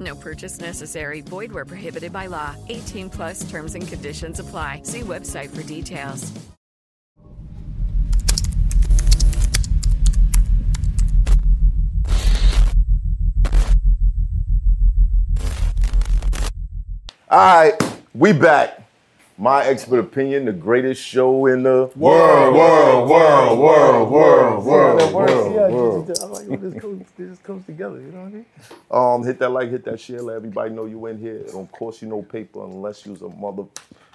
No purchase necessary. Void where prohibited by law. 18 plus terms and conditions apply. See website for details. All right, we back. My expert opinion, the greatest show in the world, world, world, world, world, world, world, Yeah, world. like when this comes, this just comes together. You know what I mean? Um, hit that like, hit that share, let everybody know you in here. It don't cost you no paper unless you's a mother.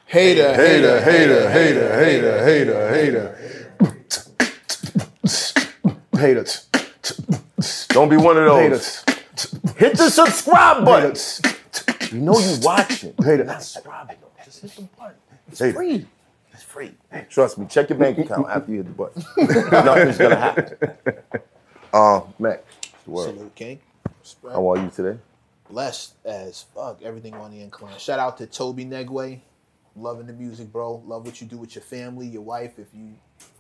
Hater, hater, hater, hater, hater, hater, hater. Haters. Don't be one of those. Haters. Hit the subscribe button. Haters. You know you watching. Haters. Not subscribing. Just hit the button. It's Haters. free. It's free. Trust me. Check your bank account after you hit the button. Nothing's gonna happen. Uh, Mac, what's the? Salute, King. Respect. How are you today? Blessed as fuck. Everything on the incline. Shout out to Tobe Nwigwe. Loving the music, bro. Love what you do with your family, your wife. If you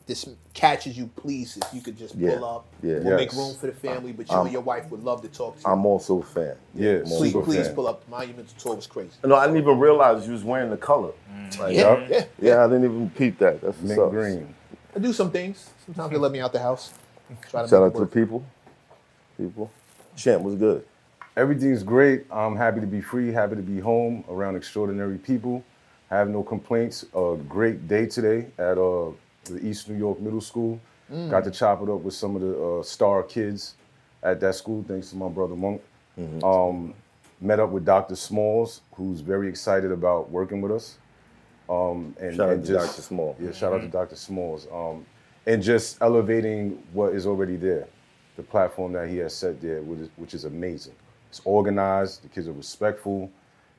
this catches you, please, if you could just pull Yeah. up. Yeah. We'll make room for the family, but you Um, and your wife would love to talk to you. I'm also a fan. Yeah, I'm please, please fan. pull up. Monumental tour was crazy. No, I didn't even realize you was wearing the color. Like, Yeah, yup. yeah. Yeah, I didn't even peep that. That's what's Mint up. green. I do some things. Sometimes they let me out the house. Try to Shout out to the people. People. Champ was good. Everything's great. I'm happy to be free, happy to be home around extraordinary people. Have no complaints. A great day today at uh, the East New York Middle School. Got to chop it up with some of the uh, star kids at that school, thanks to my brother Monk. Um, met up with Dr. Smalls, who's very excited about working with us. Um, and, Shout out and to just- Dr. Small. Yeah, shout out to Dr. Smalls. Um, and just elevating what is already there, the platform that he has set there, which is, which is amazing. It's organized, the kids are respectful,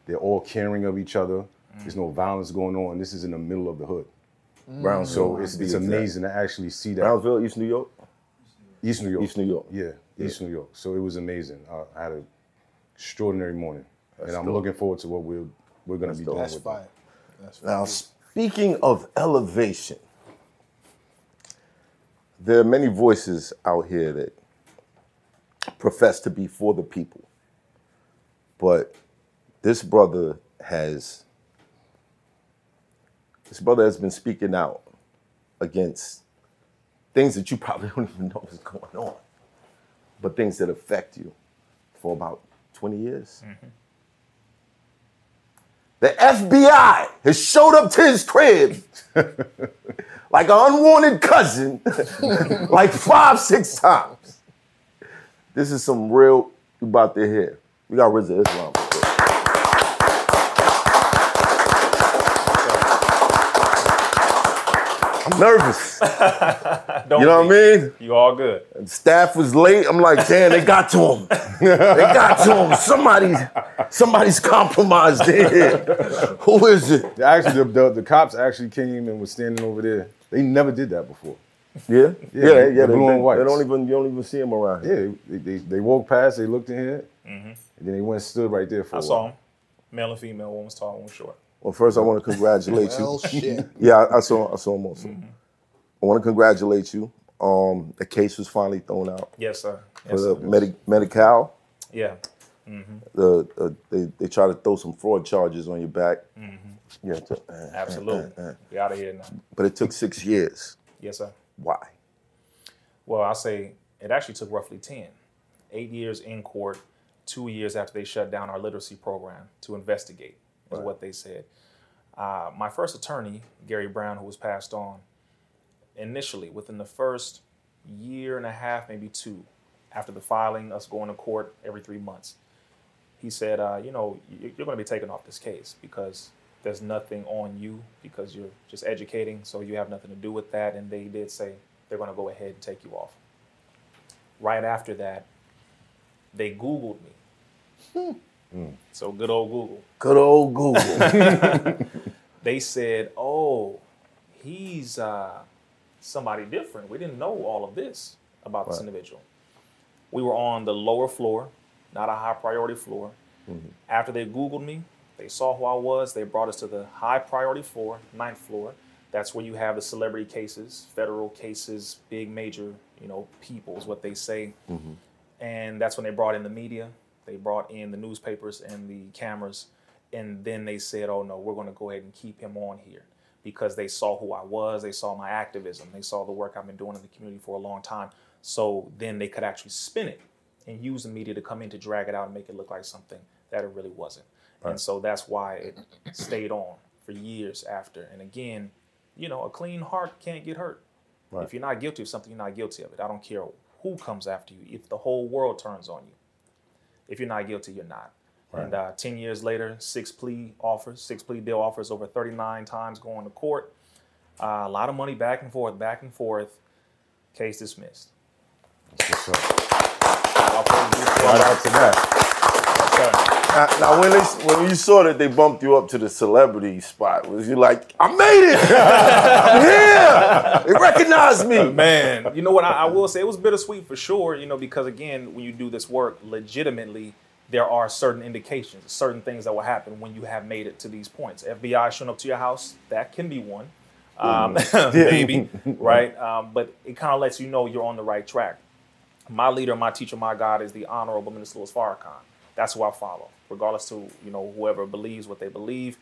they're all caring of each other. There's no violence going on. This is in the middle of the hood. Brownsville. So it's, to be it's exact. amazing to actually see that. Brownsville, East New York? East New York. East New York. Yeah, East New York. So it was amazing. Uh, I had an extraordinary morning. That's and I'm dope. looking forward to what we're, we're going to be dope. doing That's with fire. That's Now, fire. speaking of elevation, there are many voices out here that profess to be for the people. But this brother has this brother has been speaking out against things that you probably don't even know is going on, but things that affect you for about 20 years. Mm-hmm. The FBI has showed up to his crib like an unwanted cousin, like five, six times. This is some real you about to hear. We got Rizza Islam. I'm nervous. Don't You know what I mean? You all good. And staff was late. I'm like, damn, they got to him. They got to him. Somebody's somebody's compromised here. Who is it? it. Actually, the, the, the cops actually came and was standing over there. They never did that before. Yeah, yeah, Yeah, yeah. the they, blue they- and white. they don't even you don't even see them around here. Yeah, they, they, they walked past, they looked in here, mm-hmm. and then they went and stood right there for I a saw while. him. Male and female, one was tall, one was short. Well, first I want to congratulate Well, you. shit. Yeah, I, I saw I saw him also. I want to congratulate you um, the case was finally thrown out Yes, sir. for Yes, the sir. Medi- Medi-Cal. Yeah. The uh, they they try to throw some fraud charges on your back. Yeah, t- uh, Absolutely. uh, uh, We out of here now. but it took six years. Yes, sir. Why? Well, I'll say it actually took roughly 10. Eight years in court, two years after they shut down our literacy program to investigate, is what they said. Uh, my first attorney, Gary Brown, who was passed on, initially, within the first year and a half, maybe two, after the filing, us going to court every three months, he said, uh, you know, you're going to be taken off this case because there's nothing on you because you're just educating, so you have nothing to do with that. And they did say they're going to go ahead and take you off. Right after that, they Googled me. So good old Google. Good old Google. They said, "Oh, he's uh, somebody different. We didn't know all of this about this individual." We were on the lower floor, not a high priority floor. After they Googled me, they saw who I was. They brought us to the high priority floor, ninth floor. That's where you have the celebrity cases, federal cases, big major, you know, people is what they say. And that's when they brought in the media. They brought in the newspapers and the cameras. And then they said, oh no, we're going to go ahead and keep him on here because they saw who I was. They saw my activism. They saw the work I've been doing in the community for a long time. So then they could actually spin it and use the media to come in to drag it out and make it look like something that it really wasn't. And so that's why it stayed on for years after. And again, you know, a clean heart can't get hurt. If you're not guilty of something, you're not guilty of it. I don't care who comes after you. If the whole world turns on you, if you're not guilty, you're not. And uh, 10 years later, six plea offers, six plea deal offers over 39 times going to court. Uh, a lot of money back and forth, back and forth. Case dismissed. What's up? I'll probably do Shout that. out to that. Now, now, when they when you saw that they bumped you up to the celebrity spot, was you like, I made it, I'm here, they recognized me. Man, you know what? I, I will say it was bittersweet for sure. You know, because again, when you do this work legitimately, there are certain indications, certain things that will happen when you have made it to these points. FBI showing up to your house, that can be one, um, maybe, right? Um, but it kind of lets you know you're on the right track. My leader, my teacher, my God is the Honorable Minister Louis Farrakhan. That's who I follow, regardless to you know whoever believes what they believe.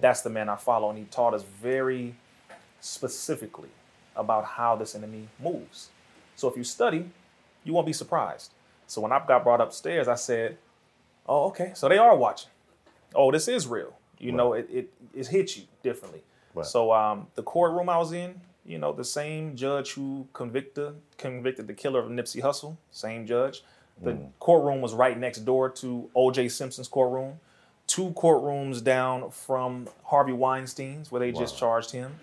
That's the man I follow, and he taught us very specifically about how this enemy moves. So if you study, you won't be surprised. So when I got brought upstairs, I said, "Oh, okay. So they are watching. Oh, this is real. You know, it, it it hits you differently." So um, the courtroom I was in, you know, the same judge who convicted convicted the killer of Nipsey Hussle, same judge. The mm. courtroom was right next door to O.J. Simpson's courtroom, two courtrooms down from Harvey Weinstein's, where they just charged him.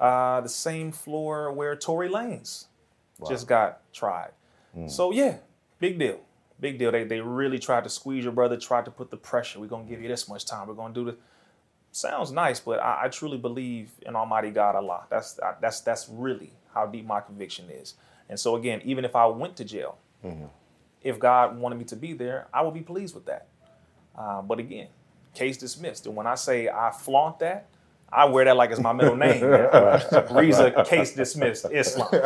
Uh, the same floor where Tory Lanez just got tried. Mm. So yeah, big deal, big deal. They they really tried to squeeze your brother, tried to put the pressure. We're gonna give you this much time. We're gonna do this. Sounds nice, but I, I truly believe in Almighty God Allah. That's I, that's that's really how deep my conviction is. And so again, even if I went to jail, mm-hmm. If God wanted me to be there, I would be pleased with that. Uh, but again, case dismissed. And when I say I flaunt that, I wear that like it's my middle name. Rizza, case dismissed, Islam. I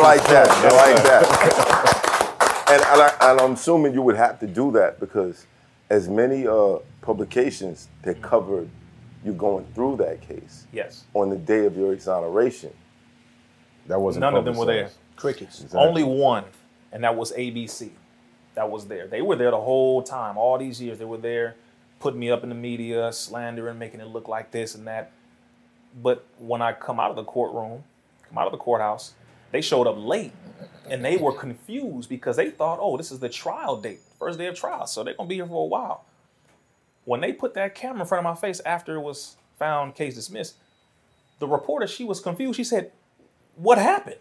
like that. I like that. And, and, I, and I'm assuming you would have to do that because as many uh, publications that covered you going through that case Yes. on the day of your exoneration. That wasn't None of them were there. Crickets. Only one, and that was ABC. That was there. They were there the whole time, all these years. They were there, putting me up in the media, slandering, making it look like this and that. But when I come out of the courtroom, come out of the courthouse, they showed up late, and they were confused because they thought, "Oh, this is the trial date, first day of trial, so they're gonna be here for a while." When they put that camera in front of my face after it was found case dismissed, the reporter she was confused. She said, "What happened?"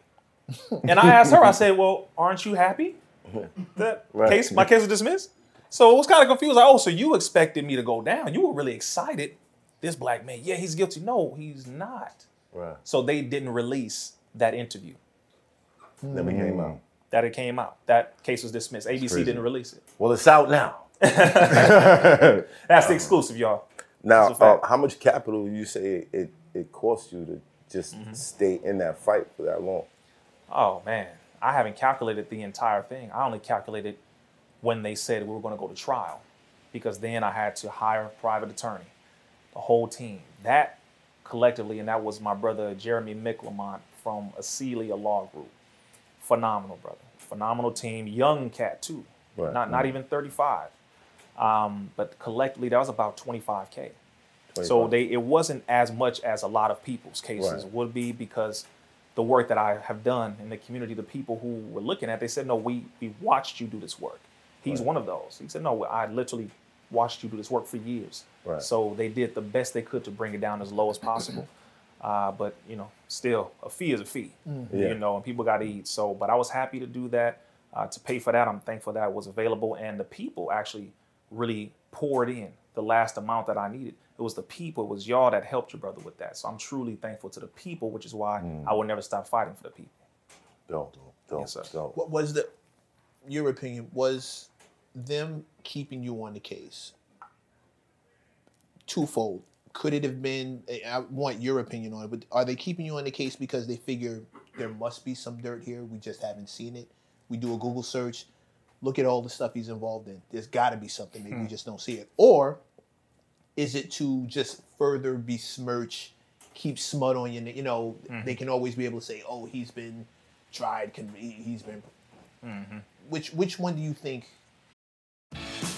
And I asked her, I said, Well, aren't you happy that Right. case my case is dismissed? So it was kind of confused. Like, oh, so you expected me to go down. You were really excited. This black man, yeah, he's guilty. No, he's not. Right. So they didn't release that interview. Never came out. That it came out. That case was dismissed. ABC didn't release it. Well, it's out now. That's the exclusive, y'all. Now, That's a fact. uh, how much capital you say it, it cost you to just Mm-hmm. stay in that fight for that long? Oh man, I haven't calculated the entire thing. I only calculated when they said we were going to go to trial, because then I had to hire a private attorney, the whole team. That collectively, and that was my brother Jeremy Micklemont from Acelia Law Group. Phenomenal brother, phenomenal team, young cat too, Right. not not even 35. Um, but collectively, that was about 25k. So they it wasn't as much as a lot of people's cases Right. would be because the work that I have done in the community, the people who were looking at, they said, "No, we we watched you do this work." He's one of those. He said, "No, I literally watched you do this work for years." Right. So they did the best they could to bring it down as low as possible. Uh, but you know, still, a fee is a fee. Yeah. You know, and people got to eat. So, but I was happy to do that. Uh, to pay for that, I'm thankful that was available, and the people actually really poured in the last amount that I needed. It was the people, it was y'all that helped your brother with that. So I'm truly thankful to the people, which is why Mm. I will never stop fighting for the people. Dope, dope, Yes, sir. dope. What was the your opinion? Was them keeping you on the case twofold? Could it have been? I want your opinion on it. But are they keeping you on the case because they figure there must be some dirt here? We just haven't seen it. We do a Google search, look at all the stuff he's involved in. There's got to be something. Maybe we just don't see it. Or is it to just further besmirch, keep smut on you? You know, mm-hmm. they can always be able to say, "Oh, he's been tried. He's been." Mm-hmm. Which which one do you think?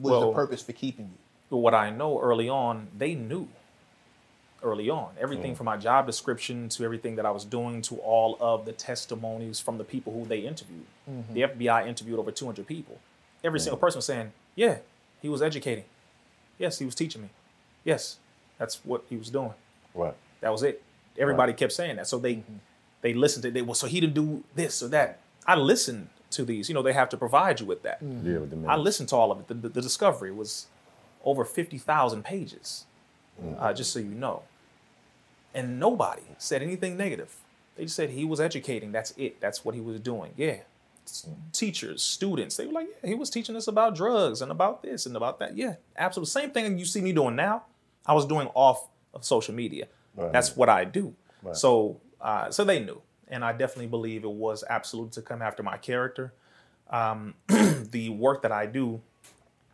Was the Well- purpose for keeping you? What I know early on, they knew early on. Everything mm. from my job description to everything that I was doing to all of the testimonies from the people who they interviewed. Mm-hmm. The FBI interviewed over 200 people. Every single person was saying, Yeah, he was educating. Yes, he was teaching me. Yes, that's what he was doing. Right. That was it. Everybody kept saying that. So they mm-hmm. they listened to they well, so he didn't do this or that. I listened to these. You know, they have to provide you with that. Yeah, with the I listened to all of it. The, the, the discovery was over 50,000 pages, uh, just so you know. And nobody said anything negative. They just said he was educating. That's it. That's what he was doing. Yeah. S- Teachers, students, they were like, yeah, he was teaching us about drugs and about this and about that. Yeah, absolutely. Same thing you see me doing now. I was doing off of social media. Right. That's what I do. Right. So, uh, so they knew, and I definitely believe it was absolute to come after my character. Um, the work that I do,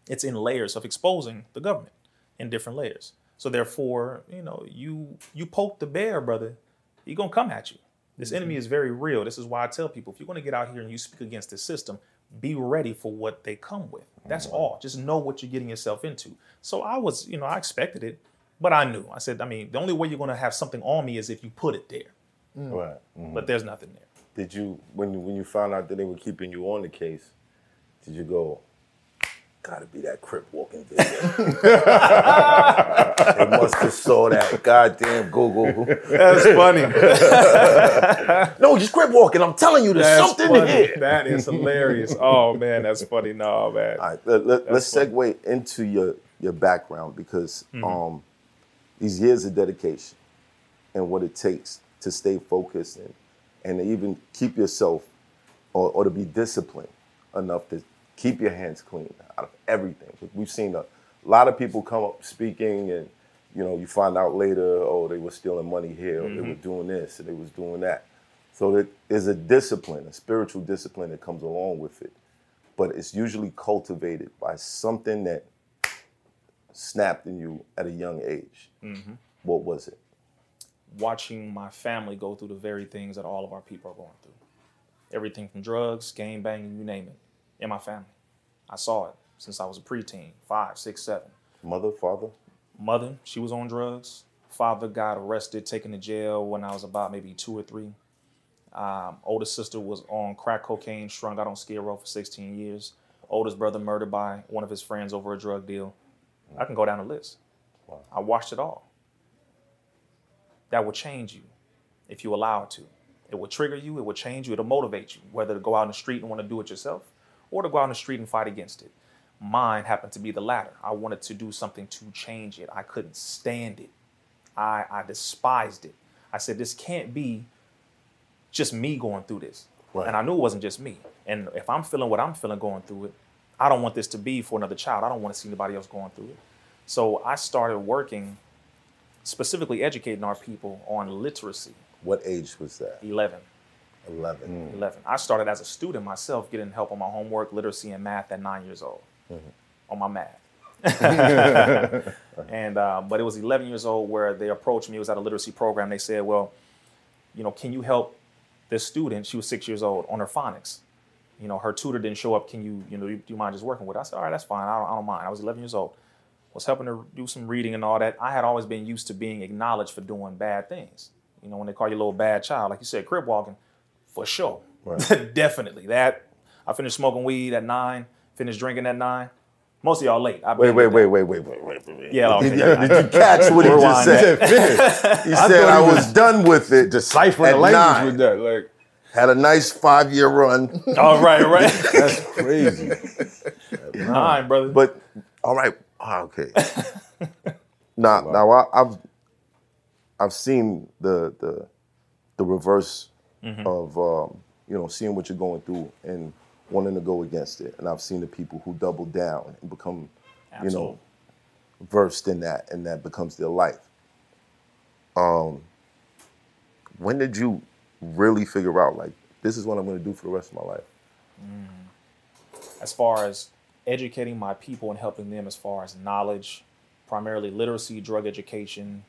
it's in layers of exposing the government in different layers. So therefore, you know, you you poke the bear, brother, he gonna come at you. This enemy is very real. This is why I tell people if you're gonna get out here and you speak against this system, be ready for what they come with. That's all. Just know what you're getting yourself into. So I was, you know, I expected it, but I knew. I said, I mean, the only way you're gonna have something on me is if you put it there. Right. Mhm. But there's nothing there. Did you when you when you found out that they were keeping you on the case? Did you go? Gotta be that crip walking video. they must have saw that goddamn Google. That's funny. no, just crip walking. I'm telling you, there's That's something funny. here. That is hilarious. Oh man, that's funny. No man. All right, let, let, us segue into your your background because Mm-hmm. um, these years of dedication and what it takes to stay focused and and even keep yourself or, or to be disciplined enough to keep your hands clean out of everything. We've seen a lot of people come up speaking and you know you find out later oh they were stealing money here or they were mm-hmm. doing this they was doing that. So there- there's a discipline, a spiritual discipline that comes along with it but it's usually cultivated by something that snapped in you at a young age. Mm-hmm. What was it? Watching my family go through the very things that all of our people are going through. Everything from drugs, game banging, you name it, in my family. I saw it since I was a preteen, five, six, seven. Mother, father? Mother, she was on drugs. Father got arrested, taken to jail when I was about maybe two or three. Um, oldest sister was on crack cocaine, strung out on Skid Row for 16 years. Oldest brother murdered by one of his friends over a drug deal. I can go down the list. I watched it all. That will change you if you allow it to. It will trigger you, it will change you, it'll motivate you, whether to go out in the street and want to do it yourself or to go out in the street and fight against it. Mine happened to be the latter. I wanted to do something to change it. I couldn't stand it. I, I despised it. I said, this can't be just me going through this. Right. And I knew it wasn't just me. And if I'm feeling what I'm feeling going through it, I don't want this to be for another child. I don't want to see anybody else going through it. So I started working, specifically educating our people on literacy. What age was that? 11. 11. 11. I started as a student myself, getting help on my homework, literacy, and math at nine years old on my math. and uh, but it was 11 years old where they approached me. It was at a literacy program. They said, "Well, you know, can you help this student? She was six years old on her phonics. You know, her tutor didn't show up. Can you, you know, do you mind just working with?" Her? I said, "All right, that's fine. I don't, I don't mind." I was 11 years old. Was helping her do some reading and all that. I had always been used to being acknowledged for doing bad things. You know, when they call you a little bad child, like you said, crip walking, for sure, definitely. That I finished smoking weed at nine. Finished drinking at nine. Most of y'all late. I've Wait, wait, wait, wait, wait, wait, wait, wait, wait. Yeah, okay, did, yeah. did you catch what he just Rewind said? Finish. He said I was done with it. Deciphering the language nine. with that. Like, Had a nice five year run. All right, right. that's crazy. nine, brother. But all right, ah, okay. now, now I, I've I've seen the the the reverse Mm-hmm. of um, you know seeing what you're going through and wanting to go against it, and I've seen the people who double down and become you know versed in that, and that becomes their life. Um, when did you really figure out like this is what I'm going to do for the rest of my life? as far as educating my people and helping them as far as knowledge, primarily literacy, drug education,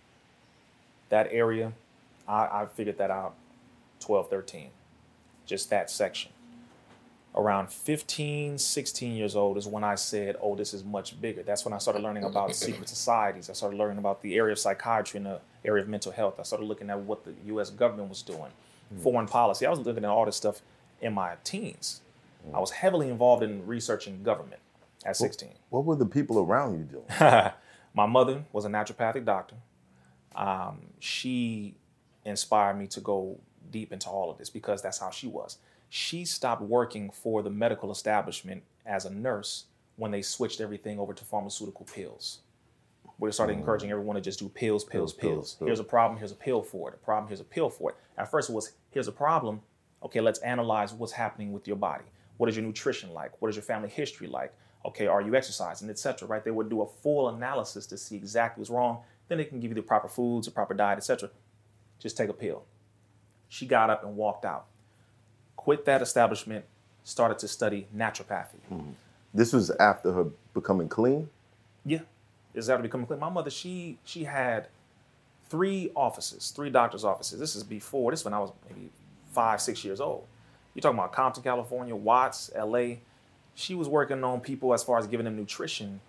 that area, I, I figured that out 12, 13, just that section. Around 15, 16 years old is when I said, oh, this is much bigger. That's when I started learning about secret societies. I started learning about the area of psychiatry and the area of mental health. I started looking at what the US government was doing, hmm. foreign policy. I was looking at all this stuff in my teens. I hmm. was heavily involved in researching government at 16. What were the people around you doing? My mother was a naturopathic doctor. Um, she inspired me to go deep into all of this because that's how she was. She stopped working for the medical establishment as a nurse when they switched everything over to pharmaceutical pills. We started encouraging everyone to just do pills, pills, Pills, pills. pills, Here's a problem, here's a pill for it. A problem, here's a pill for it. At first, it was here's a problem. Okay, let's analyze what's happening with your body. What is your nutrition like? What is your family history like? Okay, are you exercising, etc. Right? They would do a full analysis to see exactly what's wrong. Then they can give you the proper foods, the proper diet, etc. Just take a pill. She got up and walked out. Quit that establishment. Started to study naturopathy. Hmm. This was after her becoming clean. Yeah, is after becoming clean. My mother, she she had three offices, three doctors' offices. This is before. This when I was maybe five, six years old. You're talking about Compton, California, Watts, L.A. She was working on people as far as giving them nutrition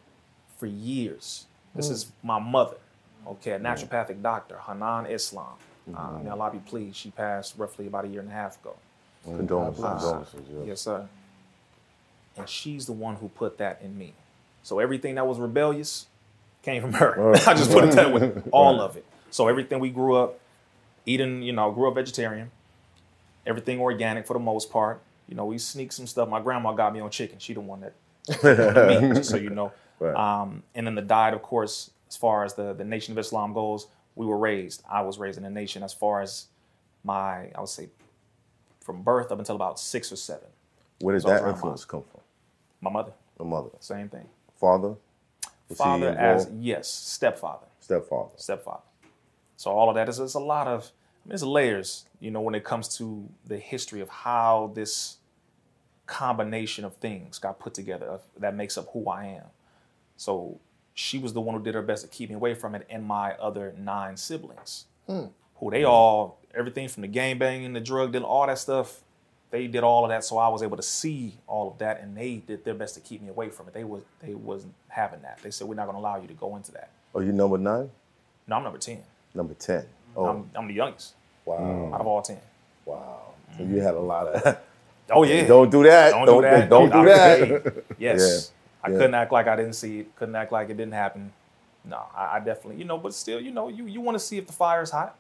for years. This mm. is my mother, okay, a mm. naturopathic doctor, Hanan Islam. Mm-hmm. Uh, now, Allah be pleased, she passed roughly about a year and a half ago. Condolences. Uh, condolences, yeah. Yes, sir. And she's the one who put that in me. So everything that was rebellious came from her. I just put it that way. All of it. So everything we grew up eating, you know, grew up vegetarian. Everything organic for the most part. You know, we sneak some stuff. My grandma got me on chicken. She the one that meat, so you know. Right. Um, and then the diet, of course, as far as the, the Nation of Islam goes, we were raised. I was raised in a nation as far as my, I would say, from birth up until about six or seven. Where did that influence come from? My mother, My mother, same thing. father, Was Father as yes, stepfather, stepfather. stepfather. So all of that is, is a lot of there's layers, you know, when it comes to the history of how this combination of things got put together uh, that makes up who I am. So she was the one who did her best to keep me away from it, and my other nine siblings, hmm. who they all everything from the gang banging, the drug dealing, all that stuff. They did all of that, so I was able to see all of that, and they did their best to keep me away from it. They was they wasn't having that. They said we're not going to allow you to go into that. Are you number nine? No, I'm number ten. Number ten. Oh, I'm, I'm the youngest wow, out of all ten. wow. So you had a lot of. Oh yeah. don't do that. Don't Don't do that. Don't do that. Yes. I yeah. couldn't act like I didn't see it. Couldn't act like it didn't happen. No, I, I definitely, you know, but still, you know, you, you want to see if the fire is hot.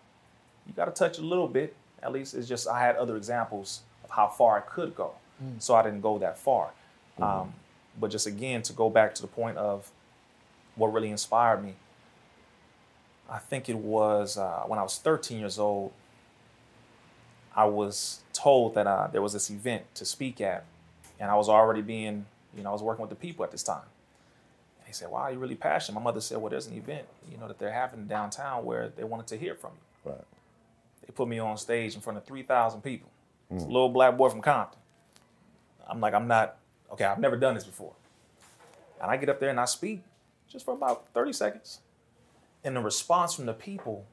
You got to touch a little bit. At least it's just I had other examples of how far I could go, so I didn't go that far. Um, but just again to go back to the point of what really inspired me. I think it was uh, when I was 13 years old. I was told that uh, there was this event to speak at, and I was already being, you know, I was working with the people at this time. And he said, "Wow, you're really passionate." My mother said, "Well, there's an event, you know, that they're having downtown where they wanted to hear from you." Right. They put me on stage in front of 3,000 people. It's a little black boy from Compton. I'm like, I'm not, okay, I've never done this before. And I get up there and I speak just for about 30 seconds. And the response from the people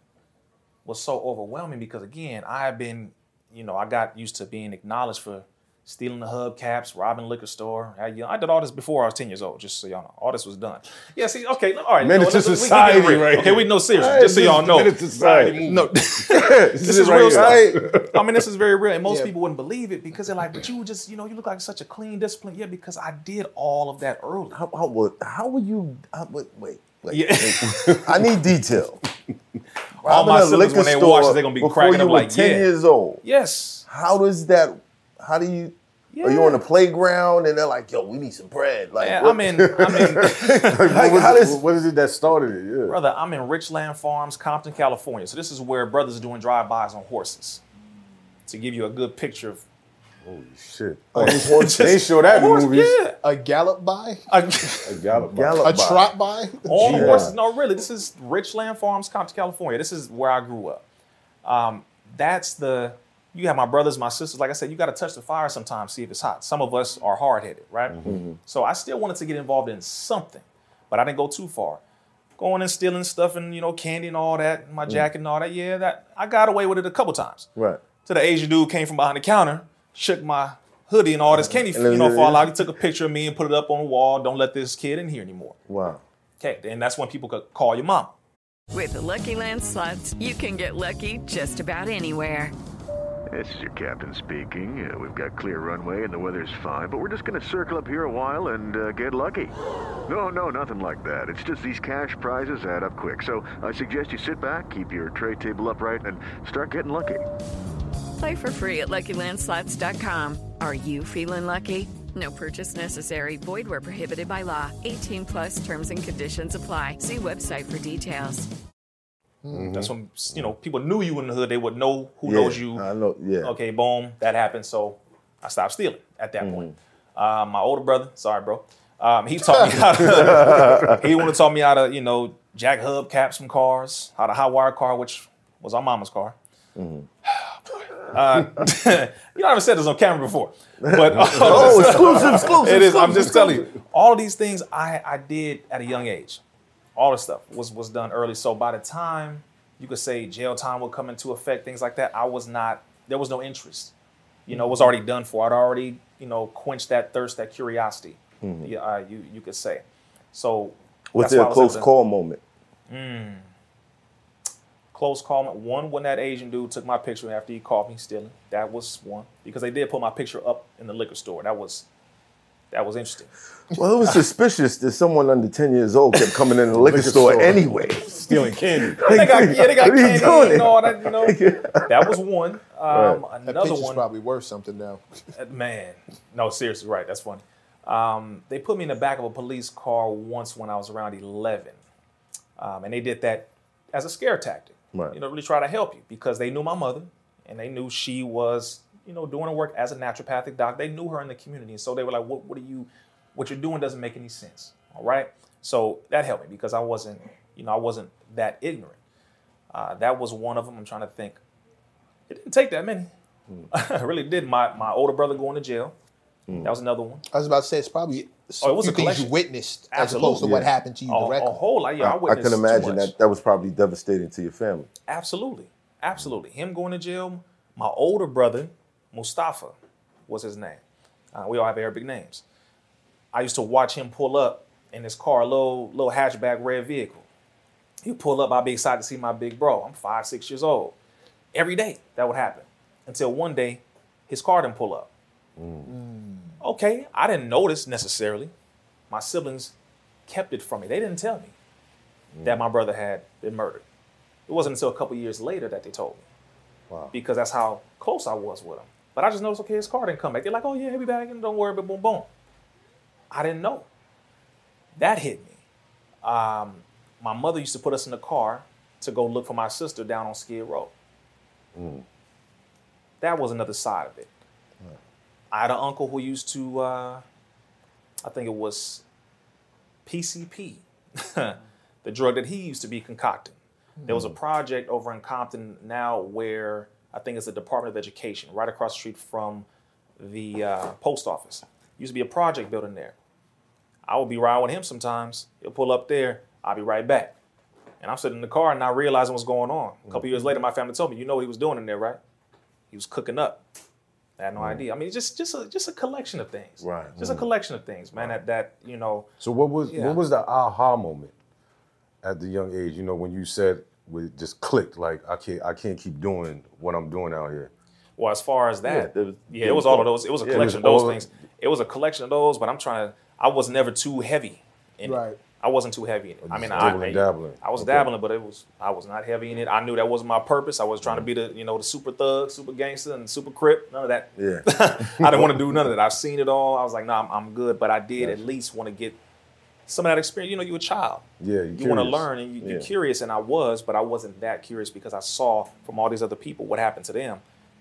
was so overwhelming because, again, I have been, you know, I got used to being acknowledged for stealing the hubcaps, robbing liquor store. I, you know, I did all this before I was 10 years old, just so y'all know. All this was done. Yeah, see, okay, all right. To let's- we- we society getting right Okay, we know seriously, Hey, just so y'all know. Menace to society No, this this is right real here. stuff. I mean, this is very real, and most Yeah. people wouldn't believe it because they're like, "But you just, you know, you look like such a clean, disciplined." Yeah, because I did all of that early. How, how, would, how would you? How, wait, wait, wait. Yeah. I need detail. All Robbing my siblings, when liquor they watch store it, they're gonna be before cracking you up were like, ten "Yeah." years old. Yes. How does that? How do you? Are you on the playground and they're like, "Yo, we need some bread"? Like, Man, what- I'm in, I'm in, Like, How- what, was how it- does- what is it that started it? Yeah. brother. I'm in Richland Farms, Compton, California. So this is where brothers are doing drive-bys on horses. To give you a good picture of Holy shit. on these horses? They show that in horse, movies. yeah, A gallop by? a, A gallop. Gallop A by. trot by? All Yeah. horses. No, really, this is Richland Farms, Compton, California. This is where I grew up. Um, that's the. You have my brothers, my sisters. Like I said, you got to touch the fire sometimes, see if it's hot. Some of us are hard headed, right? Mm-hmm. Mm-hmm. So I still wanted to get involved in something, but I didn't go too far. Going and stealing stuff and you know candy and all that, my mm. jacket and all that. Yeah, that I got away with it a couple times. Right. So the Asian dude came from behind the counter, shook my hoodie and all this candy, And then- you know, fall out. He took a picture of me and put it up on the wall. Don't let this kid in here anymore. Wow. Okay, and that's when people could call your mom. With the Lucky Land slots, you can get lucky just about anywhere. This is your captain speaking. Uh, we've got clear runway and the weather's fine, but we're just going to circle up here a while and uh, get lucky. No, no, nothing like that. It's just these cash prizes add up quick. So I suggest you sit back, keep your tray table upright, and start getting lucky. Play for free at LuckyLandSlots.com. Are you feeling lucky? No purchase necessary. Void where prohibited by law. 18 plus terms and conditions apply. See website for details. That's when you know people knew you in the hood. They would know who Yeah, knows you. I know. Yeah. Okay, boom, that happened. So I stopped stealing at that point. Uh, my older brother, sorry, bro, um, he taught me how to. he wanted to taught me how to, you know, jack hub caps from cars, how to hot wire car, which was our mama's car. Uh, you know, I haven't said this on camera before, but Oh, exclusive, exclusive. it is. I'm exclusive, just telling you, all these things I, I did at a young age. All this stuff was was done early. So by the time you could say jail time would come into effect, things like that, I was not. There was no interest. You know, it was already done for. I'd already you know quenched that thirst, that curiosity. Yeah, uh, you you could say. So Was there a close call moment? Close call. One when that Asian dude took my picture after he caught me stealing. That was one because they did put my picture up in the liquor store. That was that was interesting. Well, it was suspicious that someone under 10 years old kept coming in the liquor, Liquor store, store. anyway. Stealing candy. they got yeah, they got What are you candy doing? and all that. You know, that was one. Um, That Another picture's one, probably worth something now. uh, man. No, seriously, right? That's funny. Um, they put me in the back of a police car once when I was around 11, um, and they did that as a scare tactic. Right. You know, really try to help you because they knew my mother and they knew she was, you know, doing her work as a naturopathic doc. They knew her in the community, and so they were like, "What? What are you? What you're doing doesn't make any sense." All right. So that helped me because I wasn't, you know, I wasn't that ignorant. Uh, that was one of them. I'm trying to think. It didn't take that many. I really did. My my older brother going to jail. That was another one. I was about to say it's probably Oh, it was few a things you witnessed as opposed to Absolutely. what happened to you A, directly. a whole lot. Yeah, I, I, I witnessed can too imagine much. that that was probably devastating to your family. Absolutely. Absolutely. Him going to jail, my older brother, Mustafa, was his name. Uh, we all have Arabic names. I used to watch him pull up in his car, a little, little hatchback red vehicle. He'd pull up, I'd be excited to see my big bro. I'm five, six years old. Every day that would happen. Until one day, his car didn't pull up. Okay, I didn't notice necessarily. My siblings kept it from me. They didn't tell me that my brother had been murdered. It wasn't until a couple years later that they told me. Wow. because that's how close I was with him. But I just noticed, okay, his car didn't come back. They're like, oh yeah, he'll be back, and don't worry, but boom, boom. I didn't know. That hit me. Um, my mother used to put us in the car to go look for my sister down on Skid Row. That was another side of it. I had an uncle who used to, uh, I think it was PCP, the drug that he used to be concocting. There was a project over in Compton now where I think it's the Department of Education, right across the street from the uh, post office. Used to be a project building there. I would be riding with him sometimes. He'll pull up there. I'll be right back. And I'm sitting in the car and not realizing what's going on. A couple years later, my family told me, "You know what he was doing in there, right? He was cooking up." I had no idea. I mean, just just a just a collection of things. Right. Just a mm-hmm. collection of things, man. That that you know. So what was Yeah. what was the aha moment at the young age? You know, when you said it just clicked, like I can't I can't keep doing what I'm doing out here. Well, as far as that, Yeah, yeah, it was all of those. It was a Yeah, collection was of those all- things. It was a collection of those, but I'm trying to. I was never too heavy in Right. it. I wasn't too heavy in it. I mean, I, I, dabbling. I was Okay. dabbling, but it was I was not heavy in it. I knew that wasn't my purpose. I was trying to be the you know the super thug, super gangster, and super crip. None of that. Yeah. I didn't want to do none of that. I've seen it all. I was like, nah, I'm, I'm good. But I did at least want to get some of that experience. You know, you're a child. Yeah, You want to learn, and you, you're Yeah. curious, and I was, but I wasn't that curious because I saw from all these other people what happened to them.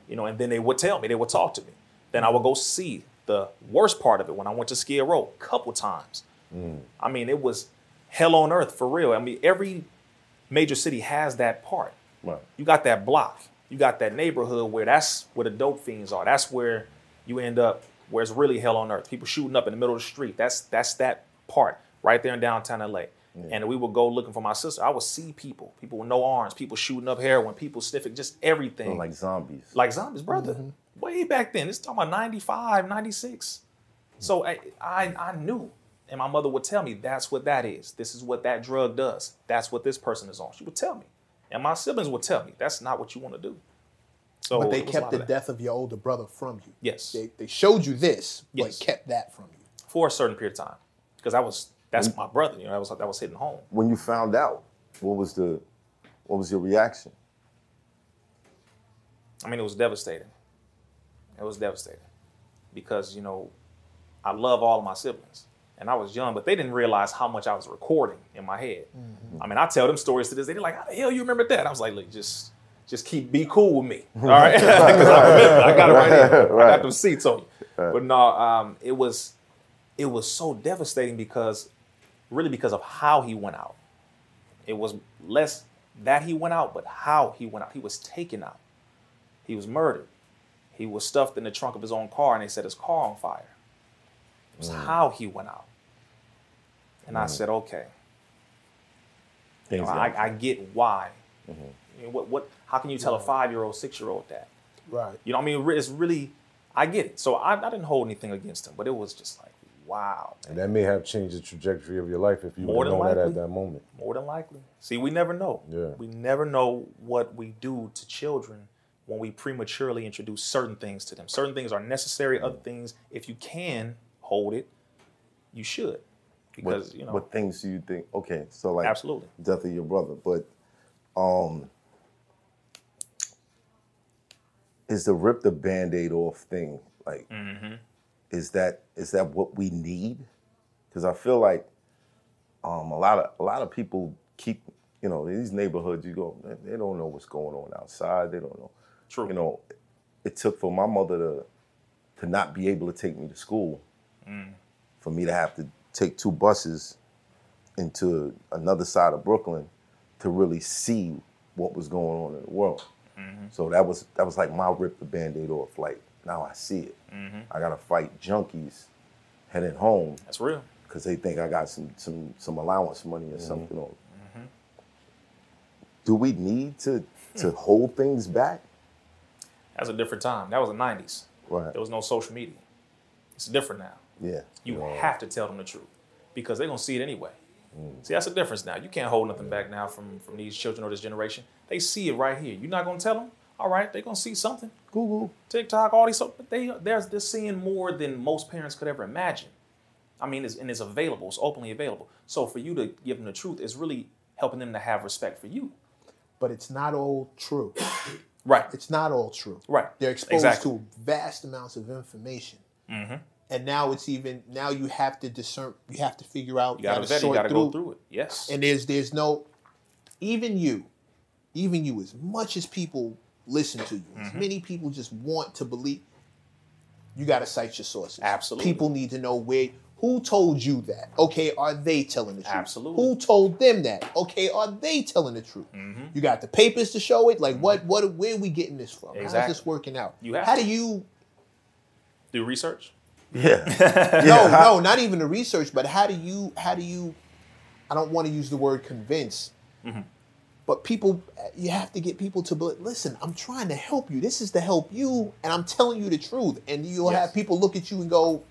You know, and then they would tell me, they would talk to me. Then I would go see the worst part of it when I went to Skid Row a couple times. I mean, it was hell on earth for real. I mean, every major city has that part. Right. You got that block. You got that neighborhood where that's where the dope fiends are. That's where you end up where it's really hell on earth. People shooting up in the middle of the street. That's that's that part right there in downtown LA. And we would go looking for my sister. I would see people, people with no arms, people shooting up heroin, people sniffing, just everything. Like zombies. like zombies, brother. Mm-hmm. Way back then. It's talking about 95, 96. So I, I I knew. And my mother would tell me that's what that is. This is what that drug does. That's what this person is on. She would tell me. And my siblings would tell me that's not what you want to do. So But they it was a kept the of death of your older brother from you. Yes. They, they showed you this, Yes. but kept that from you. for a certain period of time. Because I was that's my brother, you know, that was that was hitting home. When you found out, what was the what was your reaction? I mean, it was devastating. It was devastating because you know, I love all of my siblings, and I was young, but they didn't realize how much I was recording in my head. I mean, I tell them stories to this. They're like, "How the hell you remember that?" I was like, "Look, just, just keep be cool with me, all right?" 'Cause I remember, I got it right here. I got them seats on you. But no, um, it was, it was so devastating because, really, because of how he went out. It was less that he went out, but how he went out. He was taken out. He was murdered. He was stuffed in the trunk of his own car, and they set his car on fire. It was mm. how he went out. And I mm. said, okay, you know, I, I get why. Mm-hmm. Know, what, what, how can you tell a mm. five-year-old, six-year-old that? Right. You know, what I mean, it's really, I get it. So I, I didn't hold anything against him, but it was just like, wow, And that may have changed the trajectory of your life if you would have known that at that moment. More than likely. See, we never know. Yeah. We never know what we do to children when we prematurely introduce certain things to them. Certain things are necessary, other things, if you can hold it, you should. Because, what, you know, what things do you think? Okay, so like Absolutely. death of your brother, but um, is the rip the band-aid off thing like Mm-hmm. is that is that what we need? Because I feel like um, a lot of a lot of people keep you know in these neighborhoods you go they, they don't know what's going on outside they don't know True. you know it took for my mother to to not be able to take me to school Mm. for me to have to take two buses into another side of Brooklyn to really see what was going on in the world. Mm-hmm. So that was that was like my rip the band-aid off. Like now I see it. Mm-hmm. I gotta fight junkies heading home that's real. because they think I got some some some allowance money or something. On. Mm-hmm. Do we need to to hold things back? That was a different time. That was the 90s. Right. There was no social media. It's different now. Yeah. You have to tell them the truth because they're gonna see it anyway. See, that's the difference now. You can't hold nothing back now from from these children or this generation. They see it right here. You're not gonna tell them. All right, they're gonna see something. Google. TikTok, all these. So they they're they're seeing more than most parents could ever imagine. I mean, it's, and it's available. It's openly available. So for you to give them the truth is really helping them to have respect for you. But it's not all true. Right. It's not all true. Right. They're exposed Exactly. to vast amounts of information. Mm-hmm. And now it's even now you have to discern you have to figure out You gotta vet it, you gotta go through it. Yes. And there's there's no even you, even you, as much as people listen to you, as Mm-hmm. many people just want to believe, you gotta cite your sources. Absolutely. People need to know where who told you that? Okay, are they telling the truth? Absolutely. Who told them that? Okay, are they telling the truth? Mm-hmm. You got the papers to show it. Like what? What? Where are we getting this from? How's Exactly. this working out? You have How to. do you? Do research. Yeah. no, no, not even the research, but how do you? How do you? I don't want to use the word convince, Mm-hmm. but people, you have to get people to believe. Listen, I'm trying to help you. This is to help you, and I'm telling you the truth. And you'll Yes. have people look at you and go,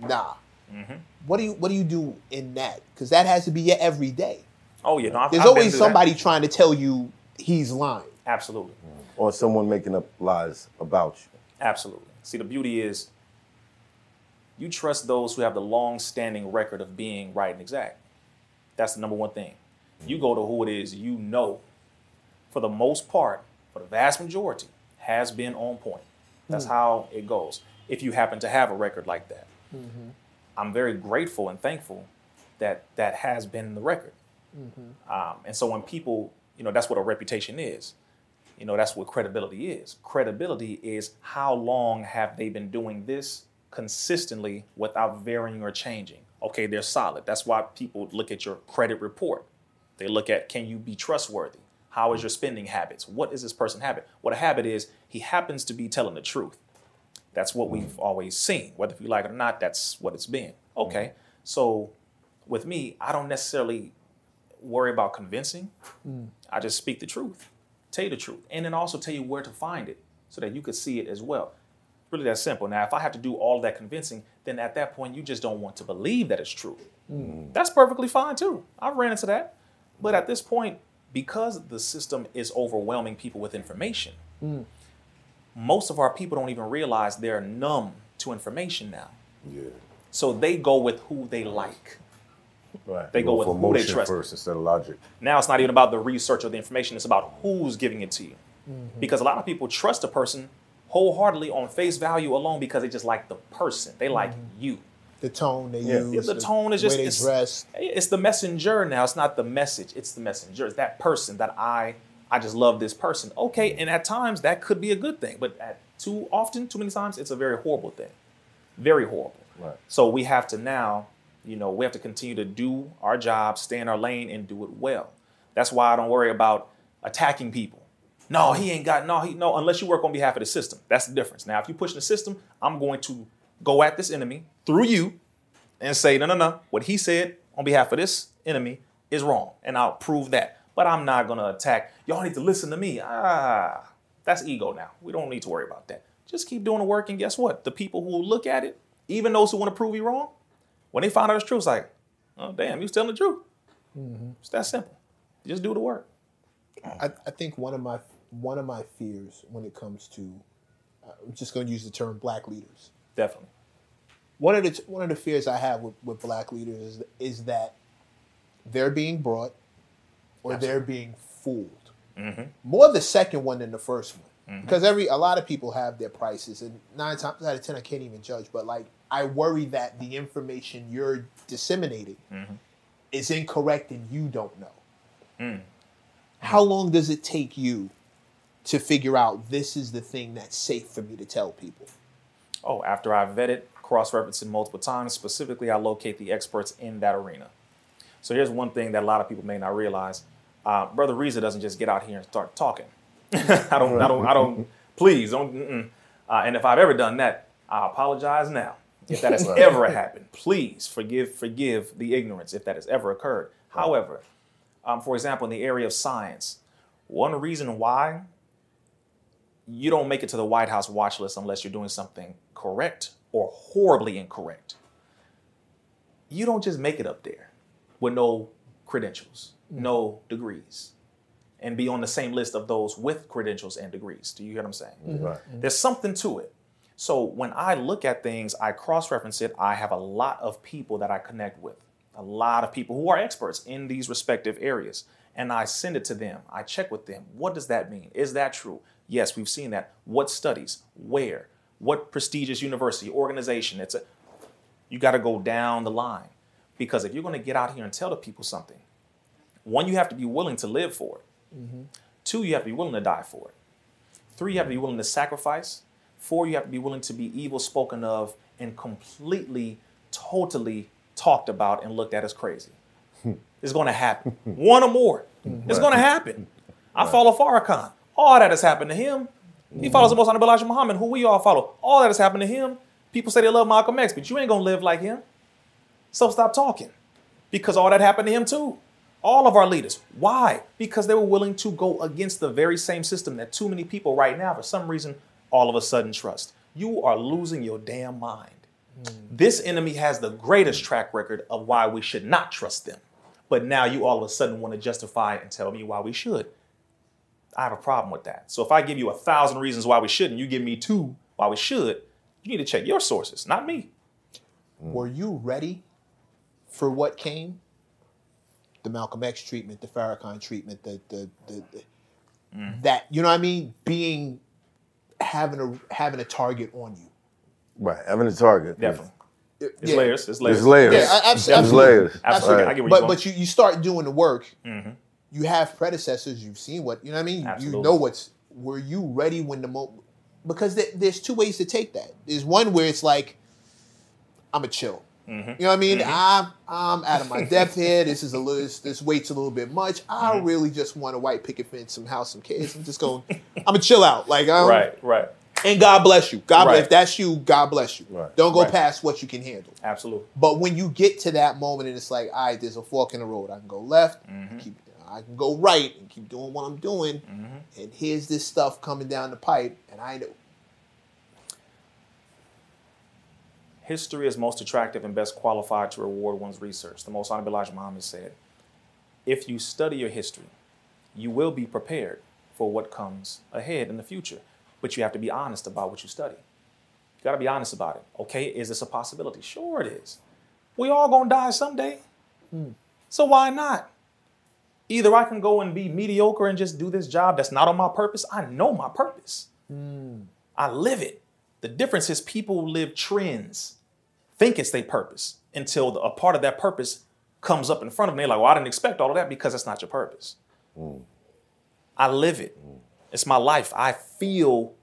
Nah. Mm-hmm. What do you What do you do in that? Because that has to be your every day. Oh yeah, no, I've, There's I've always through that. somebody trying to tell you he's lying. Absolutely. Or someone making up lies about you. Absolutely. See, the beauty is you trust those who have the long standing record of being right and exact. That's the number one thing. You go to who it is you know, for the most part, for the vast majority, has been on point. That's hmm. how it goes. If you happen to have a record like that, mm-hmm. I'm very grateful and thankful that that has been the record. Mm-hmm. Um, and so when people, you know, that's what a reputation is. You know, that's what credibility is. Credibility is how long have they been doing this consistently without varying or changing. Okay, they're solid. That's why people look at your credit report. They look at can you be trustworthy? How is your spending habits? What is this person habit? What a habit is, he happens to be telling the truth. That's what we've always seen. Whether if you like it or not, that's what it's been. Okay. Mm-hmm. So with me, I don't necessarily worry about convincing. Mm. I just speak the truth, tell you the truth, and then also tell you where to find it so that you could see it as well. Really that simple. Now, if I have to do all that convincing, then at that point you just don't want to believe that it's true. Hmm. That's perfectly fine too. I've ran into that. But at this point, because the system is overwhelming people with information, hmm. most of our people don't even realize they're numb to information now. Yeah. So they go with who they like. Right. They go with who they trust. first instead of logic. Now it's not even about the research or the information, it's about who's giving it to you. Hmm. Because a lot of people trust a person wholeheartedly on face value alone because they just like the person. They like mm-hmm. you. The tone they Yeah. use, The tone is just way they it's, dress. it's the messenger now. It's not the message, it's the messenger. It's that person that I I just love this person. Okay, and at times that could be a good thing, but at too often, too many times, it's a very horrible thing. Very horrible. Right. So we have to now, you know, we have to continue to do our job, stay in our lane, and do it well. That's why I don't worry about attacking people. No, he ain't got no, he no, unless you work on behalf of the system. That's the difference. Now, if you push the system, I'm going to go at this enemy through you and say, no, no, no, what he said on behalf of this enemy is wrong. And I'll prove that. But I'm not gonna attack. Y'all need to listen to me. Ah, that's ego now. We don't need to worry about that. Just keep doing the work, and guess what? The people who look at it, even those who want to prove you wrong, when they find out it's true, it's like, oh damn, you was telling the truth. It's that simple. Just do the work. I, I think one of my one of my fears when it comes to uh, I'm just going to use the term black leaders. Definitely. One of the one of the fears I have with, with black leaders is is that they're being brought or they're being fooled. Mm-hmm. More the second one than the first one, mm-hmm. because every a lot of people have their prices, and nine times out of ten I can't even judge. But like I worry that the information you're disseminating mm-hmm. is incorrect and you don't know. Mm. How long does it take you to figure out this is the thing that's safe for me to tell people? Oh, after I vet it, cross-reference it multiple times, specifically I locate the experts in that arena. So here's one thing that a lot of people may not realize. Uh, Brother Rizza doesn't just get out here and start talking. I don't, I don't, I don't, please don't. Uh, and if I've ever done that, I apologize now. If that has ever happened, please forgive, forgive the ignorance if that has ever occurred. However, um, for example, in the area of science, one reason why you don't make it to the White House watch list unless you're doing something correct or horribly incorrect. You don't just make it up there with no credentials, mm-hmm. no degrees, and be on the same list of those with credentials and degrees. Do you hear what I'm saying? Mm-hmm. Right. Mm-hmm. There's something to it. So when I look at things, I cross reference it. I have a lot of people that I connect with, a lot of people who are experts in these respective areas. And I send it to them. I check with them. What does that mean? Is that true? Yes, we've seen that. What studies? Where? What prestigious university, organization? It's a you got to go down the line. Because if you're going to get out here and tell the people something, one, you have to be willing to live for it. Mm-hmm. Two, you have to be willing to die for it. Three, you have to be willing to sacrifice. Four, you have to be willing to be evil spoken of and completely, totally talked about and looked at as crazy. Hmm. It's going to happen. One or more. It's going to happen. I follow Farrakhan. All that has happened to him. He follows the Most Honorable Elijah Muhammad, who we all follow. All that has happened to him. People say they love Malcolm X, but you ain't to live like him. So stop talking. Because all that happened to him too. All of our leaders. Why? Because they were willing to go against the very same system that too many people right now, for some reason, all of a sudden trust. You are losing your damn mind. Hmm. This enemy has the greatest track record of why we should not trust them. But now you all of a sudden want to justify and tell me why we should. I have a problem with that. So if I give you a thousand reasons why we shouldn't, you give me two why we should, you need to check your sources, not me. Mm. Were you ready for what came? The Malcolm X treatment, the Farrakhan treatment, the the, the, the mm. that you know what I mean? Being having a having a target on you. Right, having a target. Definitely. Yeah. It's layers. It's layers. There's layers. Yeah, I- abs- There's absolutely. layers. Absolutely. Right. I get where But you're but you, you start doing the work. Mm-hmm. You have predecessors. You've seen what you know. what I mean, Absolutely. you know what's. Were you ready when the moment? Because there, there's two ways to take that. There's one where it's like, I'm a chill. Mm-hmm. You know what I mean? I'm I'm out of my depth here. This is a little. This, this weight's a little bit much. I Mm-hmm. really just want a white picket fence, some house, some kids. I'm just going. I'm gonna chill out. Like I'm, Right, right. And God bless you. God bless. Right. If that's you, God bless you. Right. Don't go Right. past what you can handle. Absolutely. But when you get to that moment and it's like, all right, there's a fork in the road. I can go left, Mm-hmm. keep, I can go right and keep doing what I'm doing. Mm-hmm. And here's this stuff coming down the pipe, and I know. History is most attractive and best qualified to reward one's research. The most honorable Elijah Muhammad said, if you study your history, you will be prepared for what comes ahead in the future. But you have to be honest about what you study. You got to be honest about it. Okay, is this a possibility? Sure, it is. We all gonna die someday. Hmm. So why not? Either I can go and be mediocre and just do this job that's not on my purpose. I know my purpose. Hmm. I live it. The difference is people live trends, think it's their purpose until a part of that purpose comes up in front of them. They're like, well, I didn't expect all of that because that's not your purpose. Hmm. I live it. Hmm. It's my life. I feel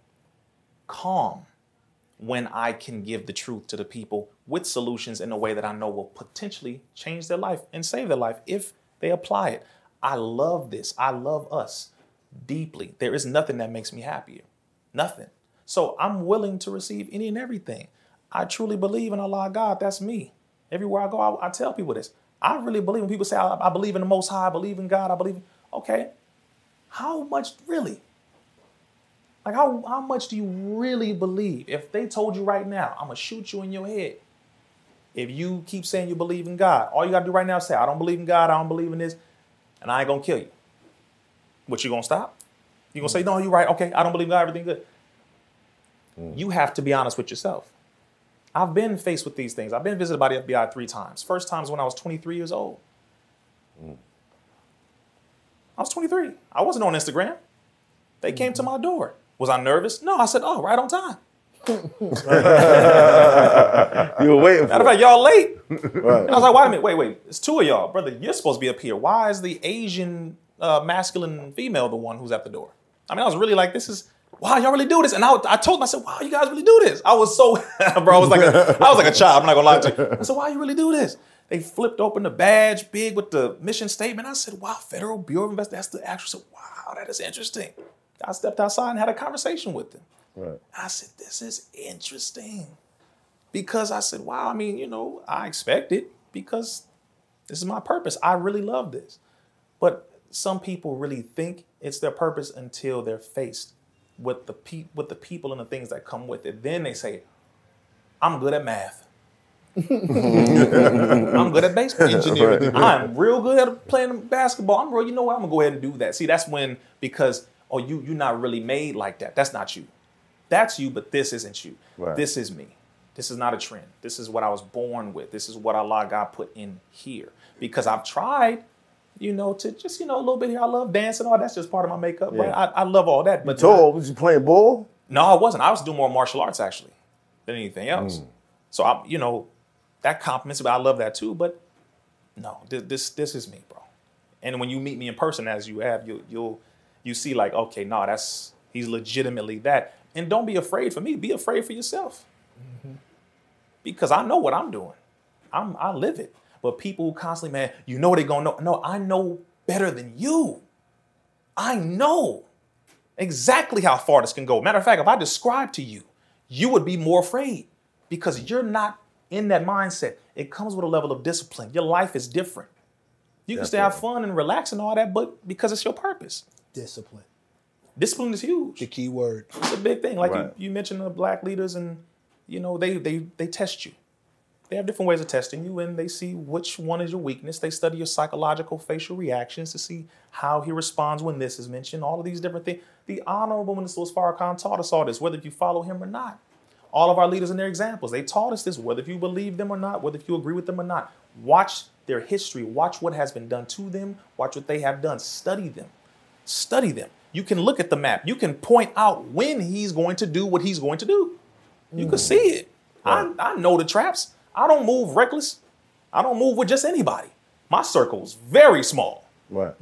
calm when I can give the truth to the people with solutions in a way that I know will potentially change their life and save their life if they apply it. I love this. I love us deeply. There is nothing that makes me happier. Nothing. So I'm willing to receive any and everything. I truly believe in Allah God. That's me. Everywhere I go, I, I tell people this. I really believe when people say, I, I believe in the Most High, I believe in God, I believe okay, how much really? Like, how, how much do you really believe? If they told you right now, I'm going to shoot you in your head. If you keep saying you believe in God, all you got to do right now is say, I don't believe in God, I don't believe in this, and I ain't to kill you. What, you to stop? You going to hmm. say, no, you're right. Okay, I don't believe God, everything good. Hmm. You have to be honest with yourself. I've been faced with these things. I've been visited by the FBI three times. First time was when I was 23 years old. Hmm. I was 23. I wasn't on Instagram. They came to mm-hmm. my door. Was I nervous? No, I said, oh, right on time. You were waiting Matter of for fact, y'all late. Right. And I was like, wait a minute, wait, wait. It's two of y'all. Brother, you're supposed to be up here. Why is the Asian uh, masculine female the one who's at the door? I mean, I was really like, this is, wow, y'all really do this. And I, I told them, I said, wow, you guys really do this. I was so, bro, I was like a, I was like a child. I'm not gonna lie to you. I said, why you really do this? They flipped open the badge big with the mission statement. I said, wow, Federal Bureau of Investigation. That's the actual, I said, wow, that is interesting. I stepped outside and had a conversation with them. Right. I said, this is interesting. Because I said, wow, I mean, you know, I expect it because this is my purpose. I really love this. But some people really think it's their purpose until they're faced with the pe- with the people and the things that come with it. Then they say, I'm good at math. I'm good at baseball. Engineering. I'm real good at playing basketball. I'm real, you know what? I'm gonna go ahead and do that. See, that's when because oh you you're not really made like that. That's not you. That's you, but this isn't you. Right. This is me. This is not a trend. This is what I was born with. This is what Allah God put in here. Because I've tried, you know, to just you know a little bit here. I love dancing, all that's just part of my makeup. Right? Yeah. I, I love all that. But Tall, was you playing ball? no, I wasn't. I was doing more martial arts actually than anything else. Mm. So I, you know, that compliments, but I love that too. But no, this this, this is me, bro. And when you meet me in person, as you have, you you'll you see like, okay, no, that's he's legitimately that. And don't be afraid for me. Be afraid for yourself, mm-hmm. because I know what I'm doing. I'm I live it. But people who constantly, man, you know they gonna know. No, I know better than you. I know exactly how far this can go. Matter of fact, if I describe to you, you would be more afraid because you're not in that mindset. It comes with a level of discipline. Your life is different. You can still have fun and relax and all that, but because it's your purpose. Discipline. Discipline is huge. The key word. It's a big thing. Like Right. you, you mentioned the black leaders, and you know they they they test you. They have different ways of testing you, and they see which one is your weakness. They study your psychological facial reactions to see how he responds when this is mentioned. All of these different things. The Honorable Minister Farrakhan taught us all this, whether you follow him or not. All of our leaders and their examples, they taught us this, whether if you believe them or not, whether if you agree with them or not. Watch their history. Watch what has been done to them. Watch what they have done. Study them study them. You can look at the map. You can point out when he's going to do what he's going to do. You can see it. I, I know the traps. I don't move reckless. I don't move with just anybody. My circle's very small, Right.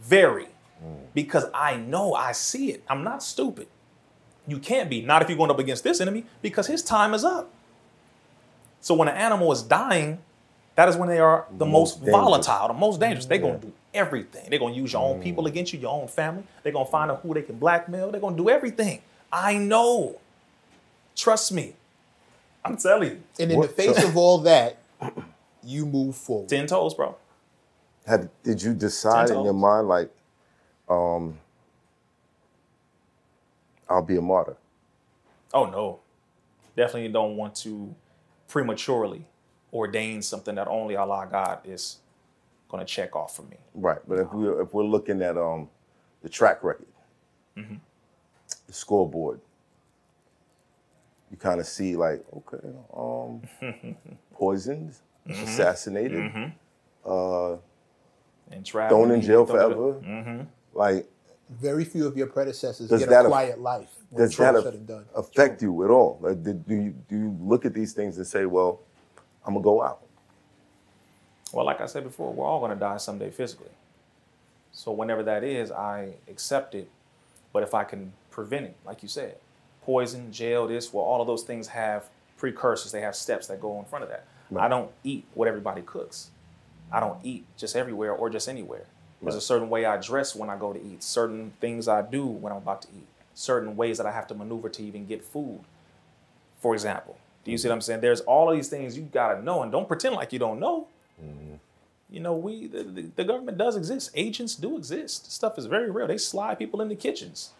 very, mm. because I know I see it. I'm not stupid. You can't be, not if you're going up against this enemy, because his time is up. So when an animal is dying, that is when they are the most, most volatile, the most dangerous. They're going to do everything. They're going to use your own people against you, your own family. They're going to find out who they can blackmail. They're going to do everything. I know. Trust me. I'm telling you. And in What- the face so- of all that, you move forward. Ten toes, bro. Have, did you decide in your mind like, um, I'll be a martyr? Oh no. Definitely don't want to prematurely ordain something that only Allah God is going to check off for me. Right. But if we're if we're looking at um the track record, Mm-hmm. the scoreboard, you kind of see like, okay, um, poisoned, Mm-hmm. assassinated, uh, And try thrown in jail forever. Mm-hmm. Like, Very few of your predecessors Does get that a aff- quiet life. when does it's all that said aff- and done. affect you at all? Like, do, do you do you look at these things and say, well, I'm gonna go out? Well, like I said before, we're all going to die someday physically. So whenever that is, I accept it. But if I can prevent it, like you said, poison, jail, this, well, all of those things have precursors. They have steps that go in front of that. I don't eat what everybody cooks. I don't eat just everywhere or just anywhere. There's a certain way I dress when I go to eat, certain things I do when I'm about to eat, certain ways that I have to maneuver to even get food. For example, do you mm. see what I'm saying? There's all of these things you gotta know, and don't pretend like you don't know. You know, we the, the, the government does exist. Agents do exist. This stuff is very real. They slide people into kitchens,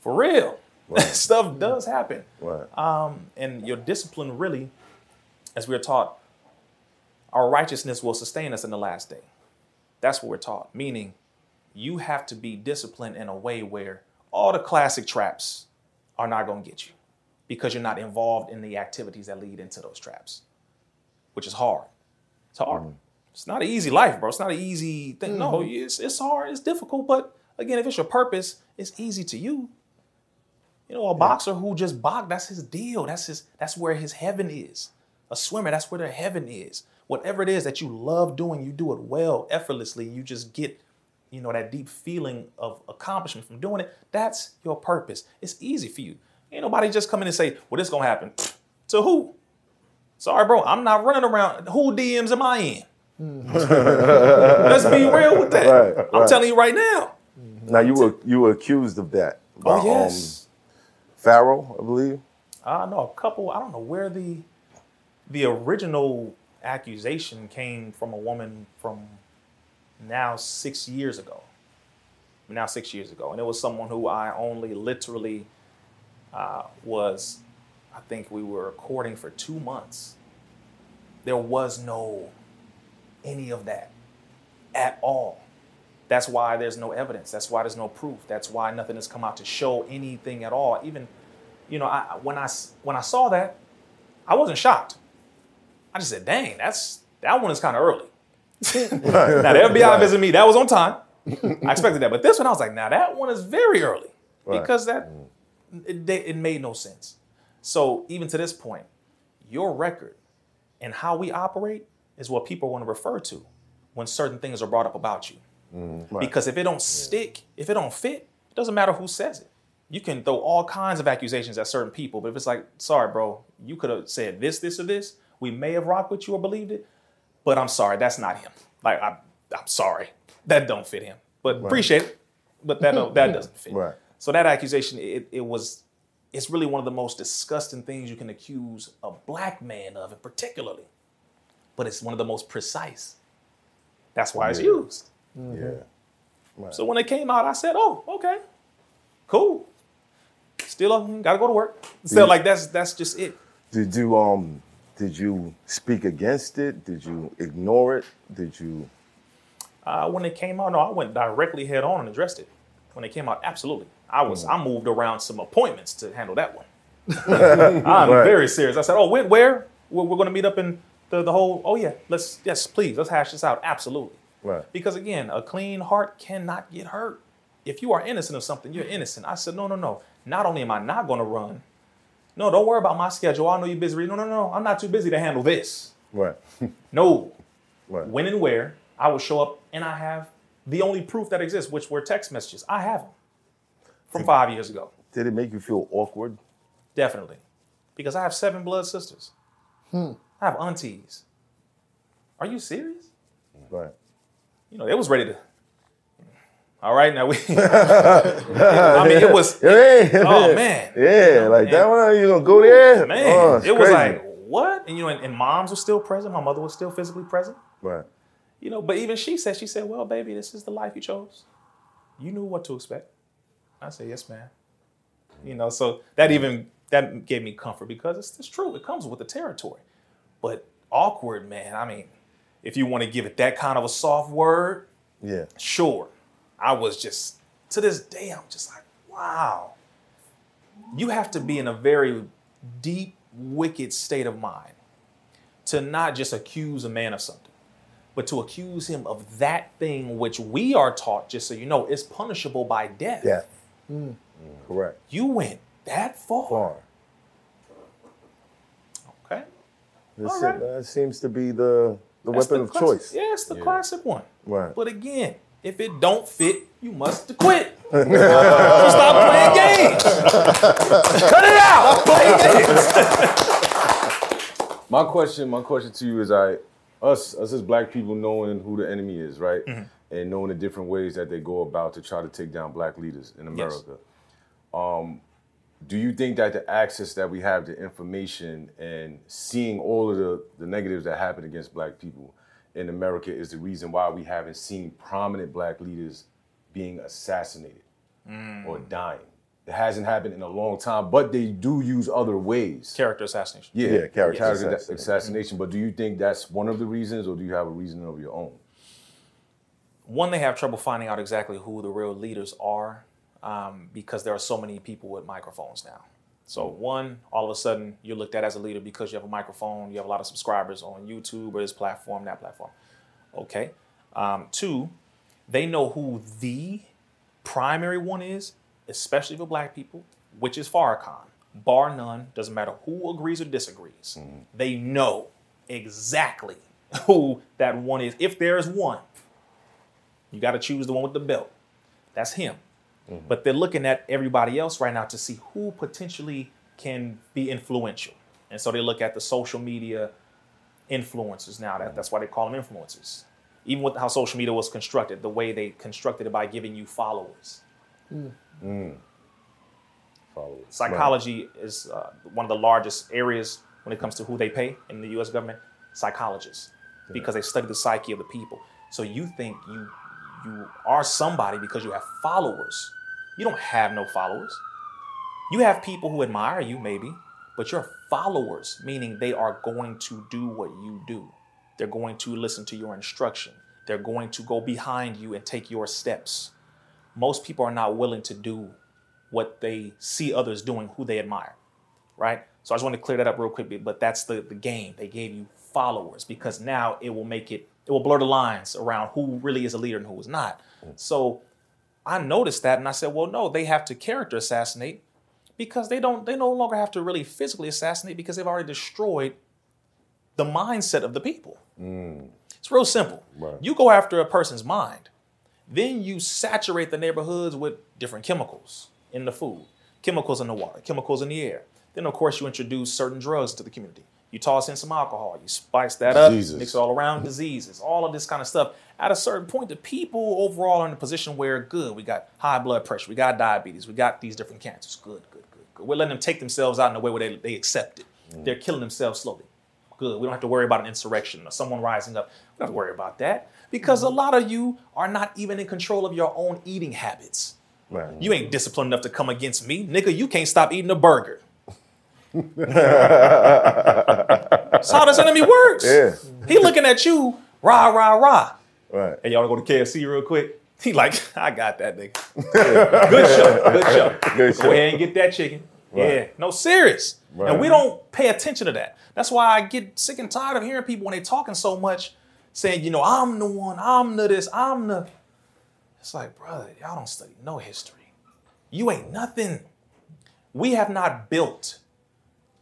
for real. stuff does happen. Right. Um, and your discipline really, as we're taught, our righteousness will sustain us in the last day. That's what we're taught. Meaning, you have to be disciplined in a way where all the classic traps are not going to get you because you're not involved in the activities that lead into those traps, which is hard. It's hard. It's not an easy life, bro. It's not an easy thing. No, mm-hmm. it's, it's hard. It's difficult. But again, if it's your purpose, it's easy to you. You know, a boxer who just box, that's his deal. That's his that's where his heaven is. A swimmer, that's where their heaven is. Whatever it is that you love doing, you do it well, effortlessly. You just get, you know, that deep feeling of accomplishment from doing it. That's your purpose. It's easy for you. Ain't nobody just come in and say, well, this gonna happen. To who? Sorry, bro. I'm not running around. Who DMs am I in? Let's be real with that. Right, I'm right. telling you right now. Now you were you were accused of that. by, Oh yes. Um, Pharaoh, I believe. I know a couple. I don't know where the the original accusation came from a woman from now six years ago. Now six years ago, and it was someone who I only literally uh, was. I think we were recording for two months. There was no any of that at all. That's why there's no evidence. That's why there's no proof. That's why nothing has come out to show anything at all. Even, you know, I, when I when I saw that, I wasn't shocked. I just said, "Dang, that's that one is kind of early." now the FBI visited me. That was on time. I expected that, but this one I was like, now that one is very early Right. because that mm. it, it made no sense. So even to this point, your record and how we operate is what people want to refer to when certain things are brought up about you. Mm-hmm. Because if it don't stick, if it don't fit, it doesn't matter who says it. You can throw all kinds of accusations at certain people, but if it's like, sorry, bro, you could have said this, this, or this, we may have rocked with you or believed it, but I'm sorry, that's not him. Like, I'm, I'm sorry, that don't fit him. But appreciate it, but that don't, that doesn't fit. Right. So that accusation, it, it was, it's really one of the most disgusting things you can accuse a black man of, and particularly. But it's one of the most precise. That's why it's used. Yeah. So when it came out, I said, "Oh, okay, cool. Still, um, gotta go to work. Still, like that's that's just it. Did you um did you speak against it? Did you ignore it? Did you Uh, when it came out, no, I went directly head on and addressed it. When it came out, absolutely. I was I moved around some appointments to handle that one. I'm Right. very serious. I said, "Oh, when, where? We're, we're going to meet up in the the whole. Oh yeah, let's yes, please, let's hash this out. Absolutely. Right. Because again, a clean heart cannot get hurt. If you are innocent of something, you're innocent. I said, no, no, no. Not only am I not going to run. No, don't worry about my schedule. I know you're busy. No, no, no. I'm not too busy to handle this. Right. No. Right. When and where I will show up, and I have the only proof that exists, which were text messages. I have them from five years ago. Did it make you feel awkward? Definitely. Because I have seven blood sisters. Hmm. I have aunties. Are you serious? Right. You know, they was ready to. All right, now we. I mean, it was. Yeah. oh man. Yeah, like that one, you gonna go there? Man, Oh, it was crazy. like what? And you know, and, and moms were still present. My mother was still physically present. Right. You know, but even she said, she said, "Well, baby, this is the life you chose. You knew what to expect." I said, "Yes, ma'am." You know, so that even that gave me comfort because it's, it's true. It comes with the territory. But awkward, man. I mean, if you want to give it that kind of a soft word, Yeah. sure. I was just to this day, I'm just like, wow. You have to be in a very deep, wicked state of mind to not just accuse a man of something, but to accuse him of that thing which we are taught, just so you know, is punishable by death. Death. Mm. Correct. You went that far. Far. Okay. This All right. that seems to be the the That's weapon the of classic- choice. Yeah, it's the classic one. Right. But again, if it don't fit, you must quit. so stop playing games. Cut it out. Play games. My question, my question to you is, I, us, us as black people, knowing who the enemy is, right, and knowing the different ways that they go about to try to take down black leaders in America. Um, do you think that the access that we have to information and seeing all of the, the negatives that happen against black people in America is the reason why we haven't seen prominent black leaders being assassinated or mm. dying? It hasn't happened in a long time, but they do use other ways. Character assassination. Yeah, Yeah, character assassination. assassination. assassination. But do you think that's one of the reasons, or do you have a reason of your own? One, they have trouble finding out exactly who the real leaders are um, because there are so many people with microphones now. So, one, all of a sudden, you're looked at as a leader because you have a microphone, you have a lot of subscribers on YouTube or this platform, that platform. Okay. Um, two, they know who the primary one is, especially for black people, which is Farrakhan. Bar none, doesn't matter who agrees or disagrees. They know exactly who that one is. If there's one, you got to choose the one with the belt. That's him. Mm-hmm. But they're looking at everybody else right now to see who potentially can be influential. And so they look at the social media influencers now. That, mm-hmm. that's why they call them influencers. Even with how social media was constructed, the way they constructed it by giving you followers. Mm. Mm. Followers. Psychology is uh, one of the largest areas when it comes to who they pay in the U.S. government. Psychologists, because they study the psyche of the people. So you think you you are somebody because you have followers. You don't have no followers. You have people who admire you, maybe, but you're followers, meaning they are going to do what you do. They're going to listen to your instruction. They're going to go behind you and take your steps. Most people are not willing to do what they see others doing, who they admire, right? So I just want to clear that up real quick, but that's the, the game. They gave you followers because now it will make it It will blur the lines around who really is a leader and who is not. So I noticed that and I said, well, no, they have to character assassinate because they don't they no longer have to really physically assassinate because they've already destroyed the mindset of the people. Mm. It's real simple. You go after a person's mind, then you saturate the neighborhoods with different chemicals in the food, chemicals in the water, chemicals in the air. Then of course you introduce certain drugs to the community. You toss in some alcohol, you spice that up, mix it all around, diseases, all of this kind of stuff. At a certain point, the people overall are in a position where good, we got high blood pressure, we got diabetes, we got these different cancers. Good, good, good, good. We're letting them take themselves out in a way where they, they accept it. Mm. They're killing themselves slowly. Good. We don't have to worry about an insurrection or someone rising up. We don't have to worry about that because mm-hmm. a lot of you are not even in control of your own eating habits. Right. You ain't disciplined enough to come against me. Nigga, you can't stop eating a burger. That's how this enemy works. Yeah. He looking at you, rah, rah, rah. Right. Hey, y'all wanna go to KFC real quick? He like, I got that nigga. good show, good show. Good Go ahead and get that chicken. Yeah, no, serious. And we don't pay attention to that. That's why I get sick and tired of hearing people when they talking so much saying, you know, I'm the one, I'm the this, I'm the. It's like, brother, y'all don't study no history. You ain't nothing. We have not built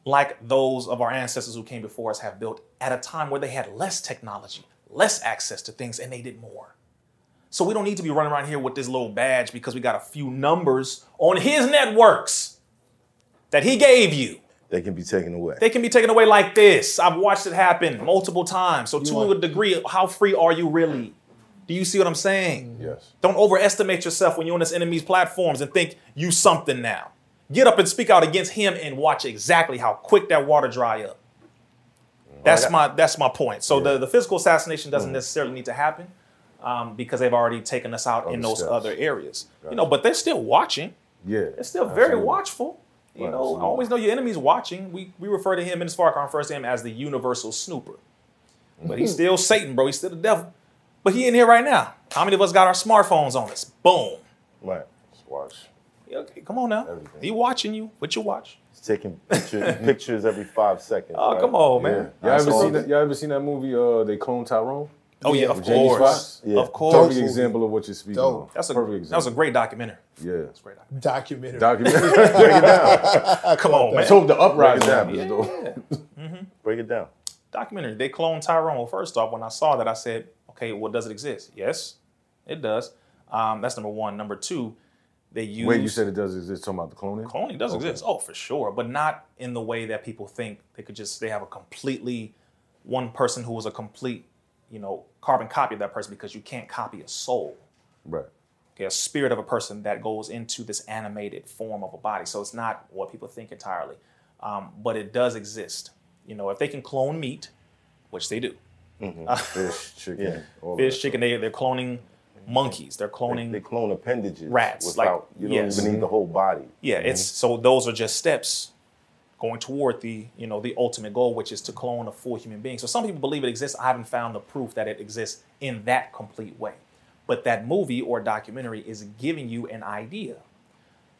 like those of our ancestors who came before us have built at a time where they had less technology, less access to things, and they did more. So we don't need to be running around here with this little badge because we got a few numbers on his networks that he gave you. They can be taken away. They can be taken away like this. I've watched it happen multiple times. So to a degree, how free are you really? Do you see what I'm saying? Yes. Don't overestimate yourself when you're on this enemy's platforms and think you something now. Get up and speak out against him and watch exactly how quick that water dry up. That's my that's my point. So the, the physical assassination doesn't necessarily need to happen um, because they've already taken us out in those steps. other areas. You know, but they're still watching. Yeah. They're still very watchful. You Right, know, absolutely. always know your enemy's watching. We we refer to him in refers to him as the universal snooper. But he's still Satan, bro. He's still the devil. But he in here right now. How many of us got our smartphones on us? Boom. Right. Just watch. Yeah, Okay, come on now. Everything. He watching you. What you watch? He's taking picture, pictures every five seconds. Oh, right? come on, Yeah. man. Y'all ever seen that? Y'all ever seen that movie? Uh, they clone Tyrone. Oh yeah, of Jamie course. Foxx? Yeah. Of course. Perfect movie. example of what you're speaking Dope. on. That's a perfect example. that was a great documentary. Yeah. That's a great documentary. Documentary. Documentary. Break it down. Come on, man. Let's the uprising Break it happens, though. Break it down. documentary. They cloned Tyrone. Well, first off, when I saw that, I said, okay, well, does it exist? Yes, it does. Um, that's number one. Number two, they use Wait, you said it does exist? Talking about the cloning? cloning does Okay. exist. Oh, for sure, but not in the way that people think. They could just they have a completely one person who was a complete, you know, carbon copy of that person because you can't copy a soul. Right. okay, a spirit of a person that goes into this animated form of a body. So it's not what people think entirely, um, but it does exist. You know, if they can clone meat, which they do, Fish, chicken, Yeah. fish, chicken, they they're cloning monkeys, they're cloning. They clone appendages. Rats, like- you don't yes. even need the whole body. yeah, mm-hmm. it's so those are just steps going toward the you know the ultimate goal, which is to clone a full human being. So some people believe it exists. I haven't found the proof that it exists in that complete way. But that movie or documentary is giving you an idea.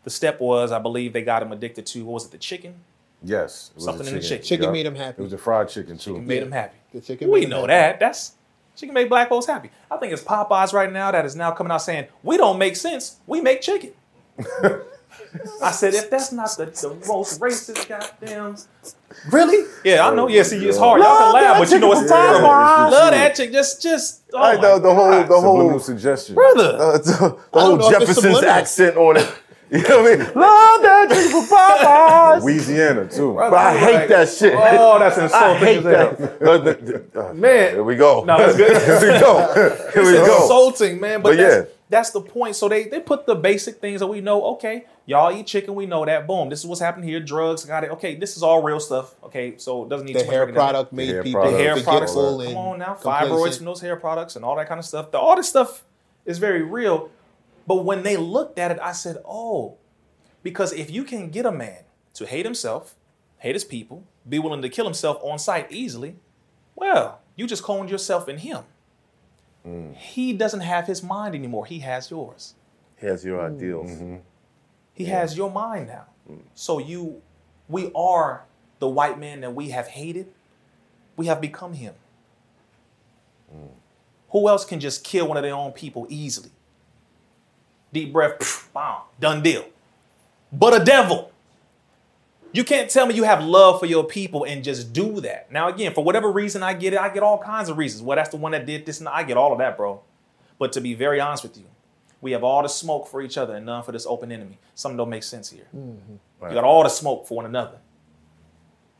The step was, I believe, they got him addicted to what was it, the chicken? Yes. it was Something in the chicken. Chicken Yup. made him happy. It was the fried chicken, too. Made him happy. The chicken we made him know happy. that. That's chicken make black folks happy. I think it's Popeyes right now that is now coming out saying we don't make sense. We make chicken. I said if that's not the, the most racist goddamn. Really? Yeah, I know. Yeah, see, it's hard. Y'all can laugh, but you know it's chicken terrible. from Popeyes. Love that chicken. Just, just. Oh Like my the, the whole, God. the whole, Subliminal suggestion. brother. uh, the, the whole don't know if it's Jefferson's accent on it. You know what I mean? Love that chicken from Popeyes. Louisiana, too. but I hate that shit. Oh, that's insulting. I hate that. Uh, the- the- Man. Here we go. No, it's good. Here we go. Here we It's go. insulting, man. But, But that's, yeah. that's the point. So they they put the basic things that we know. Okay, y'all eat chicken. We know that. Boom. This is what's happening here. Drugs. Got it. Okay, this is all real stuff. Okay, so it doesn't need The too hair product made hair people. The hair products. Come on now, complacent. fibroids from those hair products and all that kind of stuff. The, all this stuff is very real. But when they looked at it, I said, oh, because if you can get a man to hate himself, hate his people, be willing to kill himself on sight easily, well, you just cloned yourself in him. Mm. He doesn't have his mind anymore. He has yours. He has your mm. ideals. Mm-hmm. He has your mind now. Mm. So you, we are the white man that we have hated. We have become him. Who else can just kill one of their own people easily? Deep breath, bomb, done deal. But a devil. You can't tell me you have love for your people and just do that. Now, again, for whatever reason I get it, I get all kinds of reasons. Well, that's the one that did this, and I get all of that, bro. But to be very honest with you, we have all the smoke for each other and none for this open enemy. Something don't make sense here. Mm-hmm. You got all the smoke for one another.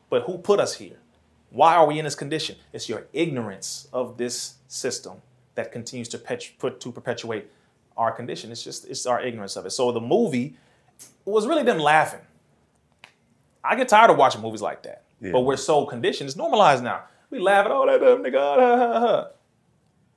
But who put us here? Why are we in this condition? It's your ignorance of this system that continues to, pet- put, to perpetuate our condition. It's just it's our ignorance of it. So the movie was really them laughing. I get tired of watching movies like that. But we're so conditioned. It's normalized now. We laugh at all that dumb nigga. ah, ha, ha, ha.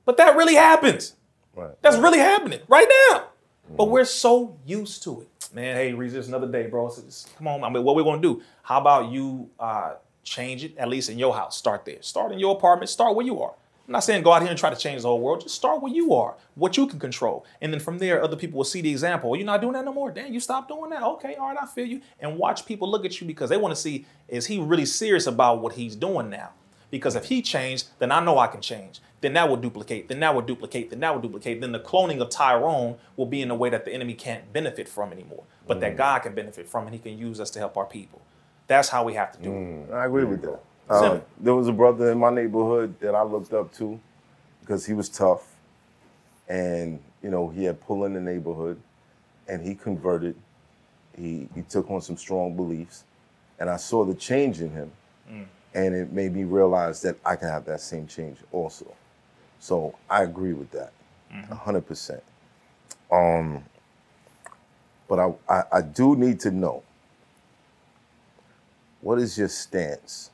But that really happens. Right. That's really happening right now. But mm-hmm. we're so used to it. Man, hey, resist another day, bro. So just- come on. I mean, what we're gonna do? How about you uh, change it at least in your house? Start there. Start in your apartment. Start where you are. I'm not saying go out here and try to change the whole world. Just start where you are, what you can control, and then from there, other people will see the example. You're not doing that no more. Damn, you stop doing that. Okay, all right, I feel you. And watch people look at you because they want to see is he really serious about what he's doing now? Because if he changed, then I know I can change. Then that will duplicate. Then that will duplicate. Then that will duplicate. Then the cloning of Tyrone will be in a way that the enemy can't benefit from anymore, but that mm. God can benefit from, and He can use us to help our people. That's how we have to do it. Mm, I agree with that. Uh, there was a brother in my neighborhood that I looked up to because he was tough, and you know he had pull in the neighborhood, and he converted. He he took on some strong beliefs, and I saw the change in him, and it made me realize that I can have that same change also. So I agree with that, a hundred percent. Um, but I, I I do need to know what is your stance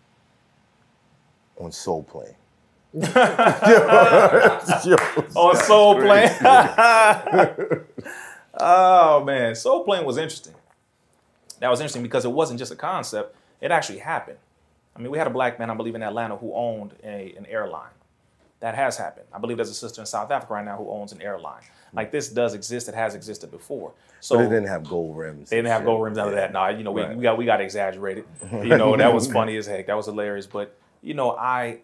on Soul Plane? Oh, Soul Plane. oh man, Soul Plane was interesting. That was interesting because it wasn't just a concept; it actually happened. I mean, we had a black man, I believe, in Atlanta who owned a, an airline. That has happened. I believe there's a sister in South Africa right now who owns an airline. Like this does exist. It has existed before. So But it didn't have gold rims. they didn't have gold rims out of that. Nah, you know, we, Right. we got we got exaggerated. You know, that was funny as heck. That was hilarious. But you know, I,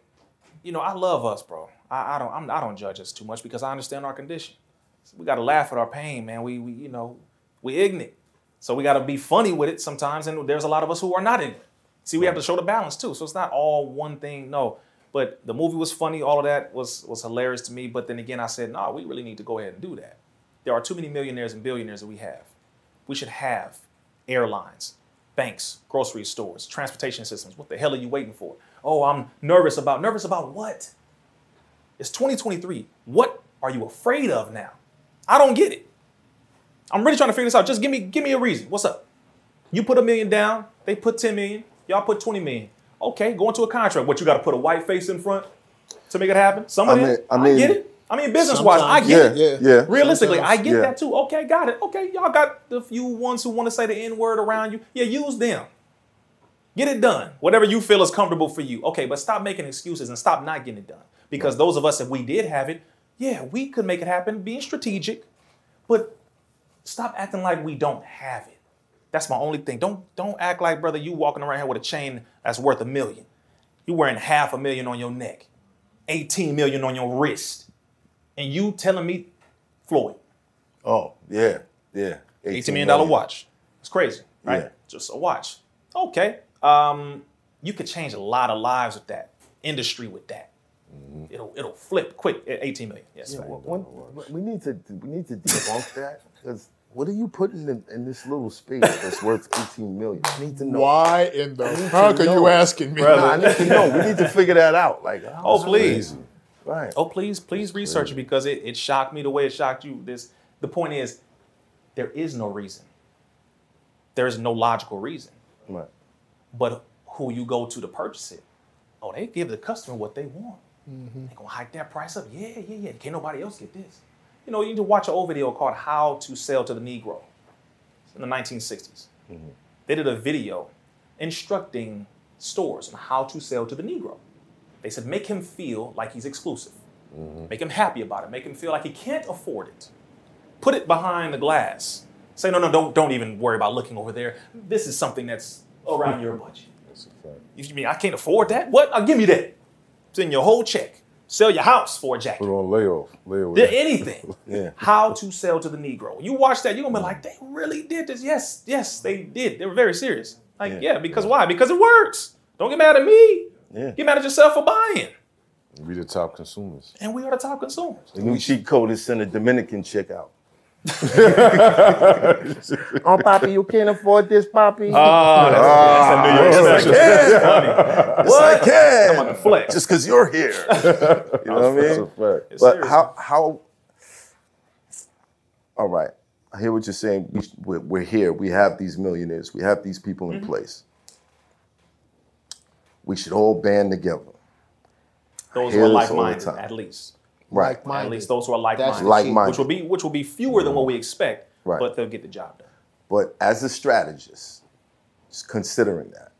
you know, I love us, bro. I, I don't I'm, I don't judge us too much because I understand our condition. We got to laugh at our pain, man. We we you know we ignorant, so we got to be funny with it sometimes. And there's a lot of us who are not ignorant. See, we have to show the balance too. So it's not all one thing. No. But the movie was funny. All of that was was hilarious to me. But then again, I said, no, we really need to go ahead and do that. There are too many millionaires and billionaires that we have. We should have airlines, banks, grocery stores, transportation systems. What the hell are you waiting for? Oh, I'm nervous about nervous about what? It's 2023. What are you afraid of now? I don't get it. I'm really trying to figure this out. Just give me give me a reason. What's up? You put a million down, they put 10 million, y'all put 20 million. Okay, go into a contract. What you got to put a white face in front to make it happen? Some of I it, mean- I I, mean- get it. I mean, business wise, I get Yeah, it. yeah. yeah. Realistically, I get yeah. that too. Okay, got it. Okay, y'all got the few ones who want to say the N word around you. Yeah, use them. Get it done. Whatever you feel is comfortable for you. Okay, but stop making excuses and stop not getting it done. Because those of us, if we did have it, yeah, we could make it happen, being strategic, but stop acting like we don't have it. That's my only thing. Don't don't act like, brother, you walking around here with a chain that's worth a million. You wearing half a million on your neck, 18 million on your wrist. And you telling me, Floyd, Oh, yeah, yeah. $18 million watch. It's crazy, right? Yeah. Just a watch. Okay. Um, you could change a lot of lives with that, industry with that. Mm-hmm. It'll it'll flip quick at 18 million. Yes. Yeah, when- when- we need to we need to debunk that because what are you putting in, in this little space that's worth 18 million? I need to know. Why in the I fuck are you asking me? Nah, I need to know. We need to figure that out. Like, how Oh, please. it? Right. Oh, please, please research it because it, it shocked me the way it shocked you. This the point is, there is no reason. There is no logical reason. Right. But who you go to to purchase it, oh, they give the customer what they want. Mm-hmm. They're gonna hike that price up. Yeah, yeah, yeah. Can't nobody else get this. You know, you need to watch an old video called "How to Sell to the Negro." It's in the 1960s. Mm-hmm. They did a video instructing stores on how to sell to the Negro. They said make him feel like he's exclusive. Mm-hmm. Make him happy about it. Make him feel like he can't afford it. Put it behind the glass. Say, no, no, don't, don't even worry about looking over there. This is something that's around your budget. You mean I can't afford that? What? I'll give you that. It's in your whole check. Sell your house for a jacket. Put on layoff. Layoff. Did anything. Yeah. How to sell to the Negro. You watch that, you're gonna be like, they really did this. Yes, yes, they did. They were very serious. Like, yeah, because why? Because it works. Don't get mad at me. Yeah. Get mad at yourself for buying. We the top consumers. And we are the top consumers. The new cheat code is send a Dominican chick out. oh, Poppy, you can't afford this, Poppy. Oh, that's, that's a New York special. That's funny. yes, I can. I'm on the flex. Just because you're here. you know what I That's a mean? It's But serious. how how? All right, I hear what you're saying. We, we're, we're here. We have these millionaires. We have these people Mm-hmm. in place. We should all band together. Those who are this all the like-minded, time. at least. Right. Like-minded. At least those who are like-minded. Like-minded. Which will be which will be fewer than what we expect, Right. but they'll get the job done. But as a strategist, just considering that,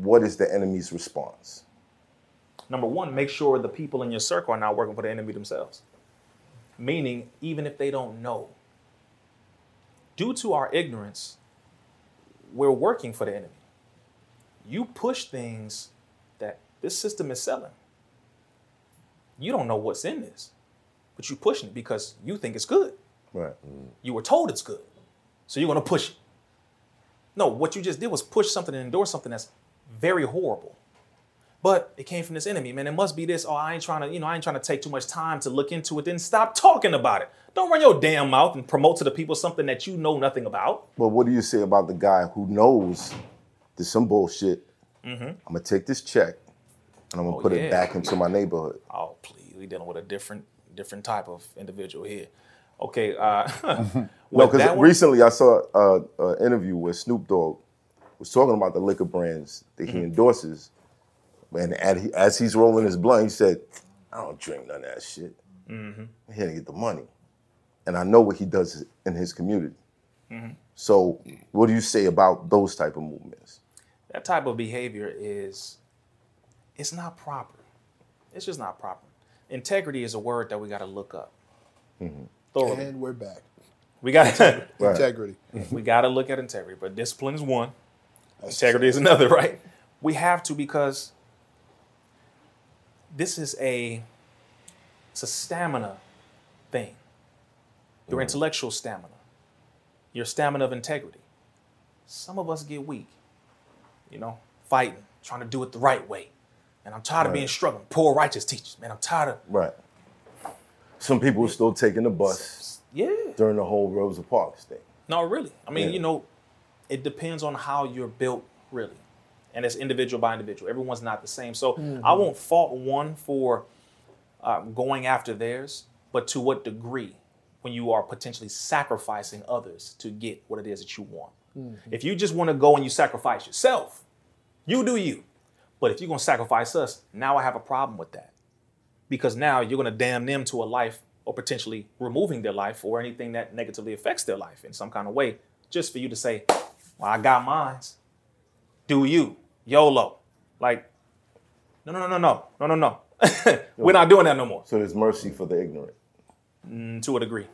what is the enemy's response? Number one, make sure the people in your circle are not working for the enemy themselves. Meaning, even if they don't know, due to our ignorance, we're working for the enemy. You push things that this system is selling. You don't know what's in this, but you're pushing it because you think it's good. Right. You were told it's good. So you're going to push it. No, what you just did was push something and endorse something that's very horrible. But it came from this enemy, man. It must be this. Oh, I ain't trying to, you know, I ain't trying to take too much time to look into it. Then stop talking about it. Don't run your damn mouth and promote to the people something that you know nothing about. But what do you say about the guy who knows there's some bullshit? Mm-hmm. I'm gonna take this check and I'm gonna Oh, put yeah. it back into my neighborhood. Oh, please, we dealing with a different, different type of individual here. Okay, uh, No, because recently I saw an interview where Snoop Dogg was talking about the liquor brands that Mm-hmm. he endorses, and as, as he's rolling his blunt, he said, "I don't drink none of that shit. Mm-hmm. I'm here to get the money, and I know what he does in his community. Mm-hmm. So, what do you say about those type of movements? that type of behavior is it's not proper. It's just not proper. Integrity is a word that we got to look up. Mm-hmm. Thoroughly. And we're back. we got to Integrity. we got to look at integrity but discipline is one. Integrity is another right? We have to because this is a it's a stamina thing. Your mm-hmm. intellectual stamina. Your stamina of integrity. Some of us get weak you know, fighting, trying to do it the right way. And I'm tired of being struggling. Poor righteous teachers, man. I'm tired of Right. Some people are still taking the bus yeah. during the whole Rosa Parks thing. No, really. I mean, Yeah. you know, it depends on how you're built, really, and it's individual by individual. Everyone's not the same. So I won't fault one for uh, going after theirs, but to what degree when you are potentially sacrificing others to get what it is that you want. If you just want to go and you sacrifice yourself, you do you. But if you're going to sacrifice us, now I have a problem with that. Because now you're going to damn them to a life or potentially removing their life or anything that negatively affects their life in some kind of way, just for you to say, well, I got mines. Do you? YOLO. Like, no, no, no, no, no, no, no, no. We're not doing that no more. So there's mercy for the ignorant Mm, To a degree.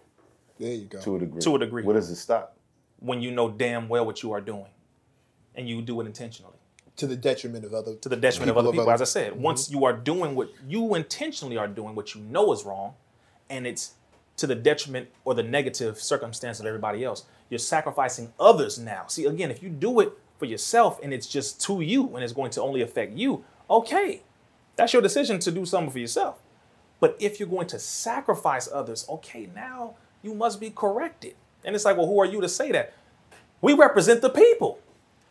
There you go. to a degree. To a degree. Where does it stop? When you know damn well what you are doing and you do it intentionally. To the detriment of other. to the detriment of People other of people. other- As I said, once mm-hmm. you are doing what you intentionally are doing, what you know is wrong, and it's to the detriment or the negative circumstance of everybody else, you're sacrificing others now. See, again, if you do it for yourself and it's just to you and it's going to only affect you, okay, that's your decision to do something for yourself. But if you're going to sacrifice others, okay, now you must be corrected. And it's like, well, who are you to say that? We represent the people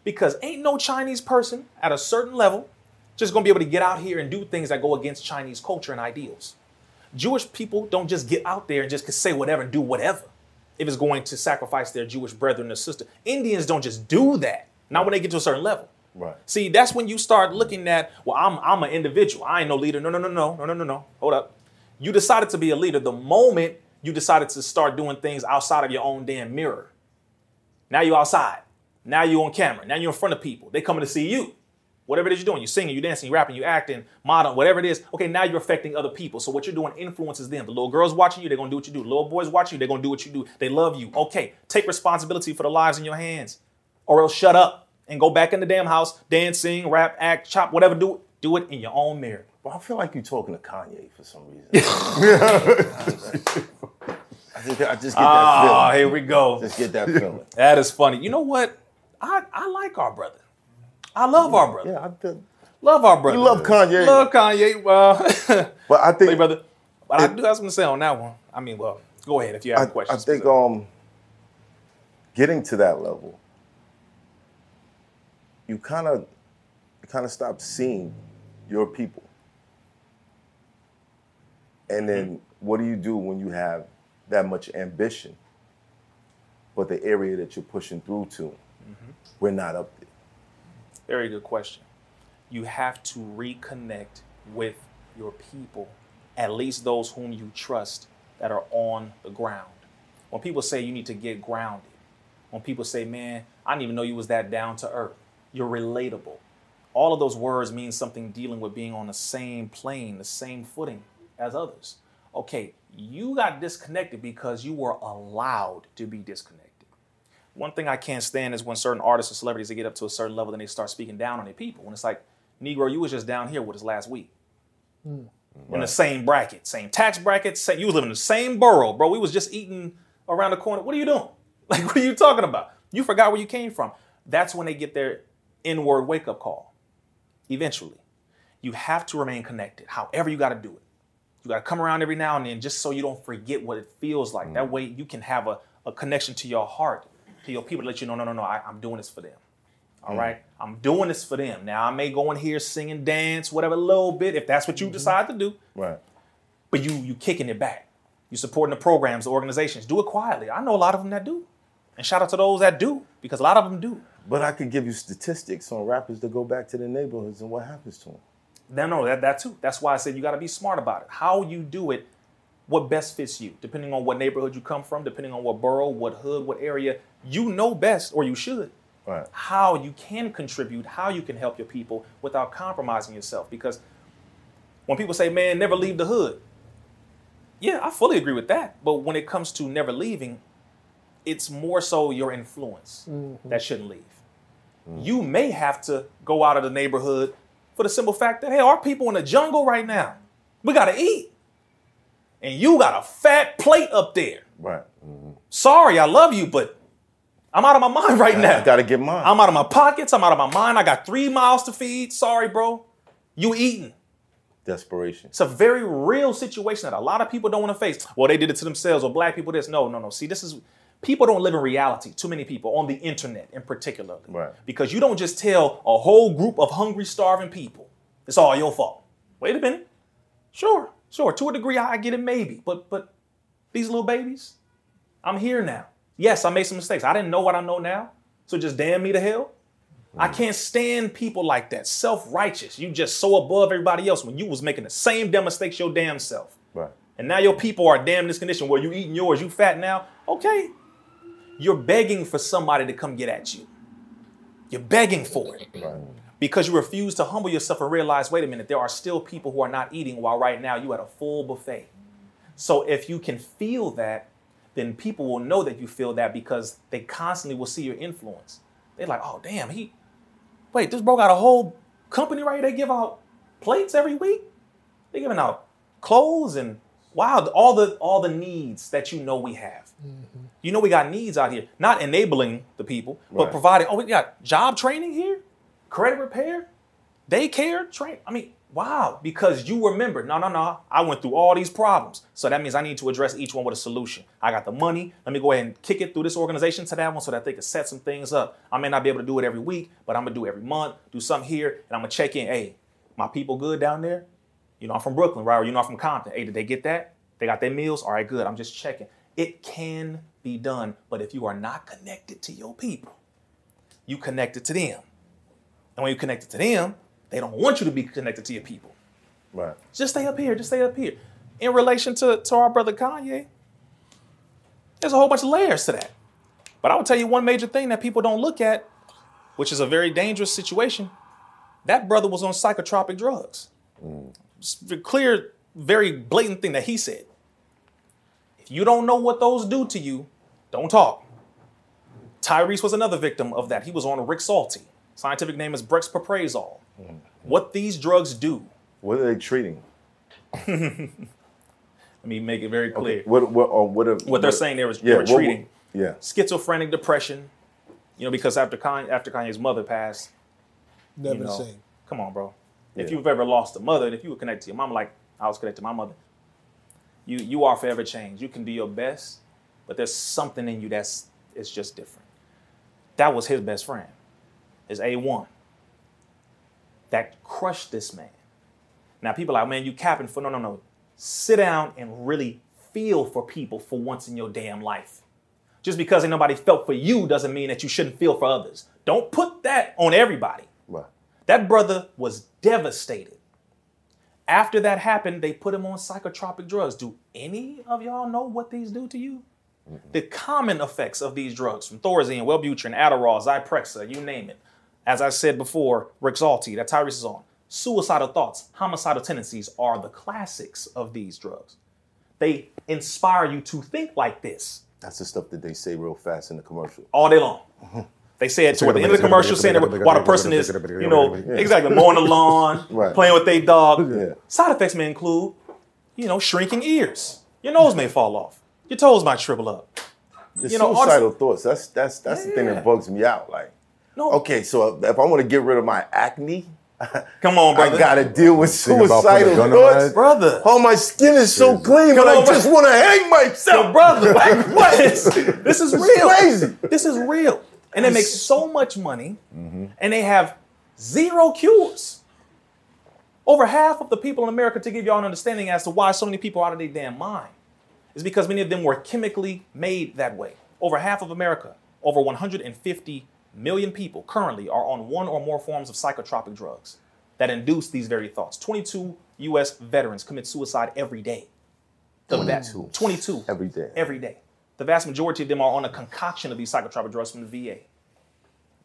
because ain't no Chinese person at a certain level just gonna be able to get out here and do things that go against Chinese culture and ideals. Jewish people don't just get out there and just say whatever and do whatever if it's going to sacrifice their Jewish brethren or sister. Indians don't just do that, not when they get to a certain level. Right. See, that's when you start looking at, well, I'm I'm an individual. I ain't no leader. No, no, no, no, no, no, no, no. Hold up. You decided to be a leader the moment you decided to start doing things outside of your own damn mirror. Now you're outside. Now you're on camera. Now you're in front of people. They coming to see you. Whatever it is you're doing, you're singing, you're dancing, you're rapping, you're acting, modeling, whatever it is. Okay, now you're affecting other people. So what you're doing influences them. The little girls watching you, they're gonna do what you do. The little boys watching you, they're gonna do what you do. They love you. Okay, take responsibility for the lives in your hands, or else shut up and go back in the damn house, dance, sing, rap, act, chop, whatever. Do it. Do it in your own mirror. Well, I feel like you're talking to Kanye for some reason. I just, I just get that feeling. Oh, feeling. here we go. Just get that feeling. That is funny. You know what? I, I like our brother. I love our brother. Yeah, I feel, Love our brother. You love Kanye. Love Kanye. Well, but I think brother. But I do have something to say on that one. I mean, well, go ahead if you have I, questions. I think um, getting to that level, you kind of, you kind of stop seeing your people, and then what do you do when you have that much ambition, but the area that you're pushing through to, we're not up there. Very good question. You have to reconnect with your people, at least those whom you trust that are on the ground. When people say you need to get grounded, when people say, man, I didn't even know you was that down to earth, you're relatable. All of those words mean something dealing with being on the same plane, the same footing as others. Okay, you got disconnected because you were allowed to be disconnected. One thing I can't stand is when certain artists or celebrities they get up to a certain level, then they start speaking down on their people. When it's like, Negro, you was just down here with us last week. Hmm. In the same bracket, same tax bracket, same, you was living in the same borough, bro. We was just eating around the corner. What are you doing? Like, what are you talking about? You forgot where you came from. That's when they get their inward wake up call. Eventually, you have to remain connected. However, you got to do it. You got to come around every now and then just so you don't forget what it feels like. That hmm. way, you can have a, a connection to your heart, to your people, to let you know, no, no, no, I, I'm doing this for them. All mm. right, I'm doing this for them. Now, I may go in here sing and dance, whatever, a little bit, if that's what you mm-hmm. decide to do Right. but you you kicking it back. You supporting the programs, the organizations. Do it quietly. I know a lot of them that do, and shout out to those that do because a lot of them do. But I could give you statistics on rappers that go back to their neighborhoods and what happens to them. No, no, that that too. That's why I said you got to be smart about it. How you do it, what best fits you, depending on what neighborhood you come from, depending on what borough, what hood, what area. You know best, or you should. Right. How you can contribute, how you can help your people without compromising yourself. Because when people say, "Man, never leave the hood," yeah, I fully agree with that. But when it comes to never leaving, it's more so your influence mm-hmm. that shouldn't leave. Mm. You may have to go out of the neighborhood for the simple fact that hey, our people in the jungle right now, we gotta eat, and you got a fat plate up there. Right. Mm-hmm. Sorry, I love you, but I'm out of my mind right now. I gotta get mine. I'm out of my pockets. I'm out of my mind. I got three miles to feed. Sorry, bro. You eating. Desperation. It's a very real situation that a lot of people don't want to face. Well, they did it to themselves, or black people this. No, no, no. See, this is people don't live in reality. Too many people on the internet, in particular, Right. because you don't just tell a whole group of hungry, starving people it's all your fault. Wait a minute. Sure, sure. To a degree, I I get it, maybe. But but these little babies, I'm here now. Yes, I made some mistakes. I didn't know what I know now. So just damn me to hell. I mm. can't stand people like that, self-righteous. You just so above everybody else when you was making the same damn mistakes your damn self. Right. And now your people are damn in this condition where you eating yours, you fat now. Okay. You're begging for somebody to come get at you. You're begging for it. Because you refuse to humble yourself and realize, wait a minute, there are still people who are not eating while right now you at a full buffet. So if you can feel that, then people will know that you feel that because they constantly will see your influence. They're like, oh damn, he wait, this bro got a whole company right here. They give out plates every week. They're giving out clothes and wow, all the all the needs that you know we have. Mm-hmm. You know we got needs out here, not enabling the people, but providing. Oh, we got job training here, credit repair, daycare train. I mean, wow, because you remember, no, no, no, I went through all these problems. So that means I need to address each one with a solution. I got the money. Let me go ahead and kick it through this organization to that one so that they can set some things up. I may not be able to do it every week, but I'm gonna do it every month, do something here, and I'm gonna check in. Hey, my people good down there? You know, I'm from Brooklyn, right? Or you know, I'm from Compton. Hey, did they get that? They got their meals? All right, good. I'm just checking. It can be done, but if you are not connected to your people, you connected to them. And when you connected to them, they don't want you to be connected to your people. Right. Just stay up here. Just stay up here. In relation to, to our brother Kanye, there's a whole bunch of layers to that. But I will tell you one major thing that people don't look at, which is a very dangerous situation. That brother was on psychotropic drugs. It's a clear, very blatant thing that he said. If you don't know what those do to you, don't talk. Tyrese was another victim of that. He was on Rexulti. Scientific name is Brexpiprazole. What these drugs do What are they treating? Let me make it very clear. Okay. What what or what? Are, What they're saying there is were- they yeah, what- treating. yeah. Schizophrenic depression, you know, because after Kanye, after Kanye's mother passed, Never you the know, same. Come on, bro. If you've ever lost a mother, and if you were connected to your mom, like I was connected to my mother, you you are forever changed. You can do your best, but there's something in you that's it's just different. That was his best friend, his A one. That crushed this man. Now people are like, man, you capping for no, no, no. Sit down and really feel for people for once in your damn life. Just because ain't nobody felt for you doesn't mean that you shouldn't feel for others. Don't put that on everybody. Right. That brother was devastated. After that happened, they put him on psychotropic drugs. Do any of y'all know what these do to you? The common effects of these drugs, from Thorazine, Wellbutrin, Adderall, Zyprexa, you name it. As I said before, Rexulti, that Tyrese is on. Suicidal thoughts, homicidal tendencies are the classics of these drugs. They inspire you to think like this That's the stuff that they say real fast in the commercial. all day long. They say it toward the end of the commercial, saying that while the person is, you know, exactly mowing the lawn, Right. playing with their dog. Yeah. Side effects may include, you know, shrinking ears. Your nose may fall off. Your toes might shrivel up. The You know, suicidal thoughts. That's that's that's the thing that bugs me out. Like, No, okay, so if I want to get rid of my acne, come on, brother. I gotta deal with Think about putting a suicidal gun on my thoughts. brother. Oh, my skin is so clean, Come but I on, just want to hang myself. Yo, brother, like, what is this? Is real. crazy. This is real, and they make so much money, Mm-hmm. and they have zero cures. Over half of the people in America, to give y'all an understanding as to why so many people are out of their damn mind, is because many of them were chemically made that way. Over half of America, over 150 million people currently are on one or more forms of psychotropic drugs that induce these very thoughts. 22 U.S. veterans commit suicide every day. The va- 22. 22 Every day. Every day. The vast majority of them are on a concoction of these psychotropic drugs from the VA.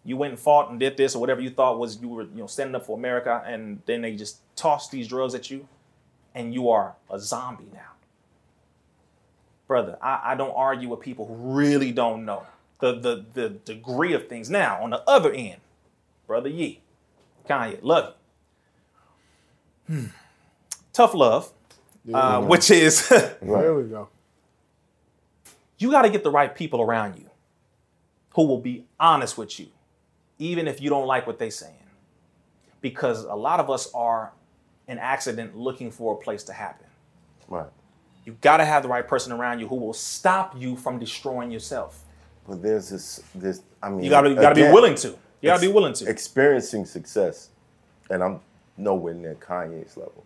You went and fought and did this or whatever you thought was you were, you know, standing up for America, and then they just toss these drugs at you, and you are a zombie now. Brother, I, I don't argue with people who really don't know the, the the degree of things. Now, on the other end, brother Yee, Kanye, love you. Hmm. Tough love, uh, which is There we go. you got to get the right people around you who will be honest with you, even if you don't like what they're saying. Because a lot of us are an accident looking for a place to happen. Right. You got to have the right person around you who will stop you from destroying yourself. But there's this this I mean You got to you got to be willing to. You got to be willing to. Experiencing success, and I'm nowhere near Kanye's level.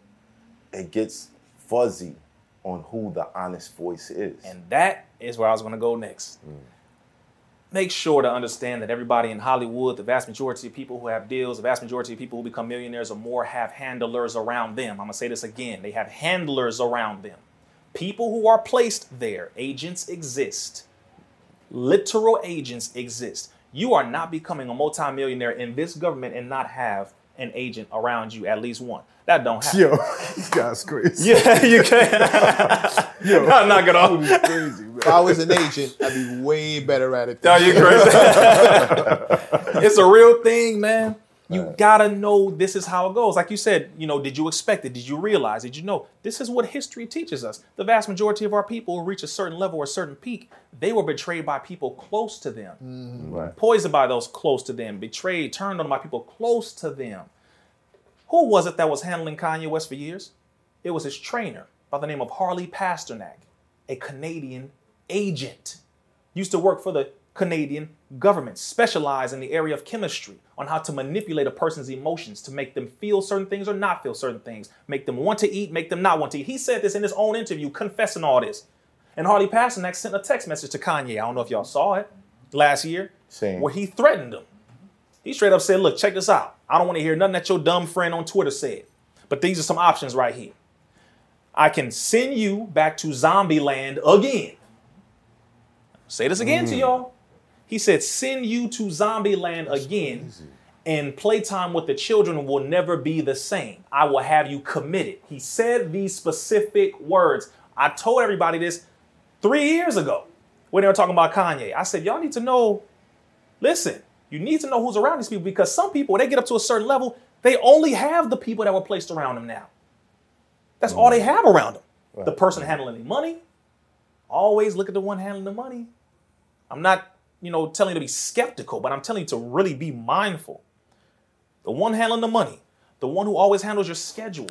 It gets fuzzy on who the honest voice is. And that is where I was going to go next. Mm. Make sure to understand that everybody in Hollywood, the vast majority of people who have deals, the vast majority of people who become millionaires or more have handlers around them. I'm to say this again. They have handlers around them. People who are placed there, agents exist. Literal agents exist. You are not becoming a multimillionaire in this government and not have an agent around you, at least one. That don't happen. Yo, this guy's crazy. Yeah, you can't. Yo, knock it off. crazy, man. If I was an agent, I'd be way better at it. No, you crazy. it's a real thing, man. You gotta know this is how it goes. Like you said, you know, did you expect it? Did you realize? Did you know? This is what history teaches us. The vast majority of our people who reach a certain level or a certain peak, they were betrayed by people close to them, mm-hmm. right. poisoned by those close to them, betrayed, turned on by people close to them. Who was it that was handling Kanye West for years? It was his trainer by the name of Harley Pasternak, a Canadian agent. Used to work for the Canadian government, specialize in the area of chemistry on how to manipulate a person's emotions to make them feel certain things or not feel certain things, make them want to eat, make them not want to eat. He said this in his own interview, confessing all this. And Harley Pasternak sent a text message to Kanye. I don't know if y'all saw it last year, Saying- where he threatened him. He straight up said, Look, check this out. I don't want to hear nothing that your dumb friend on Twitter said. But these are some options right here. I can send you back to zombie land again. Say this again to mm. y'all. He said, send you to zombie land again, and playtime with the children will never be the same. I will have you committed. He said these specific words. I told everybody this three years ago when they were talking about Kanye. I said, y'all need to know, listen, you need to know who's around these people because some people, when they get up to a certain level, they only have the people that were placed around them now. That's all they mm. have around them. The person handling the money. Always look at the one handling the money. I'm not, you know, telling you to be skeptical, but I'm telling you to really be mindful. The one handling the money, the one who always handles your schedule.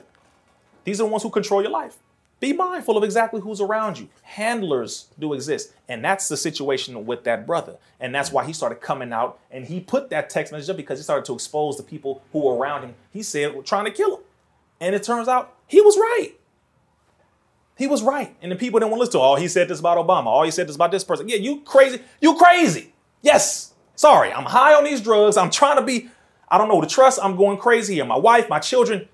These are the ones who control your life. Be mindful of exactly who's around you. Handlers do exist. And that's the situation with that brother. And that's why he started coming out and he put that text message up because he started to expose the people who were around him. He said were trying to kill him. And it turns out he was right. He was right. And the people didn't want to listen to, oh, he said this about Obama. Oh, he said this about this person. Yeah, you crazy. You crazy. Yes. Sorry. I'm high on these drugs. I'm trying to be, I don't know, the trust. I'm going crazy here. My wife, my children.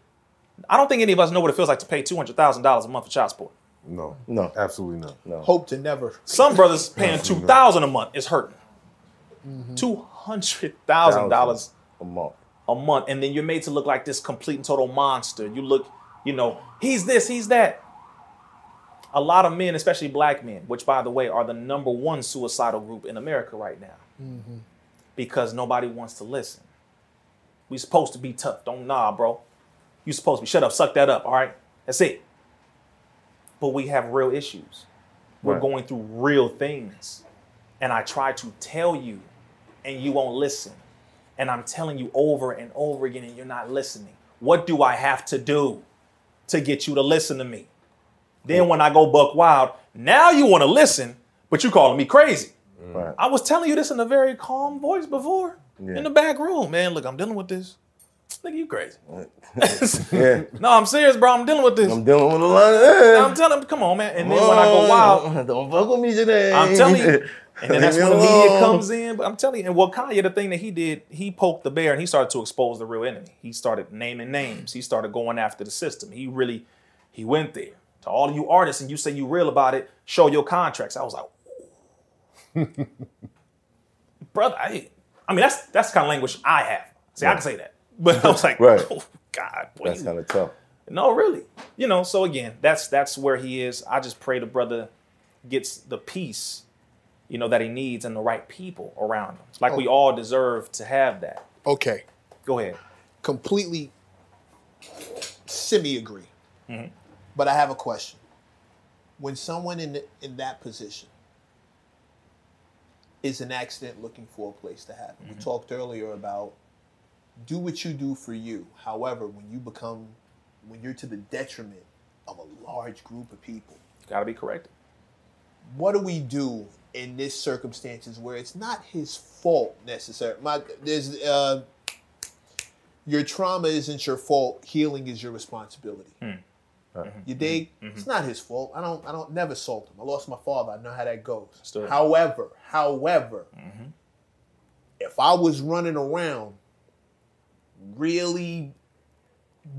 I don't think any of us know what it feels like to pay $200,000 a month for child support. No. No. Absolutely not. No. Hope to never. Some brothers paying two thousand a month is hurting. Mm-hmm. Two hundred thousand dollars a month. a month, and then you're made to look like this complete and total monster. You look, you know, he's this, he's that. A lot of men, especially black men, which by the way are the number one suicidal group in America right now, mm-hmm. because nobody wants to listen. We supposed to be tough. Don't nah, bro. You supposed to be shut up, suck that up. All right, that's it. But we have real issues. We're Right. going through real things. And I try to tell you, and you won't listen. And I'm telling you over and over again, and you're not listening. What do I have to do to get you to listen to me? Then when I go buck wild, now you want to listen, but you calling me crazy. Right. I was telling you this in a very calm voice before Yeah. in the back room, man. Look, I'm dealing with this. Nigga, you crazy. Yeah. no, I'm serious, bro. I'm dealing with this. I'm dealing with a lot of. I'm telling him, come on, man. And then when I go wild, don't fuck with me today. I'm telling you. And then that's when the media comes in. But I'm telling you, and well, Kanye, the thing that he did, he poked the bear and he started to expose the real enemy. He started naming names. He started going after the system. He really, he went there. To all of you artists, and you say you real about it, show your contracts. I was like, brother, I, I mean, that's that's the kind of language I have. See, I can say that. But I was like, Right. oh God, boy, That's kind of tough. no, really. You know, so again, that's that's where he is. I just pray the brother gets the peace, you know, that he needs and the right people around him. It's like we all deserve to have that. Okay. Go ahead. Completely semi agree. Mm-hmm. But I have a question. When someone in the, in that position is an accident looking for a place to happen, Mm-hmm. we talked earlier about do what you do for you. However, when you become when you're to the detriment of a large group of people, Got to be corrected. what do we do in this circumstances where it's not his fault necessarily? My, there's uh, your trauma isn't your fault. Healing is your responsibility. Mm-hmm. You dig? Mm-hmm. It's not his fault. I don't. I don't never salt him. I lost my father. I know how that goes. Understood. However, however, mm-hmm. if I was running around, really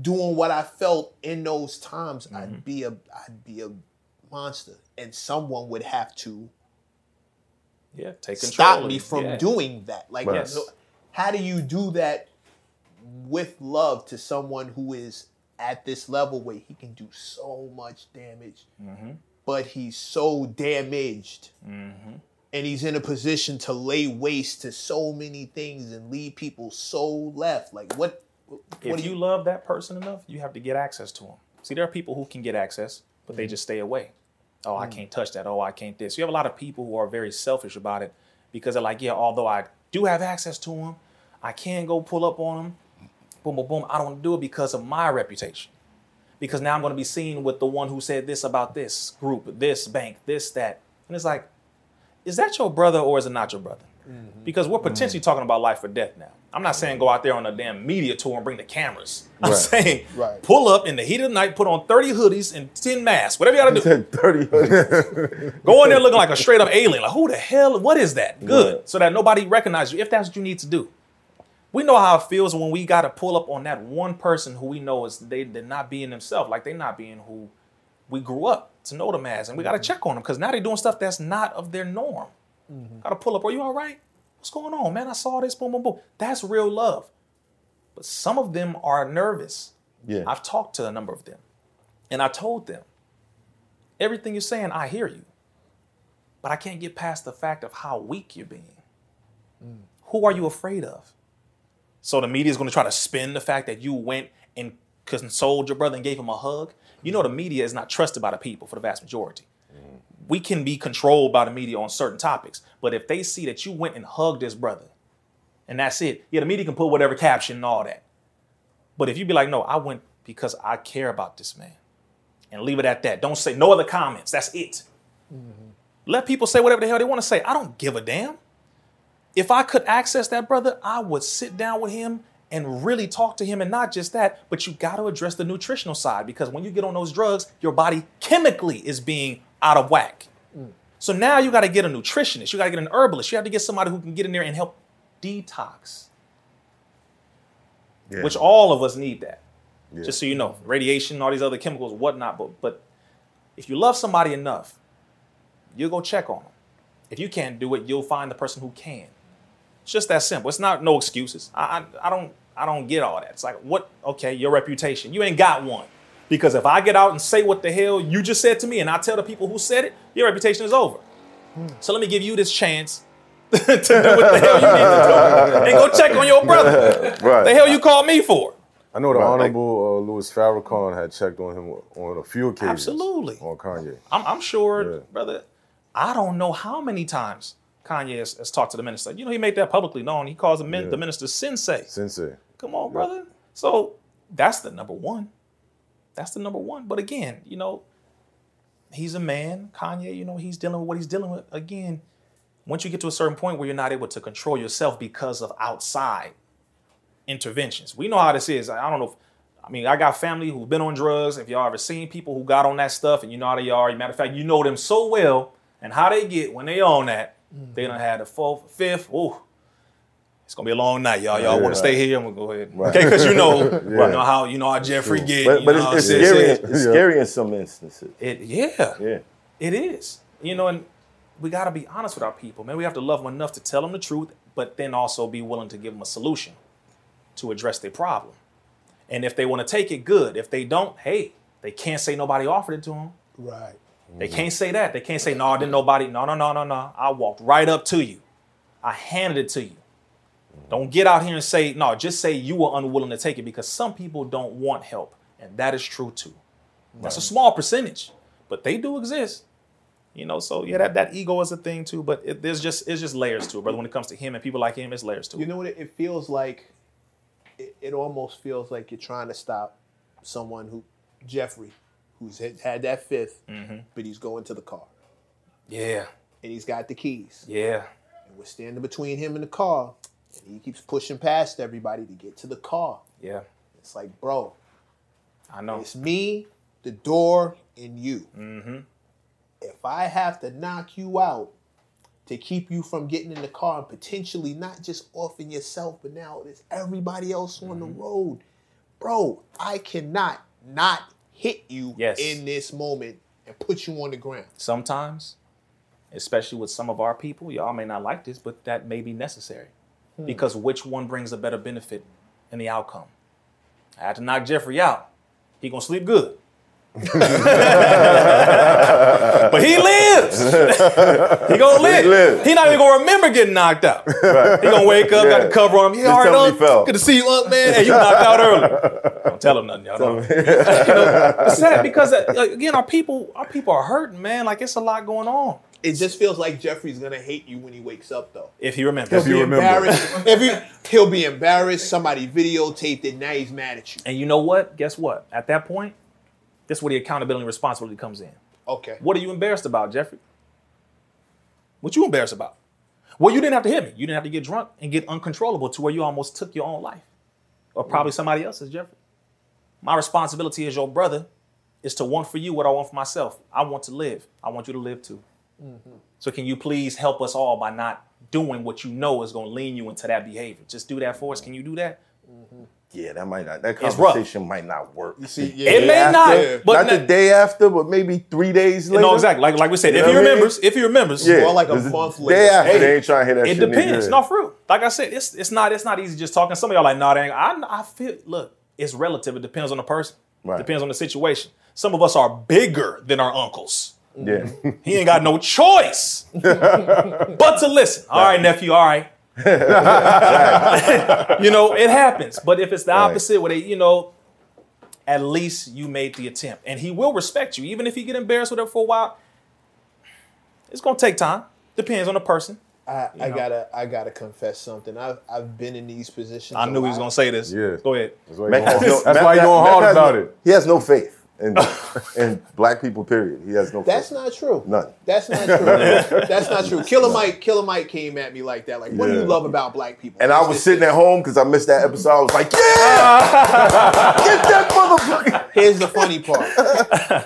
doing what I felt in those times, I'd be a I'd be a monster, and someone would have to Yeah, take control. stop me from Yeah. doing that. Like, Right. no- how do you do that with love to someone who is at this level where he can do so much damage, Mm-hmm. but he's so damaged, Mm-hmm. and he's in a position to lay waste to so many things and leave people so left. Like, what? What If do you love that person enough, you have to get access to them. See, there are people who can get access, but Mm-hmm. they just stay away. Oh, I can't touch that. Oh, I can't this. You have a lot of people who are very selfish about it because they're like, yeah, although I do have access to them, I can go pull up on them. Boom, boom, boom. I don't do it because of my reputation. Because now I'm going to be seen with the one who said this about this group, this bank, this, that. And it's like, is that your brother or is it not your brother? Mm-hmm. Because we're potentially mm-hmm. talking about life or death now. I'm not saying go out there on a damn media tour and bring the cameras. I'm Right. saying Right. pull up in the heat of the night, put on 30 hoodies and 10 masks, whatever you gotta do. Said 30 hoodies. Go in there looking like a straight up alien. Like, who the hell? What is that? Good. Right. So that nobody recognizes you if that's what you need to do. We know how it feels when we gotta pull up on that one person who we know is they they're not being themselves, like they're not being who we grew up to know them as. And we gotta mm-hmm. check on them because now they're doing stuff that's not of their norm. Mm-hmm. Gotta pull up. Are you all right? What's going on, man? I saw this. Boom, boom, boom. That's real love. But some of them are nervous. Yeah. I've talked to a number of them, and I told them, everything you're saying, I hear you. But I can't get past the fact of how weak you're being. Mm. Who are you afraid of? So the media is going to try to spin the fact that you went and consoled your brother and gave him a hug. You know the media is not trusted by the people for the vast majority. Mm. We can be controlled by the media on certain topics, but if they see that you went and hugged this brother, and that's it, yeah, the media can put whatever caption and all that. But if you be like, no, I went because I care about this man, and leave it at that. Don't say no other comments. That's it. Mm-hmm. Let people say whatever the hell they want to say. I don't give a damn. If I could access that brother, I would sit down with him and really talk to him. And not just that, but you got to address the nutritional side because when you get on those drugs, your body chemically is being out of whack. So now you got to get a nutritionist, you got to get an herbalist, you have to get somebody who can get in there and help detox, Yeah. which all of us need that. Yeah. Just so you know, radiation, all these other chemicals, whatnot. But but if you love somebody enough, you'll go check on them. If you can't do it, you'll find the person who can. It's just that simple. It's not no excuses. I, I I don't I don't get all that. It's like what? Okay, your reputation. You ain't got one. Because if I get out and say what the hell you just said to me, and I tell the people who said it, your reputation is over. So let me give you this chance to do what the hell you need to do, and go check on your brother. Right. The hell you called me for? I know the Right, Honorable uh, Louis Farrakhan had checked on him on a few occasions. Absolutely. On Kanye. I'm, I'm sure, Yeah. brother. I don't know how many times Kanye has, has talked to the minister. You know, he made that publicly known. He calls the, min- Yeah. the minister sensei. Sensei. Come on, brother. So that's the number one. That's the number one. But again, you know, he's a man. Kanye, you know, he's dealing with what he's dealing with. Again, once you get to a certain point where you're not able to control yourself because of outside interventions, we know how this is. I don't know if, I mean, I got family who've been on drugs. If y'all ever seen people who got on that stuff and you know how they are, matter of fact, you know them so well and how they get when they on that, they done had the fourth, fifth, ooh, it's gonna be a long night, y'all. Y'all Yeah. want to stay here? I'm gonna go ahead. Right. Okay, because you know, Yeah. you know how you know how Jeffrey get. But, but it's, it's scary. says. It's scary in some instances. It, yeah, Yeah. it is. You know, and we got to be honest with our people, man. We have to love them enough to tell them the truth, but then also be willing to give them a solution to address their problem. And if they want to take it, good. If they don't, hey, they can't say nobody offered it to them. Right. They mm-hmm. can't say that. They can't say, no, didn't nobody. No, no, no, no, no. I walked right up to you. I handed it to you. Mm-hmm. Don't get out here and say, no, just say you were unwilling to take it because some people don't want help. And that is true too. That's a small percentage, but they do exist. You know, so yeah, that, that ego is a thing too, but it, there's just it's just layers to it, brother. When it comes to him and people like him, it's layers to it. You know what it, it feels like? It, it almost feels like you're trying to stop someone who, Jeffrey, who's had, had that 5th Mm-hmm. but he's going to the car yeah, and he's got the keys. yeah, And we're standing between him and the car, and he keeps pushing past everybody to get to the car. yeah. It's like, bro, I know. it's me, the door, and you. Mm-hmm. If I have to knock you out to keep you from getting in the car and potentially not just offing yourself, but now there's everybody else on Mm-hmm. the road, bro, I cannot not hit you Yes. in this moment and put you on the ground. sometimes, especially with some of our people, y'all may not like this, but that may be necessary. Hmm. Because which one brings a better benefit in the outcome? I had to knock Jeffrey out. He gonna sleep good. but he lives. he gonna live. lives. He not even gonna remember getting knocked out. He gonna wake up, got Yeah. the cover on him. Yeah, Just all right, Unc. he fell. Good to see you, Unc, man. Hey, you knocked out early. Don't tell him nothing, y'all. Don't. you know, it's sad because uh, like, again, our people, our people are hurting, man. Like it's a lot going on. It just feels like Jeffrey's gonna hate you when he wakes up, though. If he remembers, He'll If be you remember. embarrassed. if he, he'll be embarrassed. Somebody videotaped it. Now he's mad at you. and you know what? Guess what? At that point, this is where the accountability and responsibility comes in. Okay. What are you embarrassed about, Jeffrey? What you embarrassed about? Well, you didn't have to hit me. You didn't have to get drunk and get uncontrollable to where you almost took your own life, or probably mm. somebody else's, Jeffrey. My responsibility as your brother is to want for you what I want for myself. I want to live. I want you to live too. Mm-hmm. So can you please help us all by not doing what you know is going to lean you into that behavior? Just do that for us. Mm. Can you do that? Mm-hmm. Yeah, that might not. That It's rough. conversation might not work. You see, yeah. It may after, not, but not the na- day after, but maybe three days later. No, exactly. Like like we said, You if know he what I mean? remembers, if he remembers, Yeah, More like a 'cause the month Day later. after, Hey, they ain't trying to hear that it shit. depends. nigga. No, for real. Like I said, it's it's not it's not easy just talking. Some of y'all like, nah, that ain't. I I feel. Look, it's relative. It depends on the person. Right. Depends on the situation. Some of us are bigger than our uncles. Yeah. He ain't got no choice but to listen. All right, nephew. All right. you know, it happens. But if it's the Right. opposite, where they, you know, at least you made the attempt. And he will respect you. Even if you get embarrassed with it for a while, it's gonna take time. Depends on the person. I, I gotta I gotta confess something. I've I've been in these positions. I knew he was lot. gonna say this. Yeah. Go ahead. That's why Mac you're going, no- that's Mac- why you're Mac- going hard has about no- it. He has no faith in, in black people. Period. He has no. That's faith. not true. None. That's not true. That's not true. Killer Mike, Killer Mike came at me like that. Like, what do you love about black people? And I was this, sitting this. at home because I missed that episode. I was like, yeah, get that motherfucker. Here's the funny part.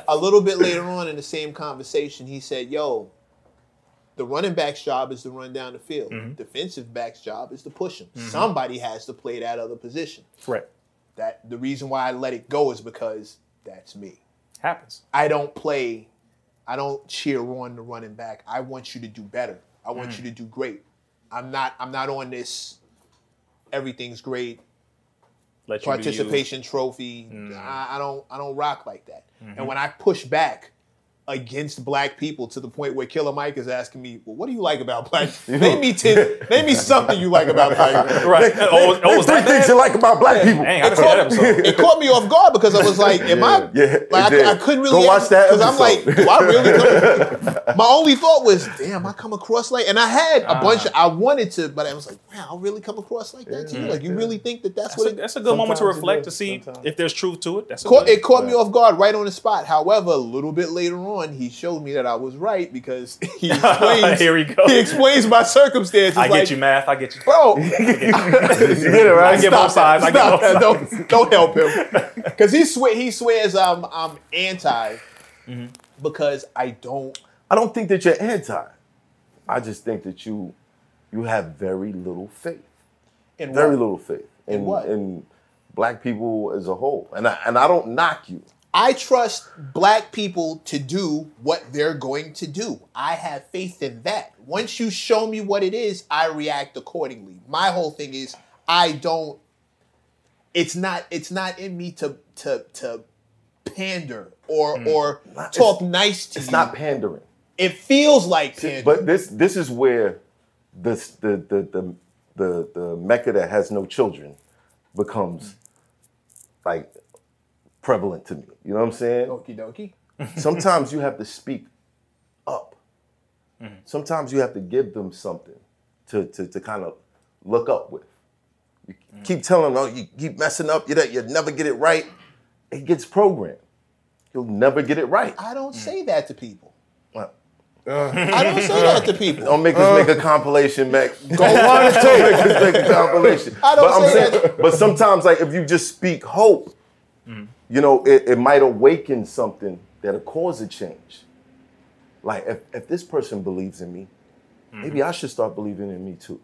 A little bit later on in the same conversation, he said, "Yo, the running back's job is to run down the field. Mm-hmm. Defensive back's job is to push him. Somebody has to play that other position. Right. That the reason why I let it go is because that's me. Happens. I don't play. I don't cheer on the running back. I want you to do better. I want Mm. you to do great. I'm not. I'm not on this. Everything's great. Let you you. participation trophy. Mm. I, I don't I don't rock like that. Mm-hmm. And when I push back against black people to the point where Killer Mike is asking me, well, what do you like about black? name me ten, name me something you like about black people. Right. Oh, oh, was Three things bad? you like about black people. Dang, I didn't see that episode. It caught me off guard because I was like, am I? Yeah, like. I, I couldn't really Go watch that because I'm like, do I really? Come, my only thought was, damn, I come across like, and I had Ah. a bunch. Of, I wanted to, but I was like, man, I'll really come across like that to you. Like, you really think that that's, That's what a, it? that's a good moment to reflect to see sometimes. if there's truth to it. That's a Caught, good, it caught me off guard right on the spot. However, a little bit later on, he showed me that I was right because he explains. Here we go. He explains my circumstances. I get you, math. I get you. bro. You get it right. I get both sides. I get both that. Don't don't help him because he swear he swears I'm I'm anti Mm-hmm. because I don't. I don't think that you're anti. I just think that you you have very little faith. In Very what? little faith in, what? in black people as a whole. And I, and I don't knock you. I trust black people to do what they're going to do. I have faith in that. Once you show me what it is, I react accordingly. My whole thing is I don't it's not it's not in me to to to pander or hmm. or Not- talk it's- nice to It's you. not pandering. it feels like pandering. But this this is where this the the the the, the Mecca that has no children becomes like prevalent to me. You know what I'm saying? Okie dokie. Sometimes you have to speak up. Mm-hmm. Sometimes you have to give them something to, to, to kind of look up with. You mm. keep telling them, oh, you keep messing up, you you never get it right. It gets programmed. You'll never get it right. I don't mm. say that to people. Well, I don't say that to people. Don't make us make a compilation, Mac. Go on and take make us make a compilation. I don't but I'm say saying, that. but sometimes, like if you just speak hope, mm. You know, it, it might awaken something that'll cause a change. Like if, if this person believes in me, maybe I should start believing in me too.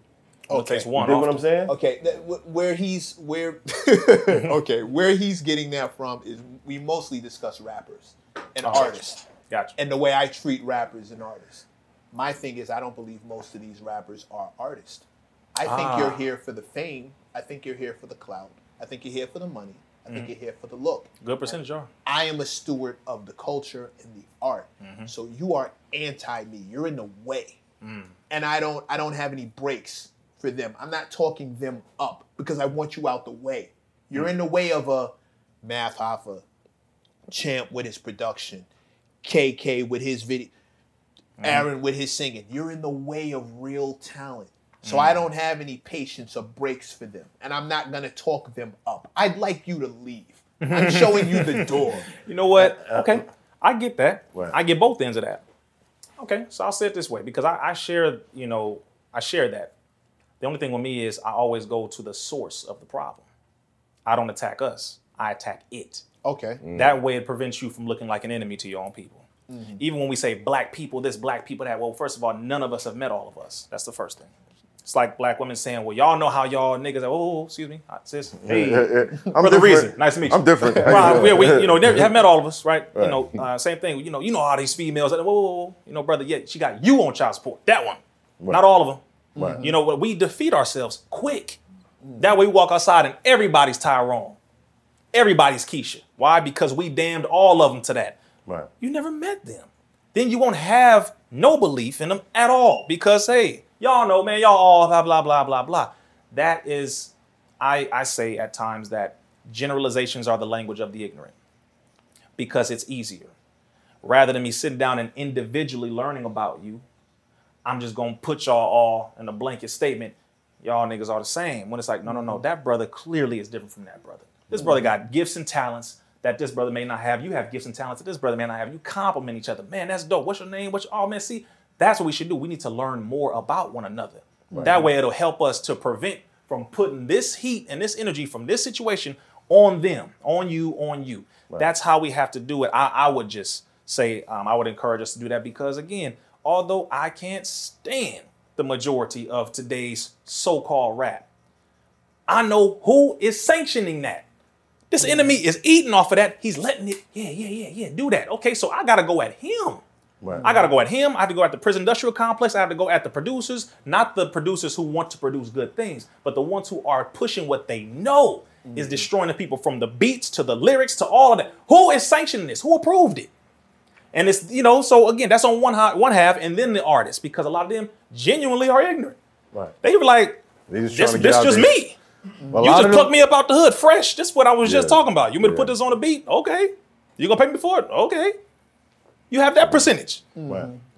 Well, it takes one. You one. dig what. I'm saying? Okay, that, where he's where okay, where he's getting that from is we mostly discuss rappers and artists Gotcha. and the way I treat rappers and artists. My thing is I don't believe most of these rappers are artists. I think Ah. you're here for the fame. I think you're here for the clout. I think you're here for the money. I think mm-hmm. you're here for the look. Good percentage are. I am a steward of the culture and the art. Mm-hmm. So you are anti me. You're in the way. Mm. And I don't I don't have any breaks for them. I'm not talking them up because I want you out the way. You're mm. in the way of a Math Hoffa, Champ with his production, KK with his video, mm. Aaron with his singing. You're in the way of real talent. So I don't have any patience or breaks for them. And I'm not gonna talk them up. I'd like you to leave. I'm showing you the door. You know what? Uh, uh, okay, I get that. Right. I get both ends of that. Okay, so I'll say it this way because I, I share, you know, I share that. The only thing with me is I always go to the source of the problem. I don't attack us. I attack it. Okay. Mm. That way, it prevents you from looking like an enemy to your own people. Mm-hmm. Even when we say black people, this, black people, that, well, first of all, none of us have met all of us. That's the first thing. It's like black women saying, well, y'all know how y'all niggas are, oh, excuse me, sis. Hey, I'm Brother different. Reason, nice to meet you. I'm different. Right, we, we, you know, they have met all of us, right? right. You know, uh, same thing. You know, you know all these females. Whoa, whoa, whoa, you know, brother. Yeah, she got you on child support. That one, not all of them. Right. You know, what? we defeat ourselves quick. That way, we walk outside and everybody's Tyrone, everybody's Keisha. Why? Because we damned all of them to that. Right. You never met them. Then you won't have no belief in them at all because hey, y'all know, man, y'all all blah blah blah blah blah. That is, I I say at times that generalizations are the language of the ignorant because it's easier. Rather than me sitting down and individually learning about you, I'm just gonna put y'all all in a blanket statement. Y'all niggas are the same. When it's like, no, no, no, mm-hmm. that brother clearly is different from that brother. This brother mm-hmm. got gifts and talents that this brother may not have. You have gifts and talents that this brother may not have. You compliment each other. Man, that's dope. What's your name? What's your, oh man, see, that's what we should do. We need to learn more about one another. That way it'll help us to prevent from putting this heat and this energy from this situation on them, on you, on you. That's how we have to do it. I, I would just say, um, I would encourage us to do that because, again, although I can't stand the majority of today's so called rap, I know who is sanctioning that. This enemy is eating off of that. He's letting it, yeah, yeah, yeah, yeah, do that. Okay, so I gotta go at him. Right. I gotta go at him. I have to go at the prison industrial complex. I have to go at the producers, not the producers who want to produce good things, but the ones who are pushing what they know is mm. destroying the people from the beats to the lyrics to all of that. Who is sanctioning this? Who approved it? And it's you know, so again, that's on one half, one half, and then the artists, because a lot of them genuinely are ignorant. Right. They were like, just this, trying to get this just there. me. A You just plucked them- me up out the hood, fresh. This is what I was just talking about. You want me to put this on the beat? Okay. You gonna pay me for it? Okay. You have that percentage. Mm.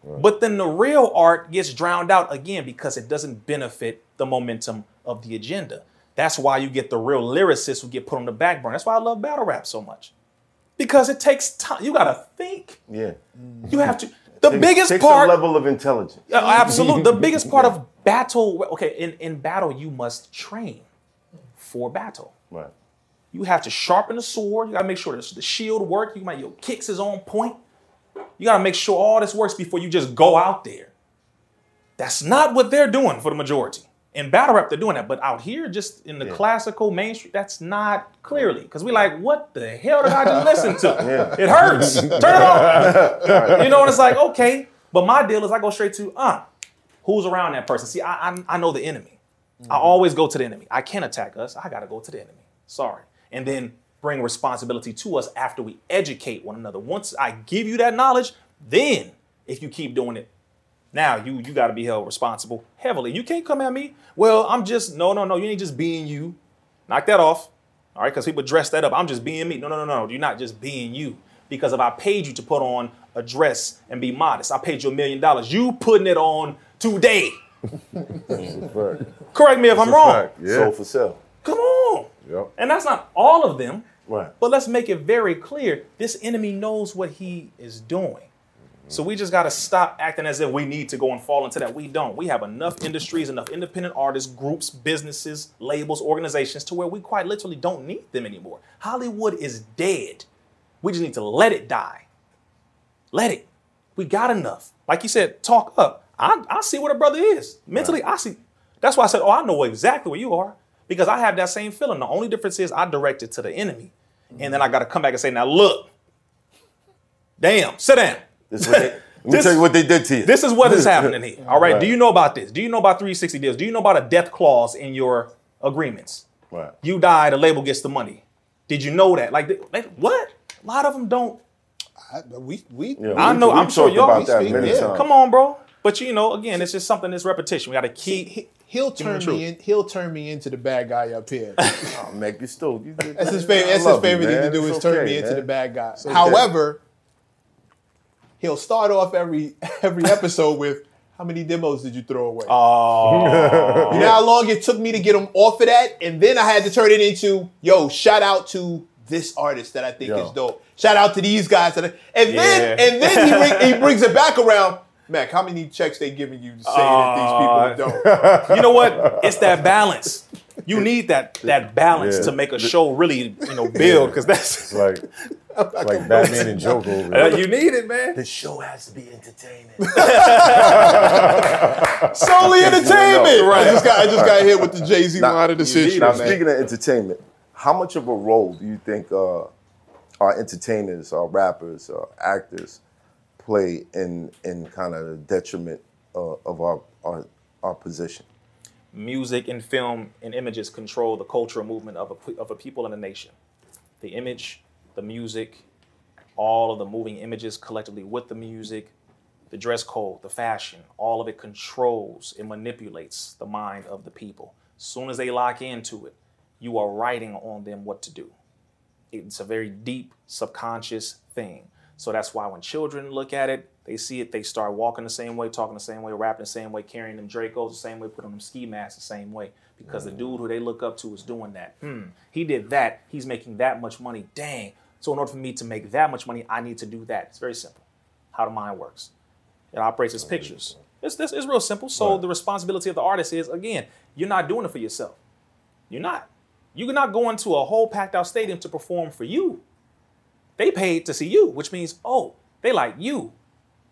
Right. But then the real art gets drowned out again because it doesn't benefit the momentum of the agenda. That's why you get the real lyricists who get put on the back burner. That's why I love battle rap so much. Because it takes time. You gotta think. Yeah. Mm. You have to. The Takes- biggest takes part. a level of intelligence. Yeah, absolutely. The biggest part of battle. Okay, in, in battle, you must train for battle. Right. You have to sharpen the sword. You gotta make sure the, the shield work. You might your kicks is on point. You gotta make sure all this works before you just go out there. That's not what they're doing for the majority. In battle rap, they're doing that, but out here, just in the Yeah. classical mainstream, that's not clearly because we're like, what the hell did I just listen to? Yeah. It hurts. Turn it off. You know, and it's like, okay, but my deal is I go straight to, uh, who's around that person? See, I I, I know the enemy. I always go to the enemy. I can't attack us. I got to go to the enemy. Sorry. And then bring responsibility to us after we educate one another. Once I give you that knowledge, then if you keep doing it, now you you got to be held responsible heavily. You can't come at me. Well, I'm just no no no. You ain't just being you. Knock that off. All right, because people dress that up. I'm just being me. No no no no. You're not just being you. Because if I paid you to put on a dress and be modest, I paid you a million dollars. You putting it on today. Correct me if I'm wrong. fact. Yeah. Sold for sale. Come on. Yep. And that's not all of them. Right. But let's make it very clear this enemy knows what he is doing. So we just got to stop acting as if we need to go and fall into that. We don't. We have enough industries, enough independent artists, groups, businesses, labels, organizations to where we quite literally don't need them anymore. Hollywood is dead. We just need to let it die. Let it. We got enough. Like you said, talk up. I, I see what a brother is. Mentally, I see. That's why I said, oh, I know exactly where you are because I have that same feeling. The only difference is I direct it to the enemy. And then I got to come back and say, now look, damn, sit down. This is what they, let me This- tell you what they did to you. This is what is happening here. All right. Right. Do you know about this? Do you know about 360 deals? Do you know about a death clause in your agreements? Right. You die, the label gets the money. Did you know that? Like, like, what? A lot of them don't. I, we we Yeah, I know. we I'm sure y'all. about that speak- many yeah. times. Come on, bro. But you know, again, it's just something that's repetition. We got to keep. He, he'll Give me the turn me in. He'll turn me into the bad guy up here. Oh, man, you still. You, That's his favorite. That's his favorite thing to do is turn me into the bad guy. okay. However, he'll start off every every episode with, "How many demos did you throw away?" Oh, You know how long it took me to get him off of that, and then I had to turn it into, "Yo, shout out to this artist that I think Yo. is dope. Shout out to these guys that." I, and then and then he, bring, he brings it back around. Mac, how many checks they giving you to say that these people don't? you know what? It's that balance. You need that that balance Yeah. to make a show really, you know, build because that's It's like, it's like Batman and Joker over uh, you need it, man. The show has to be entertaining. Solely entertainment. right? I just got I just got hit with the Jay Z Now- line of decision. now, man. speaking of entertainment, how much of a role do you think uh, our entertainers, our rappers, our actors play in in kind of detriment uh, of our, our our position? music and film and images control the cultural movement of a, of a people and a nation. The image, the music, all of the moving images collectively with the music, the dress code, the fashion, all of it controls and manipulates the mind of the people. As soon as they lock into it, you are writing on them what to do. It's a very deep subconscious thing. So that's why when children look at it, they see it, they start walking the same way, talking the same way, rapping the same way, carrying them Dracos the same way, putting them ski masks the same way. Because the dude who they look up to is doing that. Hmm, he did that. He's making that much money. Dang. So in order for me to make that much money, I need to do that. It's very simple. How the mind works. It operates as pictures. It's this is real simple. So the responsibility of the artist is again, you're not doing it for yourself. You're not. You're not going to a whole packed out stadium to perform for you. They paid to see you, which means, oh, they like you.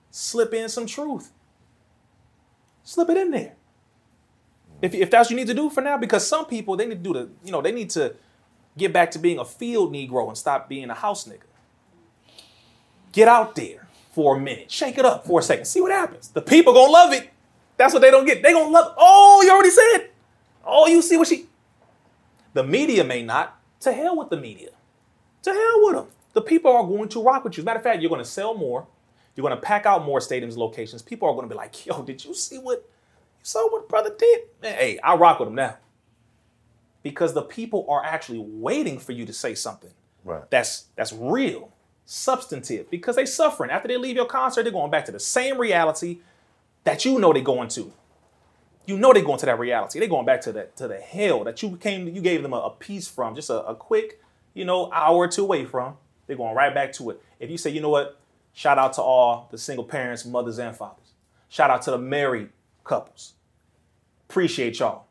Slip in some truth. Slip it in there. If, if that's what you need to do for now, because some people they need to do the, you know, they need to get back to being a field Negro and stop being a house nigga. Get out there for a minute. Shake it up for a second. See what happens. The people gonna love it. That's what they don't get. They gonna love. Oh, you already said. Oh, you see what she. The media may not. To hell with the media. To hell with them. The people are going to rock with you. As a matter of fact, you're going to sell more. You're going to pack out more stadiums locations. People are going to be like, yo, did you see what you saw what brother did? Man, hey, I rock with him now. Because the people are actually waiting for you to say something Right. that's that's real, substantive, because they're suffering. After they leave your concert, they're going back to the same reality that you know they're going to. You know they're going to that reality. They're going back to that to the hell that you came, you gave them a, a piece from, just a, a quick, you know, hour or two away from. They're going right back to it. If you say, you know what, shout out to all the single parents, mothers and fathers. Shout out to the married couples. Appreciate y'all.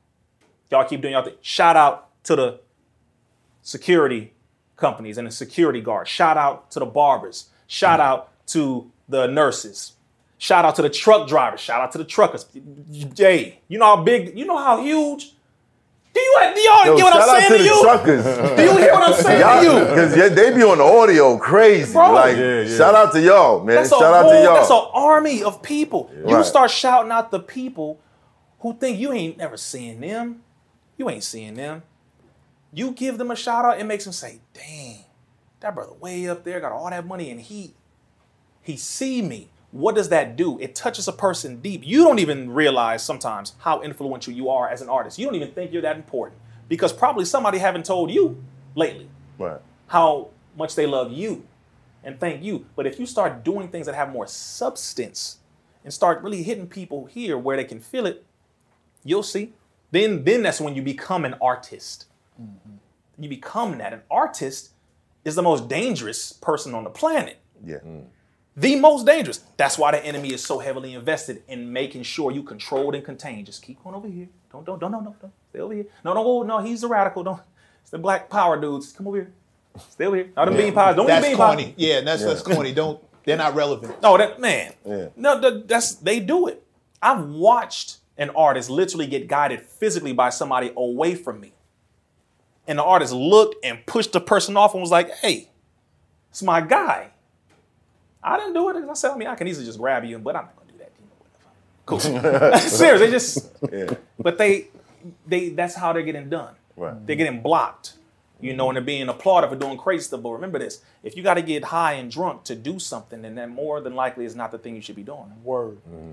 Y'all keep doing y'all thing. Shout out to the security companies and the security guards. Shout out to the barbers. Shout out to the nurses. Shout out to the truck drivers. Shout out to the truckers. Hey, you know how big, you know how huge. Do you do y'all Yo, get what I'm saying to to, you? truckers. Do you hear what I'm saying to you? Because yeah, they be on the audio crazy. Bro. like, Yeah, yeah. shout out to y'all, man. That's shout a out whole, to y'all. That's an army of people. You Right. start shouting out the people who think you ain't never seeing them. You ain't seeing them. You give them a shout out, it makes them say, dang, that brother way up there got all that money and he he see me. What does that do? It touches a person deep. You don't even realize sometimes how influential you are as an artist. You don't even think you're that important because probably somebody haven't told you lately right. how much they love you and thank you. But if you start doing things that have more substance and start really hitting people here where they can feel it, you'll see. Then, then that's when you become an artist. Mm-hmm. You become that. An artist is the most dangerous person on the planet. Yeah. Mm. The most dangerous. That's why the enemy is so heavily invested in making sure you controlled and contained. Just keep going over here. Don't, don't, don't, no, no, no. Stay over here. No, no, no, no. He's the radical. Don't. It's the black power dudes. Come over here. Stay over here. Not them bean pies. Don't eat That's bean corny. pies. Yeah, that's that's corny. Don't. They're not relevant. No, that man. Yeah. No, that, that's they do it. I've watched an artist literally get guided physically by somebody away from me. And the artist looked and pushed the person off and was like, hey, it's my guy. I didn't do it. I said, I mean, I can easily just grab you, but I'm not gonna do that. You know, whatever. Cool. Seriously, they just Yeah. but they they that's how they're getting done. Right. They're getting blocked. You know, and they're being applauded for doing crazy stuff. But remember this: if you got to get high and drunk to do something, then that more than likely is not the thing you should be doing. Word. Mm-hmm.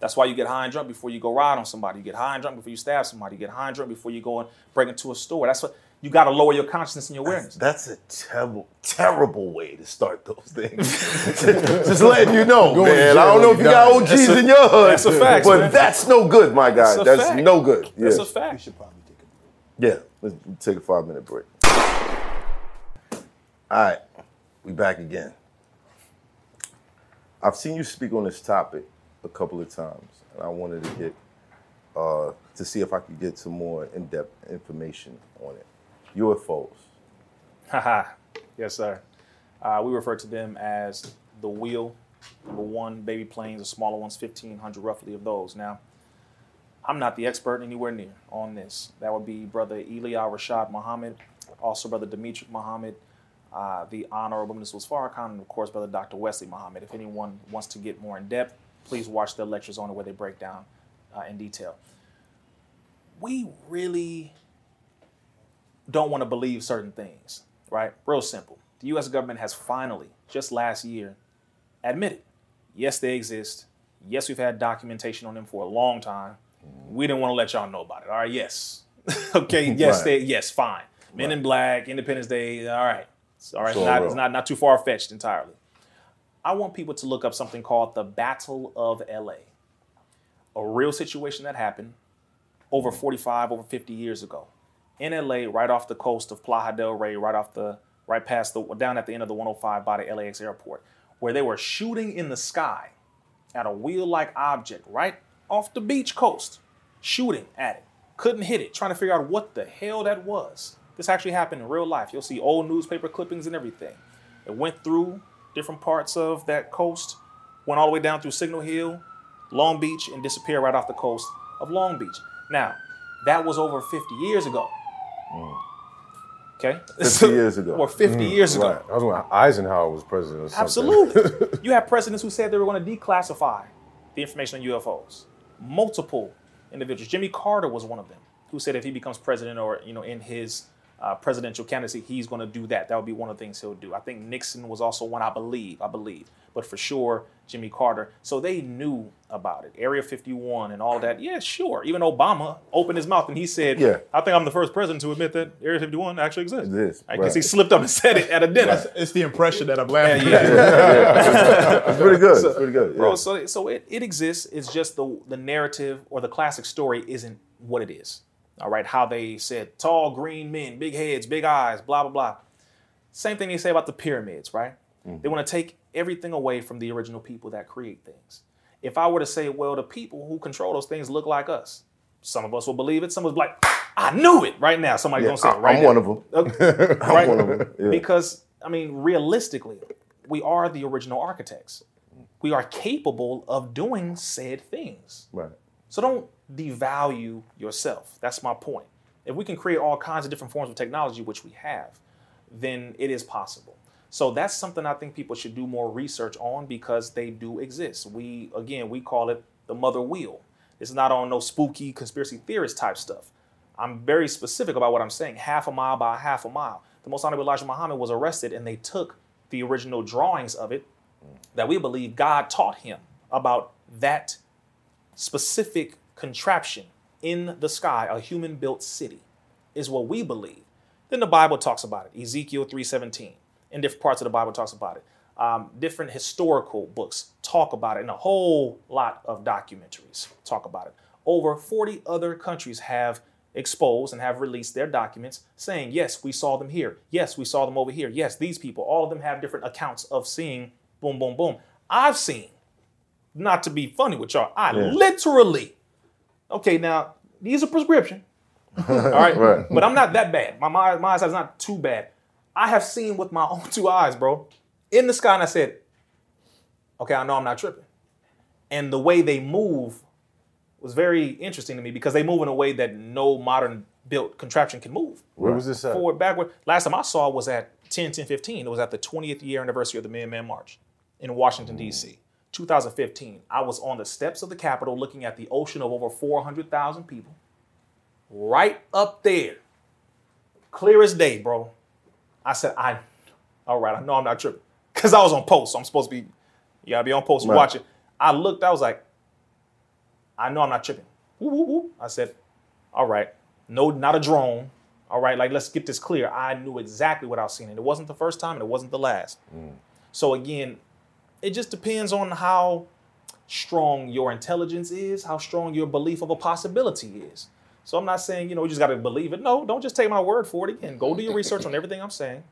That's why you get high and drunk before you go ride on somebody. You get high and drunk before you stab somebody. You get high and drunk before you go and break into a store. That's what you got to lower your consciousness and your awareness. That's a terrible, terrible way to start those things. Just letting you know, Going to man. I don't know if you you got die. OGs That's a- in your hood, that's a fact, but man. that's no good, my guy. That's a That's, fact. no good. Yeah. That's a fact. Should probably take a break. Yeah, let's take a five minute break. All right, we back again. I've seen you speak on this topic a couple of times, and I wanted to get uh, to see if I could get some more in depth information on it. UFOs. Haha. yes, sir. Uh, we refer to them as the wheel. Number one, baby planes, the smaller ones, 1,500 roughly of those. Now, I'm not the expert anywhere near on this. That would be Brother Ilia Rashad Muhammad, also Brother Demetric Muhammad, uh, the Honorable Minister Farrakhan, and of course, Brother Dr. Wesley Muhammad. If anyone wants to get more in depth, please watch their lectures on it where they break down uh, in detail. We really don't want to believe certain things, right? Real simple. The US government has finally, just last year, admitted yes, they exist. Yes, we've had documentation on them for a long time. We didn't want to let y'all know about it. All right, yes. okay, yes, Right. they, yes, fine. Men in Black, Independence Day, all right. It's, all right, So not, it's not not too far fetched entirely. I want people to look up something called the Battle of LA, a real situation that happened over 45, over 50 years ago in LA, right off the coast of Playa del Rey, right off the right past the down at the end of the 105 by the LAX airport, where they were shooting in the sky at a wheel-like object right off the beach coast, shooting at it. Couldn't hit it, trying to figure out what the hell that was. This actually happened in real life. You'll see old newspaper clippings and everything. It went through different parts of that coast, went all the way down through Signal Hill, Long Beach, and disappeared right off the coast of Long Beach. Now, that was over 50 years ago. Mm. Okay? 50 years ago. Or 50 mm, years ago. Right. That was when Eisenhower was president. Absolutely. you had presidents who said they were going to declassify the information on UFOs. Multiple individuals. Jimmy Carter was one of them who said if he becomes president or you know in his uh, presidential candidacy, he's going to do that. That would be one of the things he'll do. I think Nixon was also one, I believe. I believe, but for sure Jimmy Carter. So they knew about it. Area 51 and all that. Yeah, sure. Even Obama opened his mouth and he said, Yeah. "I think I'm the first president to admit that Area 51 actually exists." Exists, I guess he slipped up and said it at a dinner. It's the impression that I'm laughing Yeah, at. It's pretty good. it's pretty good. bro. So so it, it exists. It's just the the narrative or the classic story isn't what it is. All right, how they said tall green men, big heads, big eyes, blah blah blah. Same thing they say about the pyramids, right? Mm-hmm. They want to take everything away from the original people that create things. If I were to say, well, the people who control those things look like us, some of us will believe it. Some of us will be like, I knew it right now. Somebody's Yeah, gonna say it right I'm now. one of them. Okay, I'm right? one of them. Yeah. Because I mean, realistically, we are the original architects. We are capable of doing said things. Right. So don't devalue yourself. That's my point. If we can create all kinds of different forms of technology, which we have, then it is possible. So that's something I think people should do more research on because they do exist. We again we call it the mother wheel. It's not on no spooky conspiracy theorist type stuff. I'm very specific about what I'm saying. Half a mile by half a mile. The Most Honorable Elijah Muhammad was arrested, and they took the original drawings of it that we believe God taught him about that specific contraption in the sky, a human built city, is what we believe. Then the Bible talks about it. Ezekiel 3:17. In different parts of the Bible talks about it. Um, different historical books talk about it, and a whole lot of documentaries talk about it. Over 40 other countries have exposed and have released their documents saying, yes, we saw them here. Yes, we saw them over here. Yes, these people, all of them have different accounts of seeing boom, boom, boom. I've seen, not to be funny with y'all, I literally, okay, now these are prescription. All right. Right. But I'm not that bad. My, my, my eyesight's not too bad. I have seen with my own two eyes, bro, in the sky, and I said, okay, I know I'm not tripping. And the way they move was very interesting to me because they move in a way that no modern built contraption can move. Where was this at? Forward, backward. Last time I saw was at 10, 10, 15. It was at the 20th year anniversary of the Million Man March in Washington, D.C. 2015. I was on the steps of the Capitol looking at the ocean of over 400,000 people. Right up there. Clear as day, bro. I said, I, all right, I know I'm not tripping. Because I was on post, so I'm supposed to be, you gotta be on post Right. watch it. I looked, I was like, I know I'm not tripping. Woo, woo, woo. I said, all right, no, not a drone. All right, like let's get this clear. I knew exactly what I was seeing, and it wasn't the first time, and it wasn't the last. Mm. So again, it just depends on how strong your intelligence is, how strong your belief of a possibility is. So I'm not saying, you know, you just got to believe it. No, don't just take my word for it. Again, go do your research on everything I'm saying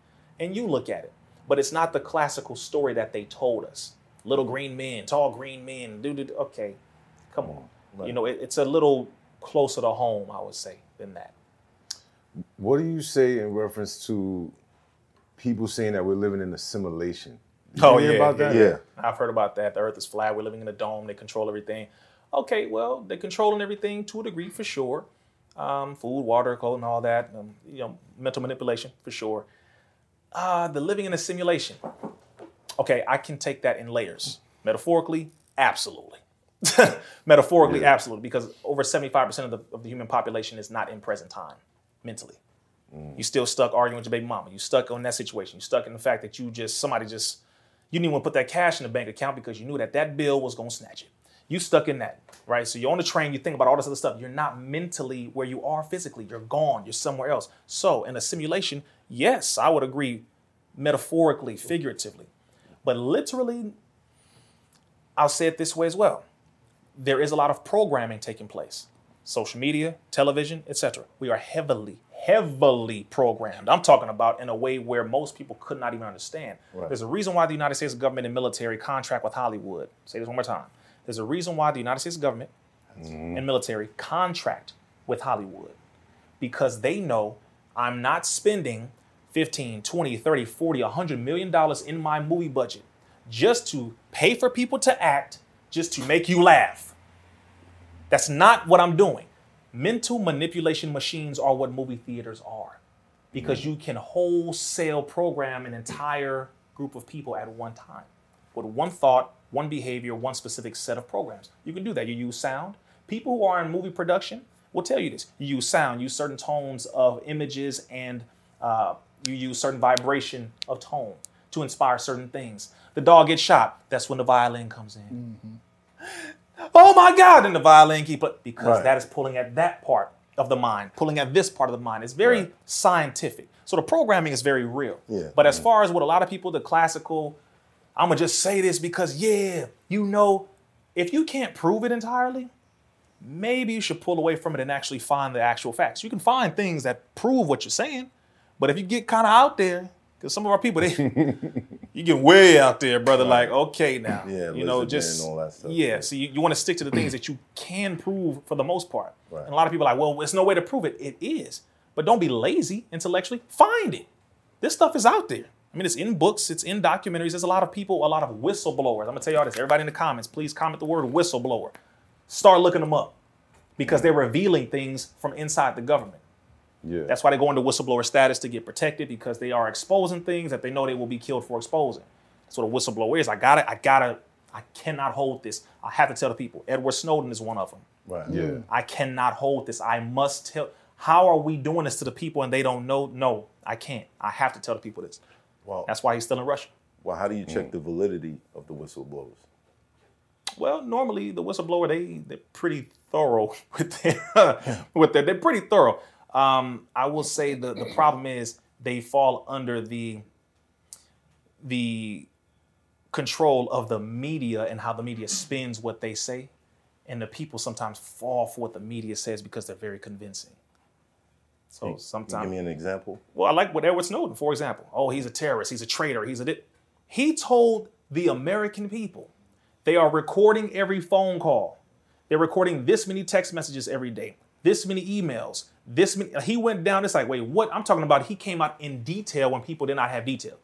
and you look at it. But it's not the classical story that they told us. Little green men, tall green men, do. Okay, come on. You know, it, it's a little closer to home, I would say, than that. What do you say in reference to people saying that we're living in a simulation? Did you Oh, yeah, about yeah, that? Yeah. I've heard about that. The Earth is flat. We're living in a dome. They control everything. Okay, well, they're controlling everything to a degree for sure. Um, food, water, clothing, all that. Um, you know, mental manipulation for sure. Uh, the living in a simulation. Okay, I can take that in layers. Metaphorically, absolutely. Metaphorically, absolutely, because over 75% of the, of the human population is not in present time mentally. You still stuck arguing with your baby mama. You stuck on that situation. You stuck in the fact that you just somebody just you didn't even put that cash in the bank account because you knew that that bill was gonna snatch it. You stuck in that, right? So you're on the train. You think about all this other stuff. You're not mentally where you are physically. You're gone. You're somewhere else. So in a simulation, yes, I would agree. metaphorically, figuratively. But literally, I'll say it this way as well. There is a lot of programming taking place. Social media, television, etc. We are heavily, heavily programmed. I'm talking about in a way where most people could not even understand. Right. There's a reason why the United States government and military contract with Hollywood. Say this one more time. There's a reason why the United States government and mm-hmm. military contract with Hollywood because they know I'm not spending 15, 20, 30, 40, 100 million dollars in my movie budget just to pay for people to act, just to make you laugh. That's not what I'm doing. Mental manipulation machines are what movie theaters are because you can wholesale program an entire group of people at one time with one thought, one behavior, one specific set of programs. You can do that. You use sound. People who are in movie production will tell you this. You use sound, use certain tones of images, and uh, you use certain vibration of tone to inspire certain things. The dog gets shot. That's when the violin comes in. Oh my God! And the violin keep it because Right. that is pulling at that part of the mind, pulling at this part of the mind. It's very Right. scientific. So the programming is very real. Yeah. But as mm-hmm. far as what a lot of people, the classical, I'm gonna just say this because yeah, you know, if you can't prove it entirely, maybe you should pull away from it and actually find the actual facts. You can find things that prove what you're saying, but if you get kind of out there, because some of our people, they you get way out there, brother. Like, okay, now, Yeah, you know, just and all that stuff. yeah. So you, you want to stick to the things that you can prove for the most part. Right. And a lot of people are like, well, there's no way to prove it. It is, but don't be lazy intellectually. Find it. This stuff is out there. I mean, it's in books, it's in documentaries. There's a lot of people, a lot of whistleblowers. I'm gonna tell you all this. Everybody in the comments, please comment the word whistleblower. Start looking them up because they're revealing things from inside the government. Yeah. That's why they go into whistleblower status to get protected because they are exposing things that they know they will be killed for exposing. That's what a whistleblower is. I gotta, I gotta, I cannot hold this. I have to tell the people. Edward Snowden is one of them. Right. yeah. I cannot hold this. I must tell. How are we doing this to the people and they don't know? No, I can't. I have to tell the people this. Well, That's why he's still in Russia. well, how do you check mm. the validity of the whistleblowers? Well, normally the whistleblower they they're pretty thorough with their with their they're pretty thorough. Um, I will say the the problem is they fall under the the control of the media and how the media spins what they say, and the people sometimes fall for what the media says because they're very convincing. So sometimes give me an example. well, I like what Edward Snowden, for example. Oh, he's a terrorist. He's a traitor. He's a. Di-. He told the American people they are recording every phone call. They're recording this many text messages every day, this many emails, this many. He went down. It's like, wait, what? I'm talking about. He came out in detail when people did not have detail.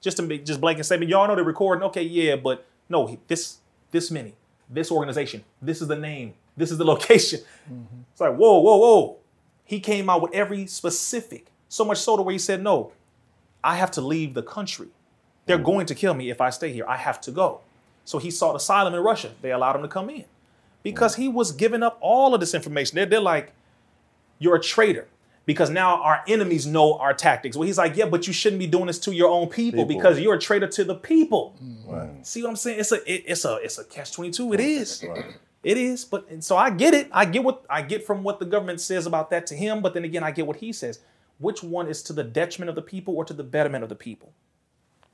Just to make just blanket statement. Y'all know they're recording. Okay, yeah, but no, this this many, this organization, this is the name, this is the location. Mm-hmm. It's like, whoa, whoa, whoa. He came out with every specific, so much so to where he said, no, I have to leave the country. They're going to kill me if I stay here. I have to go. So he sought asylum in Russia. They allowed him to come in because he was giving up all of this information. They're, they're like, you're a traitor because now our enemies know our tactics. Well, he's like, yeah, but you shouldn't be doing this to your own people, People. because you're a traitor to the people. Right. See what I'm saying? It's a it- it's a it's a catch twenty two. It is. Right. It is. But and so I get it. I get what I get from what the government says about that to him. But then again, I get what he says. Which one is to the detriment of the people or to the betterment of the people?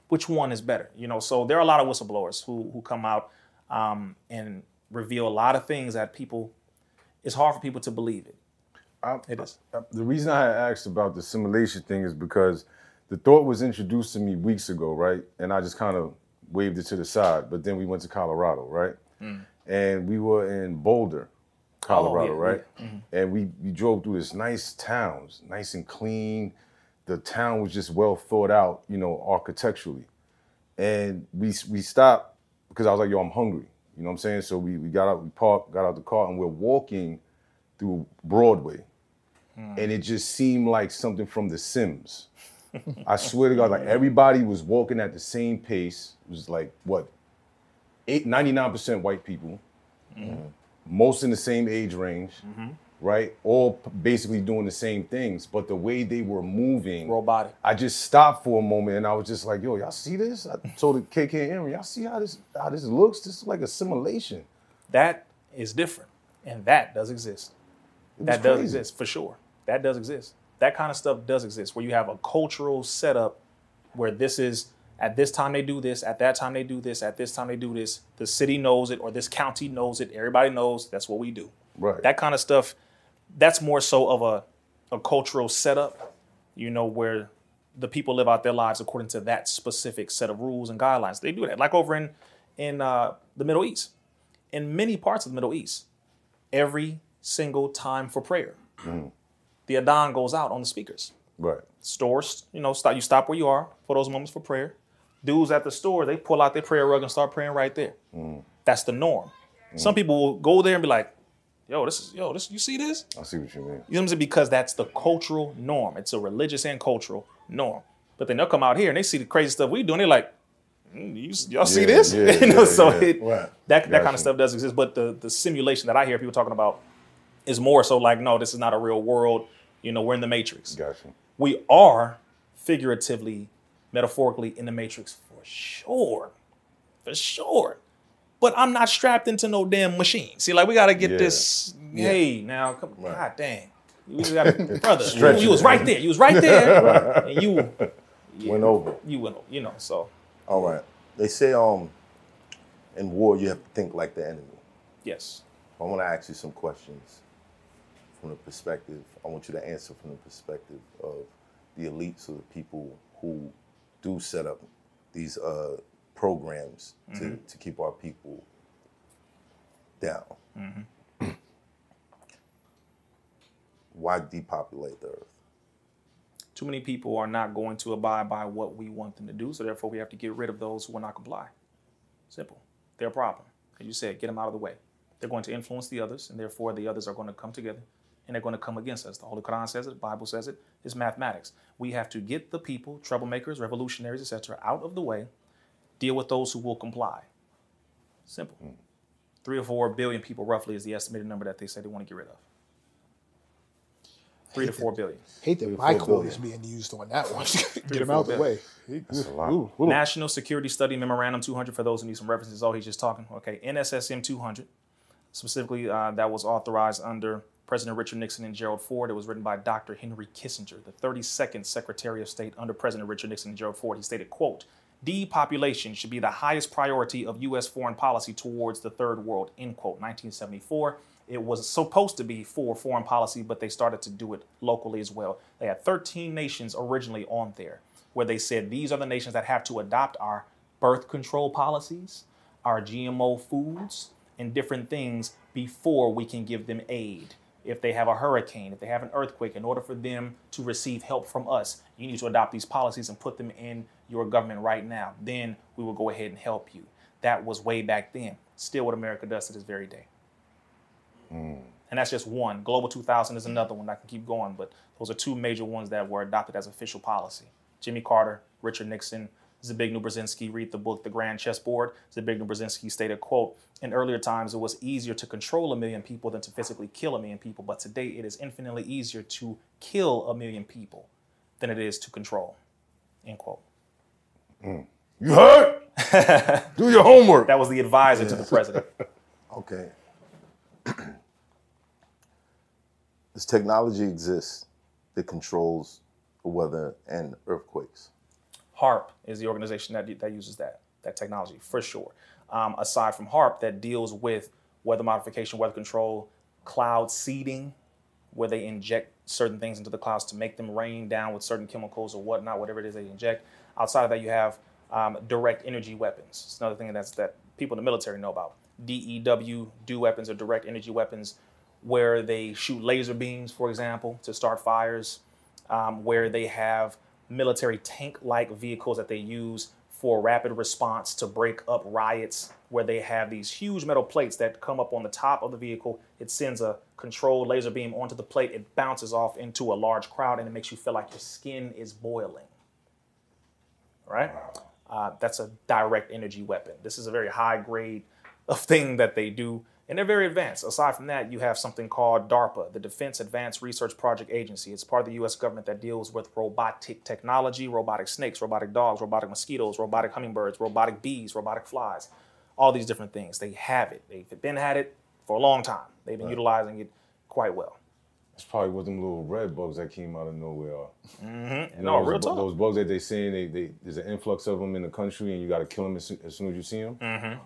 Which one is better? You know. So there are a lot of whistleblowers who who come out um, and reveal a lot of things that people. It's hard for people to believe it. I, It is. I- the reason I asked about the simulation thing is because the thought was introduced to me weeks ago, right? And I just kind of waved it to the side. But then we went to Colorado, right? Mm. And we were in Boulder, Colorado. Oh, yeah, right? Mm-hmm. And we, we drove through this nice towns, nice and clean. The town was just well thought out, you know, architecturally. And we we stopped because I was like, yo, I'm hungry. You know what I'm saying? So we, we got out, we parked, got out the car, and we're walking through Broadway. Hmm. And it just seemed like something from The Sims. I swear to God, like everybody was walking at the same pace. It was like what, eight, 99% white people, hmm. most in the same age range, mm-hmm. right? All basically doing the same things, but the way they were moving, Robotic. I just stopped for a moment and I was just like, yo, y'all see this? I told the KK and Aaron, y'all see how this how this looks? This is like a simulation. That is different, and that does exist. That does crazy. exist for sure. That does exist. That kind of stuff does exist, where you have a cultural setup where this is at this time they do this, at that time they do this, at this time they do this. The city knows it, or this county knows it. Everybody knows that's what we do. Right. That kind of stuff. That's more so of a a cultural setup, you know, where the people live out their lives according to that specific set of rules and guidelines. They do that, like over in in uh, the Middle East, in many parts of the Middle East, every single time for prayer, mm. the Adhan goes out on the speakers Right. stores, you know, stop you stop where you are for those moments for prayer. Dudes at the store, they pull out their prayer rug and start praying right there. Mm. That's the norm. Mm. Some people will go there and be like, "Yo, this is yo, this you see this?" I see what you mean. You know what I'm saying? Because that's the cultural norm. It's a religious and cultural norm. But then they'll come out here and they see the crazy stuff we doing. They're like, "Mm, you, y'all see this? yeah, you know, yeah, so yeah. it, Right. that that kind of stuff does exist. But the the simulation that I hear people talking about is more so like, no, this is not a real world. You know, we're in the matrix Gotcha. we are figuratively, metaphorically in the matrix for sure. For sure. But I'm not strapped into no damn machine. See, like we gotta get Yeah. this. Hey, now, come, Right. God dang, just gotta, brother. You, you was right there. You was right there, and you, Went over. you went. over, You know, so All right. They say um in war you have to think like the enemy. yes. I want to ask you some questions from the perspective. I want you to answer from the perspective of the elites or the people who do set up these uh, programs to, to keep our people down. Why depopulate the earth? Too many people are not going to abide by what we want them to do, so therefore we have to get rid of those who will not comply. Simple. They're a problem. As you said, get them out of the way. They're going to influence the others, and therefore the others are going to come together and they're going to come against us. The Holy Quran says it, the Bible says it, it's mathematics. We have to get the people, troublemakers, revolutionaries, etc., out of the way, deal with those who will comply. Simple. Three or four billion people, roughly, is the estimated number that they say they want to get rid of. Three to four billion. Hate that Three, my quote is being used on that one. Get to him out of the billion. way. That's a lot. Ooh, ooh. National Security Study Memorandum 200 for those who need some references. Oh, he's just talking. Okay, NSSM 200. Specifically, uh, that was authorized under President Richard Nixon and Gerald Ford. It was written by Dr. Henry Kissinger, the 32nd Secretary of State under President Richard Nixon and Gerald Ford. He stated, quote, depopulation should be the highest priority of U.S. foreign policy towards the third world, end quote, 1974. It was supposed to be for foreign policy, but they started to do it locally as well. They had 13 nations originally on there where they said these are the nations that have to adopt our birth control policies, our GMO foods, and different things before we can give them aid. If they have a hurricane, if they have an earthquake, in order for them to receive help from us, you need to adopt these policies and put them in your government right now. Then we will go ahead and help you. That was way back then. Still what America does to this very day. Hmm. And that's just one. Global 2000 is another one. I can keep going, but those are two major ones that were adopted as official policy. Jimmy Carter, Richard Nixon, Zbigniew Brzezinski. Read the book, The Grand Chessboard. Zbigniew Brzezinski stated, quote, in earlier times, it was easier to control a million people than to physically kill a million people, but today it is infinitely easier to kill a million people than it is to control, end quote. Mm. You heard? Do your homework. That was the advisor to the president. Okay. This technology exists that controls the weather and earthquakes. HAARP is the organization that, that uses that, that technology for sure. Um, aside from HAARP, that deals with weather modification, weather control, cloud seeding, where they inject certain things into the clouds to make them rain down with certain chemicals or whatnot, whatever it is they inject. Outside of that, you have um, direct energy weapons. It's another thing that's that people in the military know about. DEW, do weapons, or direct energy weapons, where they shoot laser beams, for example, to start fires, um, where they have military tank-like vehicles that they use for rapid response to break up riots, where they have these huge metal plates that come up on the top of the vehicle. It sends a controlled laser beam onto the plate. It bounces off into a large crowd, and it makes you feel like your skin is boiling. Right? Uh, that's a direct energy weapon. This is a very high grade of thing that they do, and they're very advanced. Aside from that, you have something called DARPA, the Defense Advanced Research Project Agency. It's part of the U.S. government that deals with robotic technology, robotic snakes, robotic dogs, robotic mosquitoes, robotic hummingbirds, robotic bees, robotic flies, all these different things. They have it. They've been had it for a long time. They've been utilizing it quite well. It's probably what them little red bugs that came out of nowhere. are. Mm-hmm. You No, those, real talk. those bugs that they saying they, they there's an influx of them in the country and you got to kill them as soon, as soon as you see them. Mm-hmm.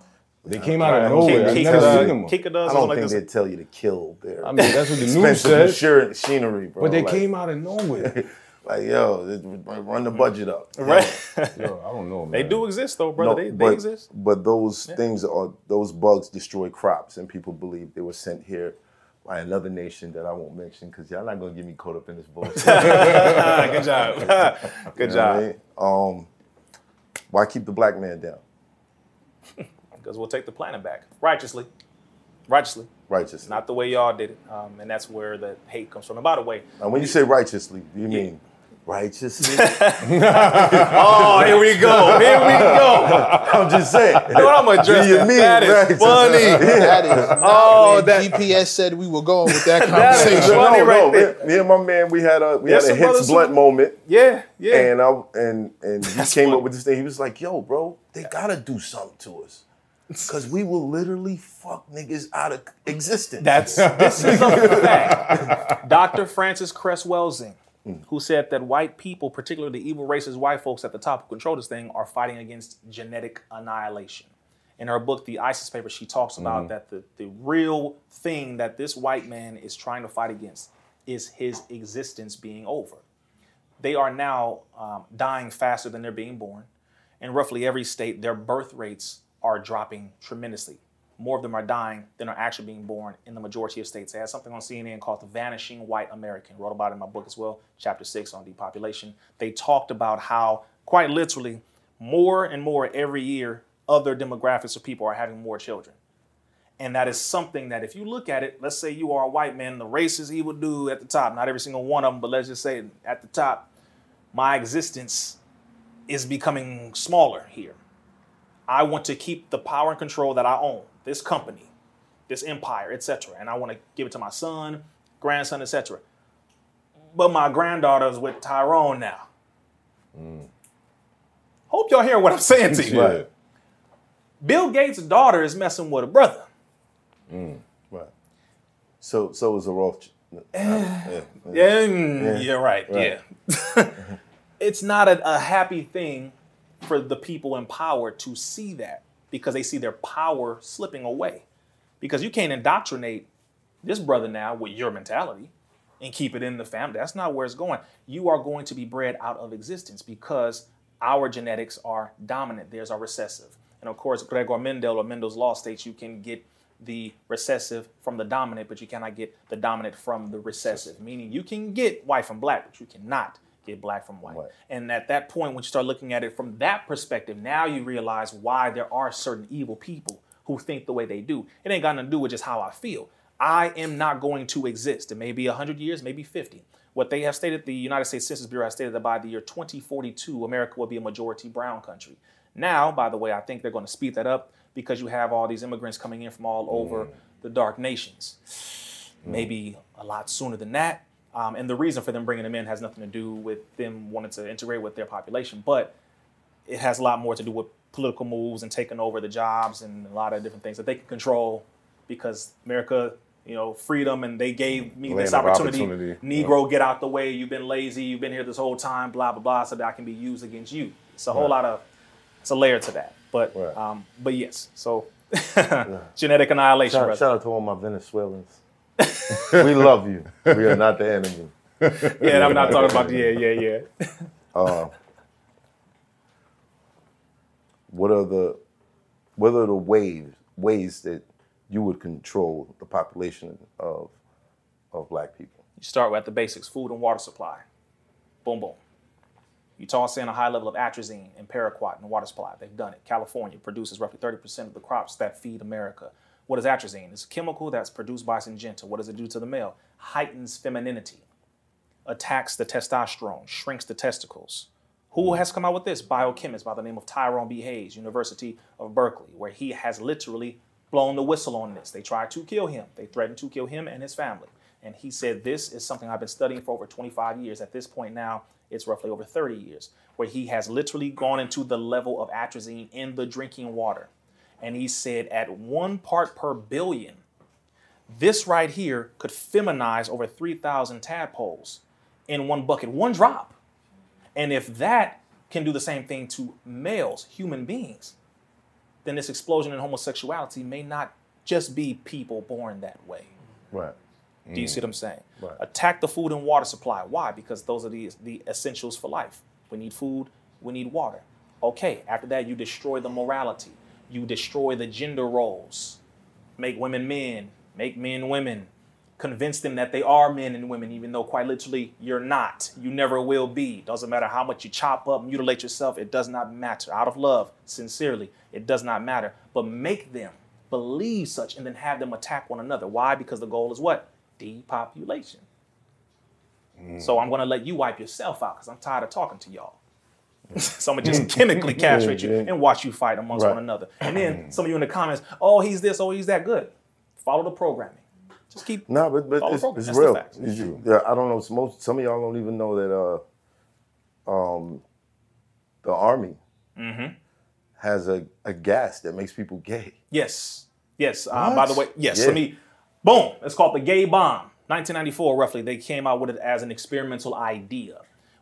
They came out of nowhere. I've they never tell seen you- them. Kika I does don't think this. they tell you to kill their I mean, that's what the news expensive said. machinery, machinery, bro. But they came out of nowhere. Like, yo, run the budget up. Right. Yo, I don't know, man. they do exist though, brother. No, they, they but, exist. But those things are those bugs destroy crops, and people believe they were sent here by another nation that I won't mention because y'all not gonna get me caught up in this bullshit. Good job. Good You know what I job. mean? Um, why keep the black man down? Because we'll take the planet back righteously. Righteously. Righteously. Not the way y'all did it. Um, and that's where the hate comes from. And by the way, Now, when you say righteously, do you mean righteously? oh, here we go. Here we go. I'm just saying. You know what? I'm gonna address you mean That is righteous? funny. That is Oh, where that- GPS said we were going with that conversation. That is conversation. funny no, right no, there. me, me and my man, we had a we Yes, had a hits blunt who- moment. Yeah, yeah. And I and and he That's came funny. up with this thing. He was like, "Yo, bro, they gotta do something to us, cause we will literally fuck niggas out of existence." That's this is a fact. Dr. Frances Cress Welsing, who said that white people, particularly the evil racist white folks at the top who control this thing, are fighting against genetic annihilation. In her book, The ISIS Paper, she talks about that the, the real thing that this white man is trying to fight against is his existence being over. They are now um, dying faster than they're being born. In roughly every state, their birth rates are dropping tremendously. More of them are dying than are actually being born in the majority of states. I had something on CNN called The Vanishing White American. Wrote about it in my book as well, chapter six on depopulation. They talked about how, quite literally, more and more every year, other demographics of people are having more children. And that is something that if you look at it, let's say you are a white man, the races he would do at the top, not every single one of them, but let's just say at the top, my existence is becoming smaller here. I want to keep the power and control that I own, this company, this empire, etc. And I want to give it to my son, grandson, etc. But my granddaughter is with Tyrone now. Mm. Hope y'all hear what I'm saying to you. Yeah. Bill Gates' daughter is messing with a brother. Mm. right. So so is a Rothschild. Eh. yeah, yeah. Yeah, mm, you're right. Right. Yeah. it's not a, a happy thing for the people in power to see that because they see their power slipping away. Because you can't indoctrinate this brother now with your mentality and keep it in the family. That's not where it's going. You are going to be bred out of existence because our genetics are dominant. Theirs are recessive. And of course, Gregor Mendel or Mendel's law states you can get the recessive from the dominant, but you cannot get the dominant from the recessive. Meaning you can get white from black, but you cannot get black from white. Right. And at that point, when you start looking at it from that perspective, now you realize why there are certain evil people who think the way they do. It ain't got nothing to do with just how I feel. I am not going to exist. It may be 100 years, maybe 50. What they have stated, the United States Census Bureau has stated that by the year 2042, America will be a majority brown country. Now, by the way, I think they're going to speed that up because you have all these immigrants coming in from all over mm. the dark nations. Maybe a lot sooner than that. Um, and the reason for them bringing them in has nothing to do with them wanting to integrate with their population, but it has a lot more to do with political moves and taking over the jobs and a lot of different things that they can control because America, you know, freedom and they gave me this Land of opportunity. opportunity. Negro, get out the way. You've been lazy. You've been here this whole time. Blah blah blah. So that I can be used against you. It's a whole lot of. It's a layer to that. But Right. um, but yes. So genetic annihilation. Shout, shout out to all my Venezuelans. we love you. We are not the enemy. Yeah, and I'm not talking about the yeah yeah yeah. Uh, what are the what are the ways ways that you would control the population of of black people? You start with the basics: food and water supply. Boom, boom. You toss in a high level of atrazine and paraquat in the water supply. They've done it. California produces roughly 30% of the crops that feed America. What is atrazine? It's a chemical that's produced by Syngenta. What does it do to the male? Heightens femininity, attacks the testosterone, shrinks the testicles. Who hmm. has come out with this? Biochemist by the name of Tyrone B. Hayes, University of Berkeley, where he has literally blown the whistle on this. They tried to kill him. They threatened to kill him and his family. And he said, This is something I've been studying for over 25 years. At this point now, it's roughly over 30 years, where he has literally gone into the level of atrazine in the drinking water. And he said, at one part per billion, This right here could feminize over 3,000 tadpoles in one bucket, one drop. And if that can do the same thing to males, human beings, then this explosion in homosexuality may not just be people born that way. Right. Do you see what I'm saying? Right. Attack the food and water supply. Why? Because those are the, the essentials for life. We need food, we need water. Okay, after that, you destroy the morality, you destroy the gender roles, make women men, make men women, convince them that they are men and women, even though quite literally you're not. You never will be. Doesn't matter how much you chop up, mutilate yourself, it does not matter. Out of love, sincerely, it does not matter. But make them believe such and then have them attack one another. Why? Because the goal is what? Depopulation. Mm. So I'm going to let you wipe yourself out because I'm tired of talking to y'all. So I'm gonna just chemically castrate you and watch you fight amongst Right. one another. And then some of you in the comments, oh, he's this, oh, he's that. Good. Follow the programming. Just keep. No, but, but it's, it's real. It's true. Yeah, I don't know. Some, most, some of y'all don't even know that uh, um, the army Mm-hmm. has a, a gas that makes people gay. Yes. Yes. Uh, by the way, yes. Yeah. Let me. Boom. It's called the gay bomb. 1994, roughly, they came out with it as an experimental idea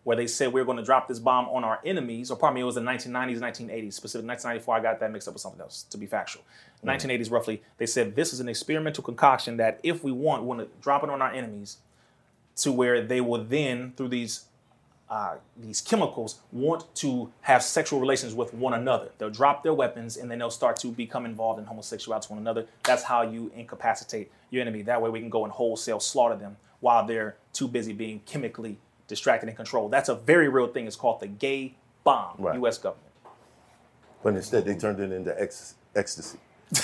where they said we are going to drop this bomb on our enemies, or pardon me, it was the 1990s, 1980s, specific 1994. I got that mixed up with something else, to be factual. 1980s, roughly, they said this is an experimental concoction that if we want, we want to drop it on our enemies to where they will then, through these uh, these chemicals want to have sexual relations with one another. They'll drop their weapons and then they'll start to become involved in homosexuality to one another. That's how you incapacitate your enemy. That way we can go and wholesale slaughter them while they're too busy being chemically distracted and controlled. That's a very real thing. It's called the gay bomb, Right. U.S. government. But instead, they turned it into ex- ecstasy.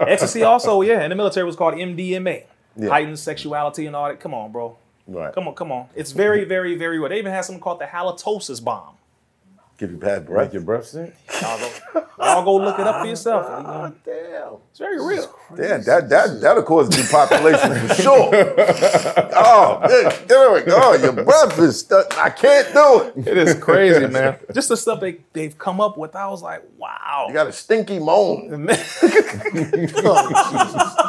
Ecstasy also, yeah, in the military was called MDMA. Yeah. Heightened sexuality and all that. Come on, bro. Right. Come on, come on. It's very, very, very real. They even have something called the halitosis bomb. Give you bad breath. Make your breath stink. Y'all go, y'all go look it up for yourself. You know, Damn. It's very real. Damn, that that that'll cause depopulation for sure. oh, man, there we go. Oh, your breath is stuck. I can't do it. It is crazy, man. Just the stuff they, they've come up with, I was like, wow. You got a stinky moan. Oh,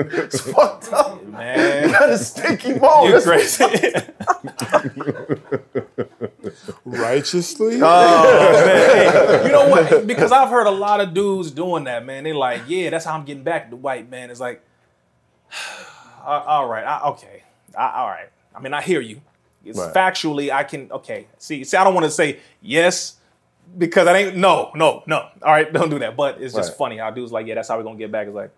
It's fucked up. Man. You man. got a stinky moan. You That's- crazy. Righteously? oh, man. Hey, you know what? Because I've heard a lot of dudes doing that, man. They like, yeah, that's how I'm getting back at the white man. It's like, uh, all right, I, okay, I, all right. I mean, I hear you. It's Right. factually, I can, okay. See, see, I don't want to say yes because I ain't, no, no, no. All right, don't do that. But it's just Right. funny how dudes like, yeah, that's how we're going to get back. It's like,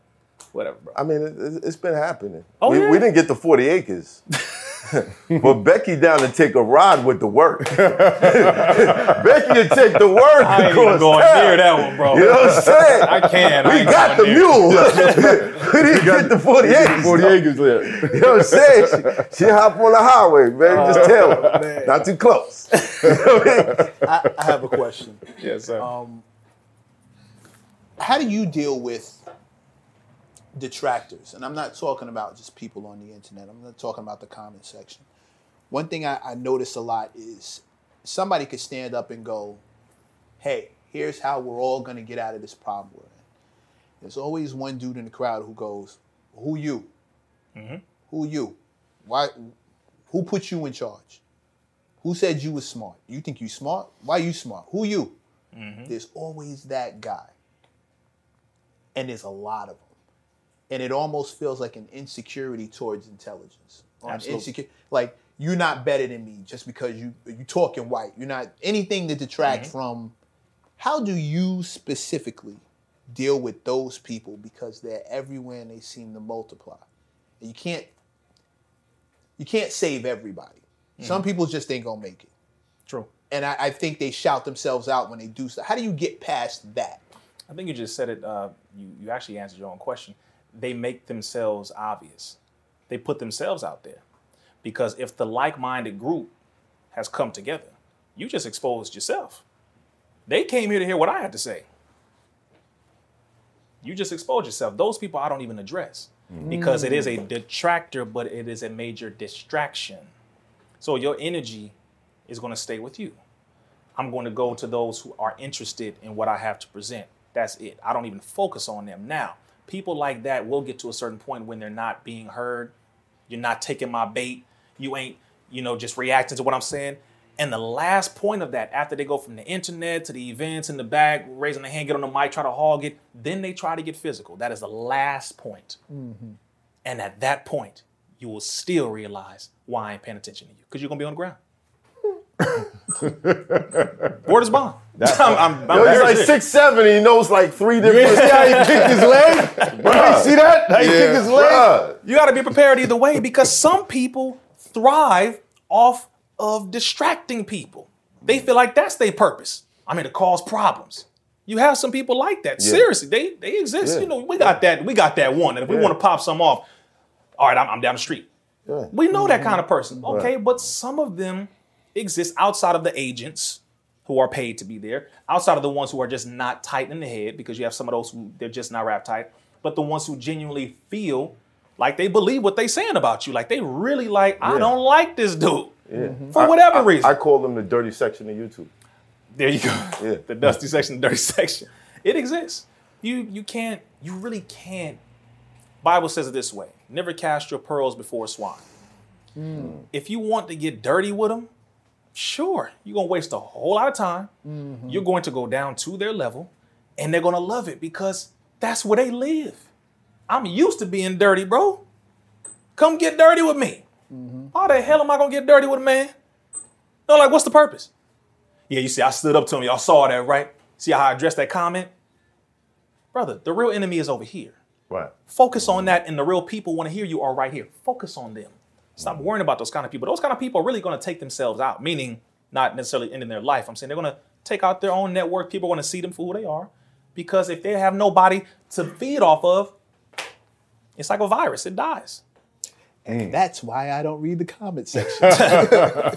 whatever, bro. I mean, it, it's been happening. Oh, we, yeah? we didn't get the 40 acres. but Becky down to take a ride with the work. Becky to take the work. I ain't even going town. near that one, bro. You know what I'm saying? I can. I We ain't got the going mule. we didn't get the 40 acres. 40 acres there. You know what I'm saying? She, she hop on the highway, baby. Just tell Oh, her. Not too close. You know what I? I, I have a question. Yes, sir. Um, how do you deal with detractors? And I'm not talking about just people on the internet. I'm not talking about the comment section. One thing I, I notice a lot is somebody could stand up and go, "Hey, here's how we're all going to get out of this problem we're in." There's always one dude in the crowd who goes, "Who you? Mm-hmm. Who you? Why? Who put you in charge? Who said you was smart? You think you smart? Why you smart? Who you?" Mm-hmm. There's always that guy. And there's a lot of them. And it almost feels like an insecurity towards intelligence. Absolutely. insecure like you're not better than me just because you you talking white. You're not anything to detract from how do you specifically deal with those people because they're everywhere and they seem to multiply. And you can't you can't save everybody. Some people just ain't gonna make it True. and I, I think they shout themselves out when they do stuff. How do you get past that? I think you just said it. Uh, you you actually answered your own question. They make themselves obvious. They put themselves out there because if the like-minded group has come together, you just exposed yourself. They came here to hear what I had to say. You just exposed yourself. Those people I don't even address mm. because it is a detractor, but it is a major distraction. So your energy is going to stay with you. I'm going to go to those who are interested in what I have to present. That's it. I don't even focus on them. Now, people like that will get to a certain point when they're not being heard. You're not taking my bait. You ain't, you know, just reacting to what I'm saying. And the last point of that, after they go from the internet to the events in the back, raising the hand, get on the mic, try to hog it, then they try to get physical. That is the last point. Mm-hmm. And at that point, you will still realize why I ain't paying attention to you because you're gonna be on the ground. Word is bond. I'm, I'm, I'm Yo, he's like six seven. He knows like three different. See how he kicked his leg? Bro, you see that? How he kicked his leg? Bruh. You got to be prepared either way because some people thrive off of distracting people. They feel like that's their purpose. I mean, to cause problems. You have some people like that. Seriously, they they exist. Yeah. You know, we got that. We got that one. And if we want to pop some off, all right, I'm, I'm down the street. Yeah. We know that mm-hmm. kind of person. Okay, but some of them exist outside of the agents who are paid to be there, outside of the ones who are just not tight in the head because you have some of those who they're just not wrapped tight, but the ones who genuinely feel like they believe what they're saying about you, like they really like, I Yeah. don't like this dude Yeah. Mm-hmm. for whatever I- reason. I call them the dirty section of YouTube. There you go. Yeah. the dusty section, the dirty section. It exists. You you can't, you really can't. Bible says it this way: never cast your pearls before swine. Mm. If you want to get dirty with them, sure, you're gonna waste a whole lot of time. Mm-hmm. You're going to go down to their level, and they're gonna love it because that's where they live. I'm used to being dirty, bro. Come get dirty with me. Mm-hmm. Why the hell am I gonna get dirty with a man? No, like, what's the purpose? Yeah, you see, I stood up to him. Y'all saw that, right? See how I addressed that comment? Brother, the real enemy is over here. Right. Focus on that, and the real people want to hear you are right here. Focus on them. Stop worrying about those kind of people. Those kind of people are really going to take themselves out, meaning not necessarily ending their life. I'm saying they're going to take out their own network. People are going to see them for who they are. Because if they have nobody to feed off of, it's like a virus, it dies. And that's why I don't read the comment section.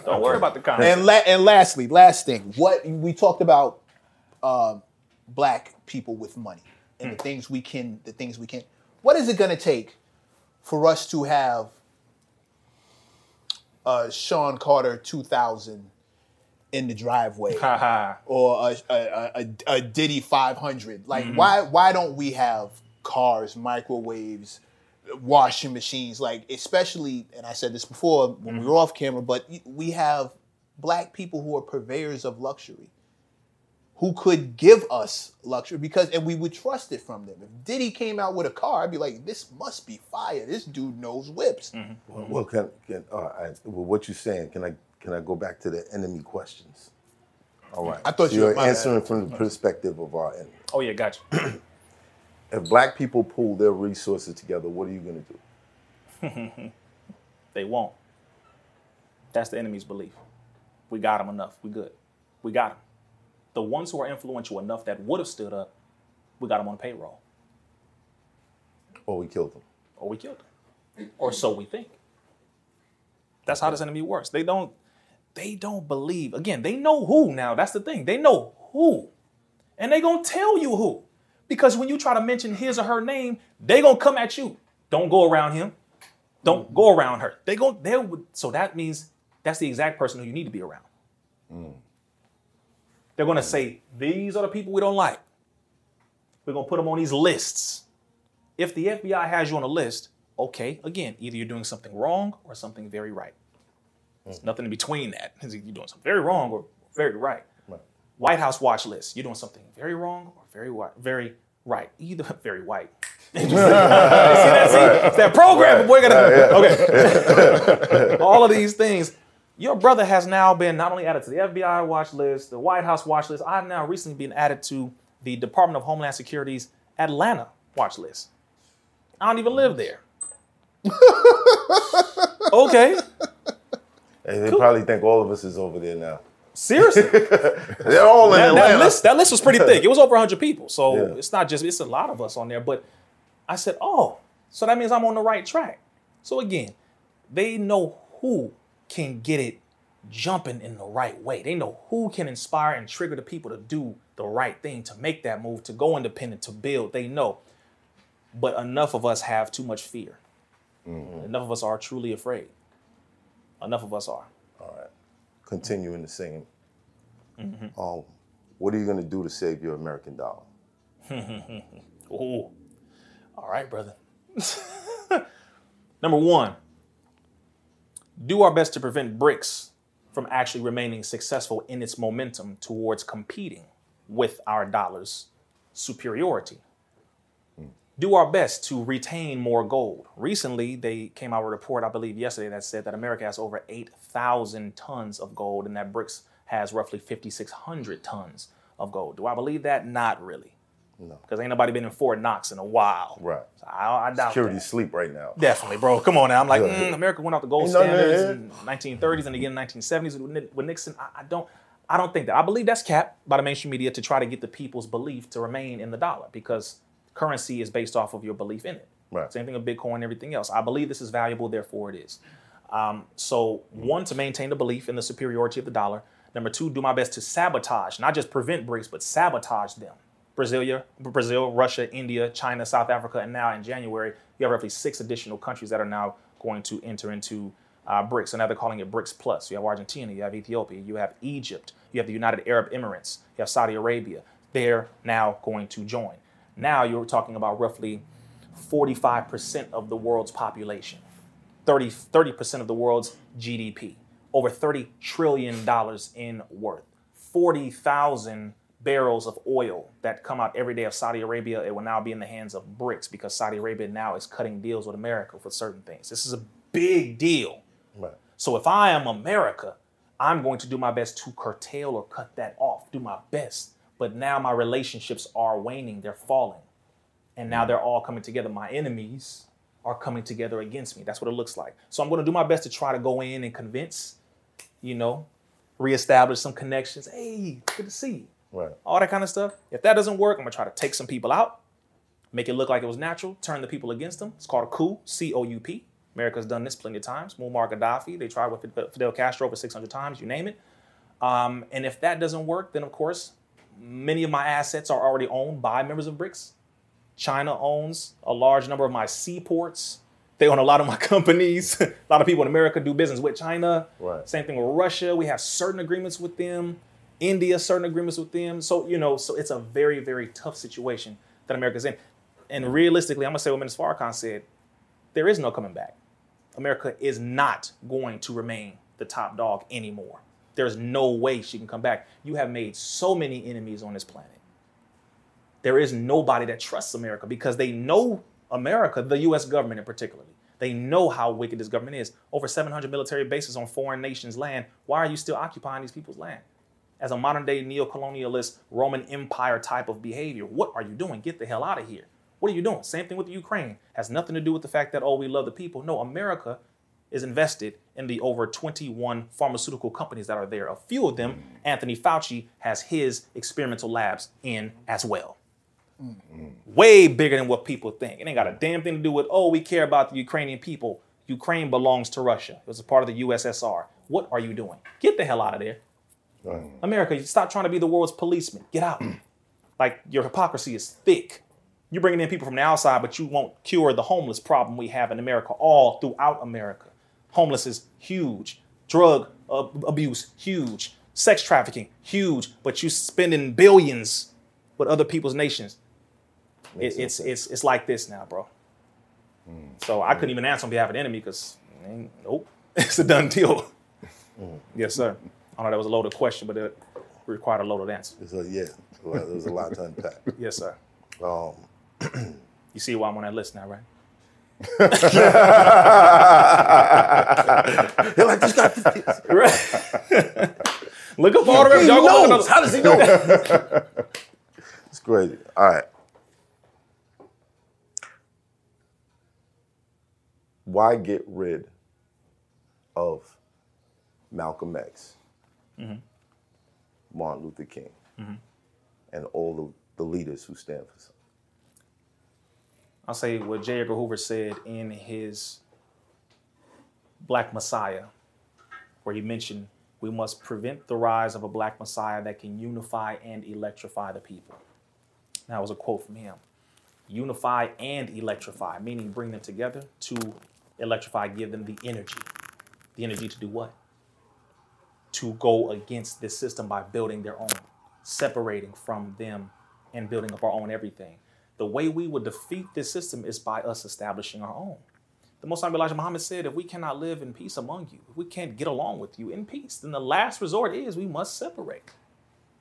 Don't worry about the comments. and la- and lastly, last thing, what we talked about, um, black people with money and the things we can, the things we can. What is it going to take for us to have a Sean Carter 2000 in the driveway? Or a, a, a, a Diddy 500. Like, mm-hmm. why why don't we have cars, microwaves, washing machines? Like, especially, and I said this before when we mm-hmm. were off camera, but we have black people who are purveyors of luxury. Who could give us luxury because, and we would trust it from them. If Diddy came out with a car, I'd be like, "This must be fire. This dude knows whips." Well, well, can, can uh, I, well, what you're saying? Can I can I go back to the enemy questions? All right. I thought So you were- you're bad. answering from the perspective of our enemy. Oh, yeah, gotcha. If black people pool their resources together, what are you going to do? They won't. That's the enemy's belief. We got them enough. We good. We got them. The ones who are influential enough that would have stood up, we got them on payroll, Or we killed them. or we killed them, or so we think. That's how this enemy works. They don't. They don't believe. Again, they know who. Now that's the thing. They know who, and they gonna tell you who, because when you try to mention his or her name, they gonna come at you. Don't go around him. Don't go around her. They go. They would. So that means that's the exact person who you need to be around. Mm. They're gonna say these are the people we don't like. We're gonna put them on these lists. If the FBI has you on a list, okay, again, either you're doing something wrong or something very right. There's hmm. nothing in between that. You're doing something very wrong or very right. White House watch list. You're doing something very wrong or very white, very right. Either very white. see that? See, it's that program. Boy, gotta, okay. All of these things. Your brother has now been not only added to the FBI watch list, the White House watch list. I've now recently been added to the Department of Homeland Security's Atlanta watch list. I don't even live there. okay. And they probably think all of us is over there now. Seriously. They're all in that, that Atlanta. list, that list was pretty thick. It was over 100 people. So Yeah. it's not just, it's a lot of us on there. But I said, oh, so that means I'm on the right track. So again, they know who can get it jumping in the right way. They know who can inspire and trigger the people to do the right thing, to make that move, to go independent, to build. They know. But enough of us have too much fear. Enough of us are truly afraid. Enough of us are. All right. Continuing the same. Mm-hmm. Um, what are you going to do to save your American dollar? Ooh. All right, brother. Number one, do our best to prevent BRICS from actually remaining successful in its momentum towards competing with our dollar's superiority. Do our best to retain more gold. Recently, they came out with a report, I believe yesterday, that said that America has over 8,000 tons of gold and that BRICS has roughly 5,600 tons of gold. Do I believe that? Not really. No. Because ain't nobody been in Fort Knox in a while. Right. So I, I doubt Security that. sleep right now. Definitely, bro. Come on now. I'm like, mm, America went off the gold Ain't standards in 1930s and again in 1970s with, Nixon. I, I don't, I don't think that. I believe that's capped by the mainstream media to try to get the people's belief to remain in the dollar because currency is based off of your belief in it. Right. Same thing with Bitcoin and everything else. I believe this is valuable, therefore it is. Um, so one, to maintain the belief in the superiority of the dollar. Number two, do my best to sabotage, not just prevent BRICS, but sabotage them. Brazil, Brazil, Russia, India, China, South Africa, and now in January, you have roughly six additional countries that are now going to enter into uh, BRICS. So now they're calling it BRICS Plus. You have Argentina, you have Ethiopia, you have Egypt, you have the United Arab Emirates, you have Saudi Arabia. They're now going to join. Now you're talking about roughly 45% of the world's population, 30, 30% of the world's GDP, over $30 trillion in worth, 40,000 barrels of oil that come out every day of Saudi Arabia. It will now be in the hands of BRICS because Saudi Arabia now is cutting deals with America for certain things. This is a big deal. Right. So if I am America, I'm going to do my best to curtail or cut that off, do my best. But now my relationships are waning, they're falling. And now mm. they're all coming together. My enemies are coming together against me. That's what it looks like. So I'm going to do my best to try to go in and convince, you know, reestablish some connections. Hey, good to see you. Right. All that kind of stuff. If that doesn't work, I'm going to try to take some people out, make it look like it was natural, turn the people against them. It's called a coup, C O U P. America's done this plenty of times. Muammar Gaddafi, they tried with Fidel Castro over 600 times, you name it. Um, and if that doesn't work, then of course, many of my assets are already owned by members of BRICS. China owns a large number of my seaports. They own a lot of my companies. a lot of people in America do business with China. Right. Same thing with Russia. We have certain agreements with them. India, certain agreements with them. So, you know, so it's a very, very tough situation that America's in. And realistically, I'm gonna say what Minister Farrakhan said, there is no coming back. America is not going to remain the top dog anymore. There's no way she can come back. You have made so many enemies on this planet. There is nobody that trusts America because they know America, the US government in particular. They know how wicked this government is. Over 700 military bases on foreign nations' land. Why are you still occupying these people's land? As a modern day neo-colonialist Roman Empire type of behavior, what are you doing? Get the hell out of here. What are you doing? Same thing with the Ukraine. Has nothing to do with the fact that, oh, we love the people. No, America is invested in the over 21 pharmaceutical companies that are there. A few of them, Anthony Fauci has his experimental labs in as well. Way bigger than what people think. It ain't got a damn thing to do with, oh, we care about the Ukrainian people. Ukraine belongs to Russia. It was a part of the USSR. What are you doing? Get the hell out of there. Right. America, you stop trying to be the world's policeman. Get out. like your hypocrisy is thick. You're bringing in people from the outside, but you won't cure the homeless problem we have in America, all throughout America. Homeless is huge. Drug uh, abuse, huge. Sex trafficking, huge. But you're spending billions with other people's nations. It, it's it's it's like this now, bro. So I couldn't even answer on behalf of the enemy because nope, it's a done deal. Yes, sir. I know that was a loaded question, but it required a loaded answer. So yeah, well, there was a lot to unpack. Yes, sir. Um, You see why I'm on that list now, right? They're like, this this. Right. Look up all the He y'all go look How does he know? it's crazy. All right. Why get rid of Malcolm X, Mm-hmm. Martin Luther King, mm-hmm. and all the, the leaders who stand for something? I'll say what J. Edgar Hoover said in his Black Messiah, where he mentioned we must prevent the rise of a Black Messiah that can unify and electrify the people. That was a quote from him. Unify and electrify, meaning bring them together to electrify, give them the energy. The energy to do what? To go against this system by building their own, separating from them and building up our own everything. The way we would defeat this system is by us establishing our own. The Most High Elijah Muhammad said, if we cannot live in peace among you, if we can't get along with you in peace, then the last resort is we must separate.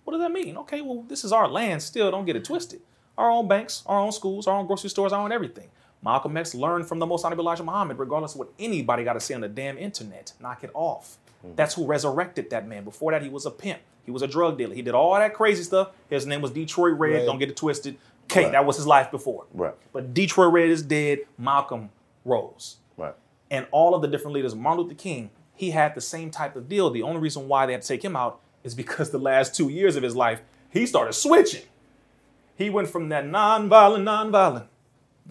What does that mean? Okay, well, this is our land still, don't get it twisted. Our own banks, our own schools, our own grocery stores, our own everything. Malcolm X learned from the Most High Elijah Muhammad, regardless of what anybody got to say on the damn internet. Knock it off. Mm-hmm. That's who resurrected that man. Before that, he was a pimp. He was a drug dealer. He did all that crazy stuff. His name was Detroit Red. Right. Don't get it twisted. Okay, Right. that was his life before. Right. But Detroit Red is dead. Malcolm rose. Right. And all of the different leaders, Martin Luther King, he had the same type of deal. The only reason why they had to take him out is because the last two years of his life, he started switching. He went from that non-violent, non-violent.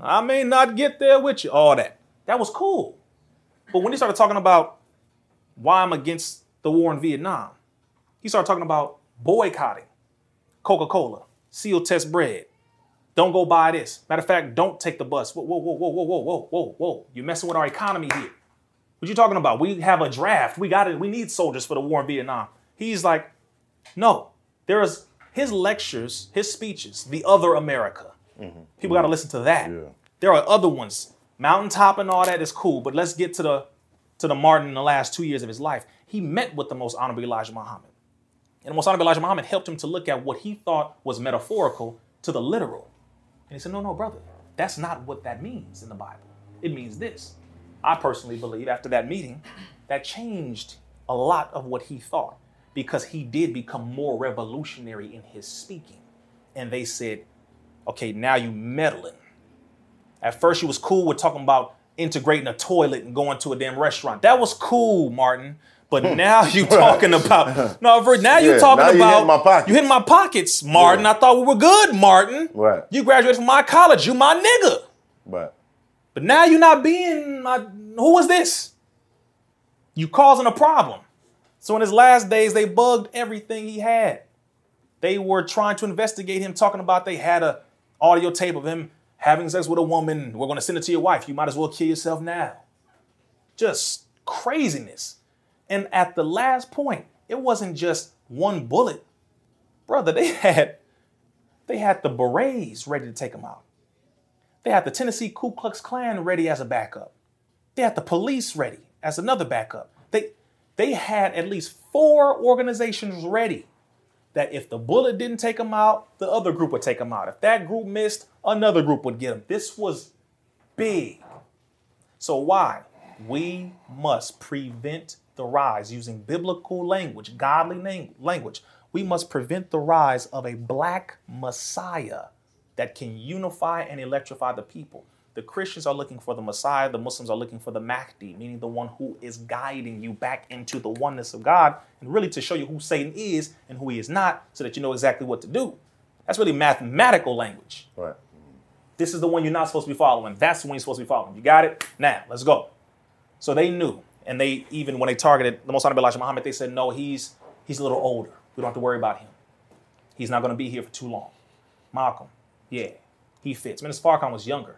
I may not get there with you, all that. That was cool. But when he started talking about why I'm against the war in Vietnam, he started talking about boycotting Coca-Cola, Sealtest bread. Don't go buy this. Matter of fact, don't take the bus. Whoa, whoa, whoa, whoa, whoa, whoa, whoa, whoa, whoa. You're messing with our economy here. What you talking about? We have a draft. We got it. We need soldiers for the war in Vietnam. He's like, no. There is his lectures, his speeches, the other America. Mm-hmm. People got to mm-hmm. listen to that. Yeah. There are other ones. Mountaintop and all that is cool, but let's get to the to the Martin in the last two years of his life. He met with the most honorable Elijah Muhammad. And the most honorable Elijah Muhammad helped him to look at what he thought was metaphorical to the literal. And he said, No, no, brother, that's not what that means in the Bible. It means this. I personally believe after that meeting, that changed a lot of what he thought because he did become more revolutionary in his speaking. And they said, Okay, now you meddling. At first, you was cool with talking about integrating a toilet and going to a damn restaurant. That was cool, Martin. But hmm. now you talking about no, now you Yeah, talking now you about my pockets. you hitting my pockets, Martin. I thought we were good, Martin. Right. You graduated from my college. You my nigga. Right. But now you're not being my. Who was this? You causing a problem. So in his last days, they bugged everything he had. They were trying to investigate him, talking about they had a audio tape of him having sex with a woman. We're going to send it to your wife. You might as well kill yourself now. Just craziness. And at the last point, it wasn't just one bullet, brother. They had they had the berets ready to take him out. They had the Tennessee Ku Klux Klan ready as a backup. They had the police ready as another backup. They they had at least four organizations ready that if the bullet didn't take them out, the other group would take them out. If that group missed, another group would get them. This was big. So why? We must prevent the rise using biblical language, godly language. We must prevent the rise of a black messiah that can unify and electrify the people. The Christians are looking for the Messiah, the Muslims are looking for the Mahdi, meaning the one who is guiding you back into the oneness of God and really to show you who Satan is and who he is not so that you know exactly what to do. That's really mathematical language. Right. This is the one you're not supposed to be following. That's the one you're supposed to be following. You got it? Now, let's go. So they knew. And they even when they targeted the Most Honorable Elijah Muhammad, they said, no, he's he's a little older. We don't have to worry about him. He's not going to be here for too long. Malcolm, yeah, he fits. Minister Farrakhan was younger.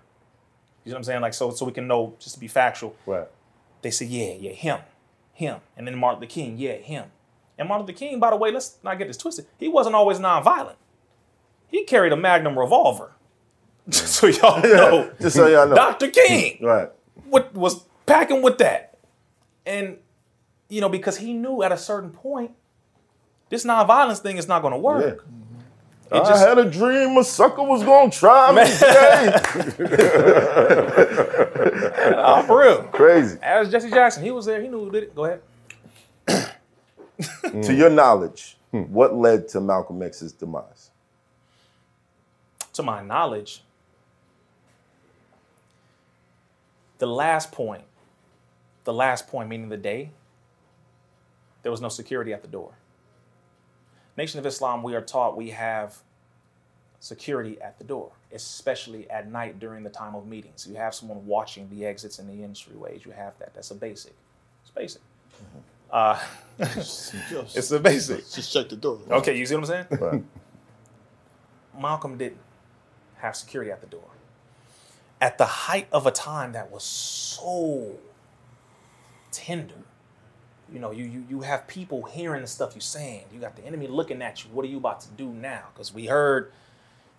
You know what I'm saying? Like so, so we can know just to be factual. Right. They said, yeah, yeah, him, him, and then Martin Luther King, yeah, him. And Martin Luther King, by the way, let's not get this twisted. He wasn't always nonviolent. He carried a Magnum revolver. so y'all know, Just so y'all know. Dr. King Right. what was packing with that. And you know, because he knew at a certain point, this nonviolence thing is not going to work. It I just- had a dream a sucker was gonna try me. today. Oh, for real. Crazy. As Jesse Jackson, he was there. He knew who did it. Go ahead. To your knowledge, what led to Malcolm X's demise? To my knowledge, the last point, the last point, meaning the day, there was no security at the door. Nation of Islam, we are taught we have security at the door, especially at night during the time of meetings. You have someone watching the exits and the entryways. You have that. That's a basic. It's basic. Uh, it's a basic. Just shut the door. Okay, you see what I'm saying? Right. Malcolm didn't have security at the door. At the height of a time that was so tender, you know, you you you have people hearing the stuff you're saying. You got the enemy looking at you. What are you about to do now? Because we heard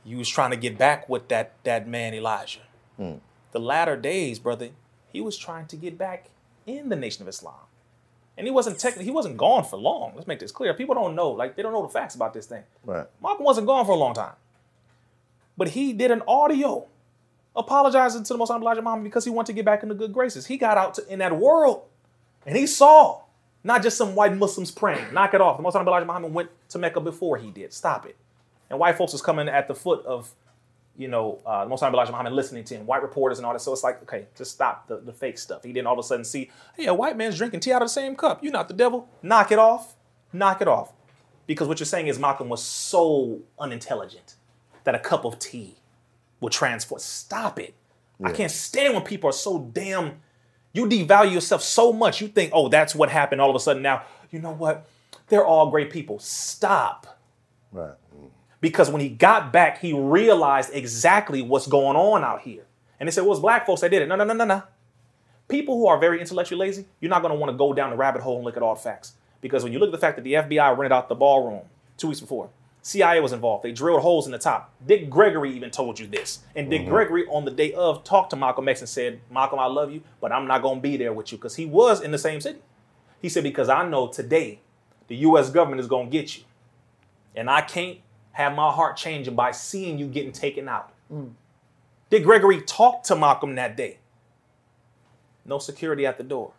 you was trying to get back with that that man Elijah. Hmm. The latter days, brother, he was trying to get back in the Nation of Islam. And he wasn't technically he wasn't gone for long. Let's make this clear. People don't know, like they don't know the facts about this thing. Right. Malcolm wasn't gone for a long time. But he did an audio apologizing to the Most High Elijah Muhammad because he wanted to get back in the good graces. He got out to, in that world and he saw not just some white Muslims praying. Knock it off. The Most High Elijah Muhammad went to Mecca before he did. Stop it. And white folks was coming at the foot of, you know, uh, the Most High Elijah Muhammad listening to him, white reporters and all that. So it's like, okay, just stop the, the fake stuff. He didn't all of a sudden see, hey, a white man's drinking tea out of the same cup. You're not the devil. Knock it off. Knock it off. Because what you're saying is Malcolm was so unintelligent that a cup of tea would transform. Stop it. I can't stand when people are so damn. You devalue yourself so much. You think, oh, that's what happened all of a sudden. Now, you know what? They're all great people. Stop. Right. Because when he got back, he realized exactly what's going on out here. And they said, well, it's black folks that did it. No, no, no, no, no. People who are very intellectually lazy, you're not going to want to go down the rabbit hole and look at all the facts. Because when you look at the fact that the FBI rented out the ballroom two weeks before, CIA was involved. They drilled holes in the top. Dick Gregory even told you this. And Dick mm-hmm. Gregory, on the day of, talked to Malcolm X and said, Malcolm, I love you, but I'm not going to be there with you because he was in the same city. He said, because I know today the U.S. government is going to get you. And I can't have my heart changing by seeing you getting taken out. Mm. Dick Gregory talked to Malcolm that day. No security at the door.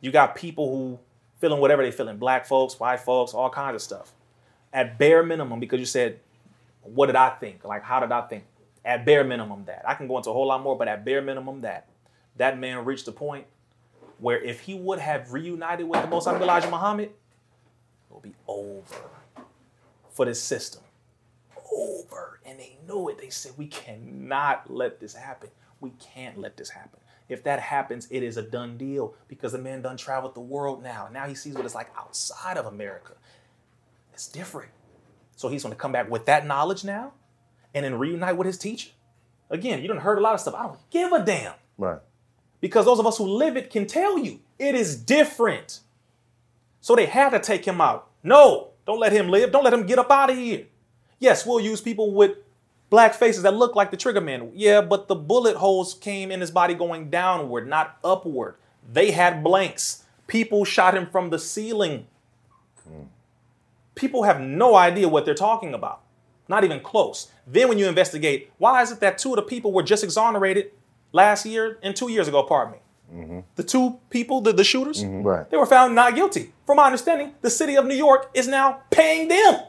You got people who feeling whatever they feeling, black folks, white folks, all kinds of stuff. At bare minimum, because you said, what did I think? Like, how did I think? At bare minimum, that. I can go into a whole lot more, but at bare minimum, that. That man reached a point where if he would have reunited with the Most High Elijah Muhammad, it would be over for this system. Over. And they knew it. They said, we cannot let this happen. We can't let this happen. If that happens, it is a done deal because the man done traveled the world now. Now he sees what it's like outside of America. It's different. So he's going to come back with that knowledge now and then reunite with his teacher. Again, you done heard a lot of stuff. I don't give a damn Right. because those of us who live it can tell you it is different. So they had to take him out. No, don't let him live. Don't let him get up out of here. Yes, we'll use people with black faces that look like the trigger man. Yeah, but the bullet holes came in his body going downward, not upward. They had blanks. People shot him from the ceiling. People have no idea what they're talking about. Not even close. Then when you investigate, why is it that two of the people were just exonerated last year and two years ago, pardon me? Mm-hmm. The two people, the, the shooters, mm-hmm. Right. they were found not guilty. From my understanding, the city of New York is now paying them.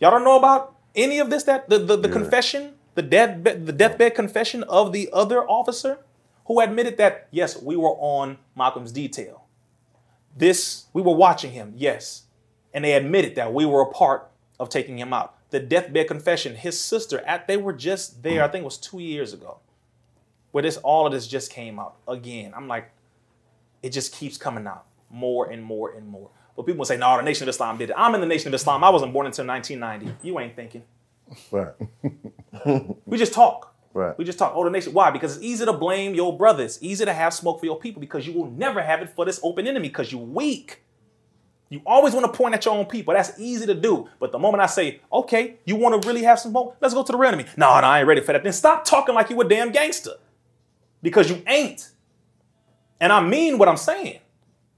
Y'all don't know about any of this? That the, the, the confession, the death the deathbed confession of the other officer who admitted that yes, we were on Malcolm's detail. This we were watching him, yes, and they admitted that we were a part of taking him out. The deathbed confession, his sister, at they were just there. I think it was two years ago, where this all of this just came out again. I'm like, it just keeps coming out more and more and more. But people will say, no, the Nation of Islam did it. I'm in the Nation of Islam. I wasn't born until 1990. You ain't thinking. Right. We just talk. Right. We just talk. Oh, the nation. Why? Because it's easy to blame your brother. It's easy to have smoke for your people because you will never have it for this open enemy because you're weak. You always want to point at your own people. That's easy to do. But the moment I say, okay, you want to really have some smoke? Let's go to the real enemy. No, no, I ain't ready for that. Then stop talking like you a damn gangster. Because you ain't. And I mean what I'm saying.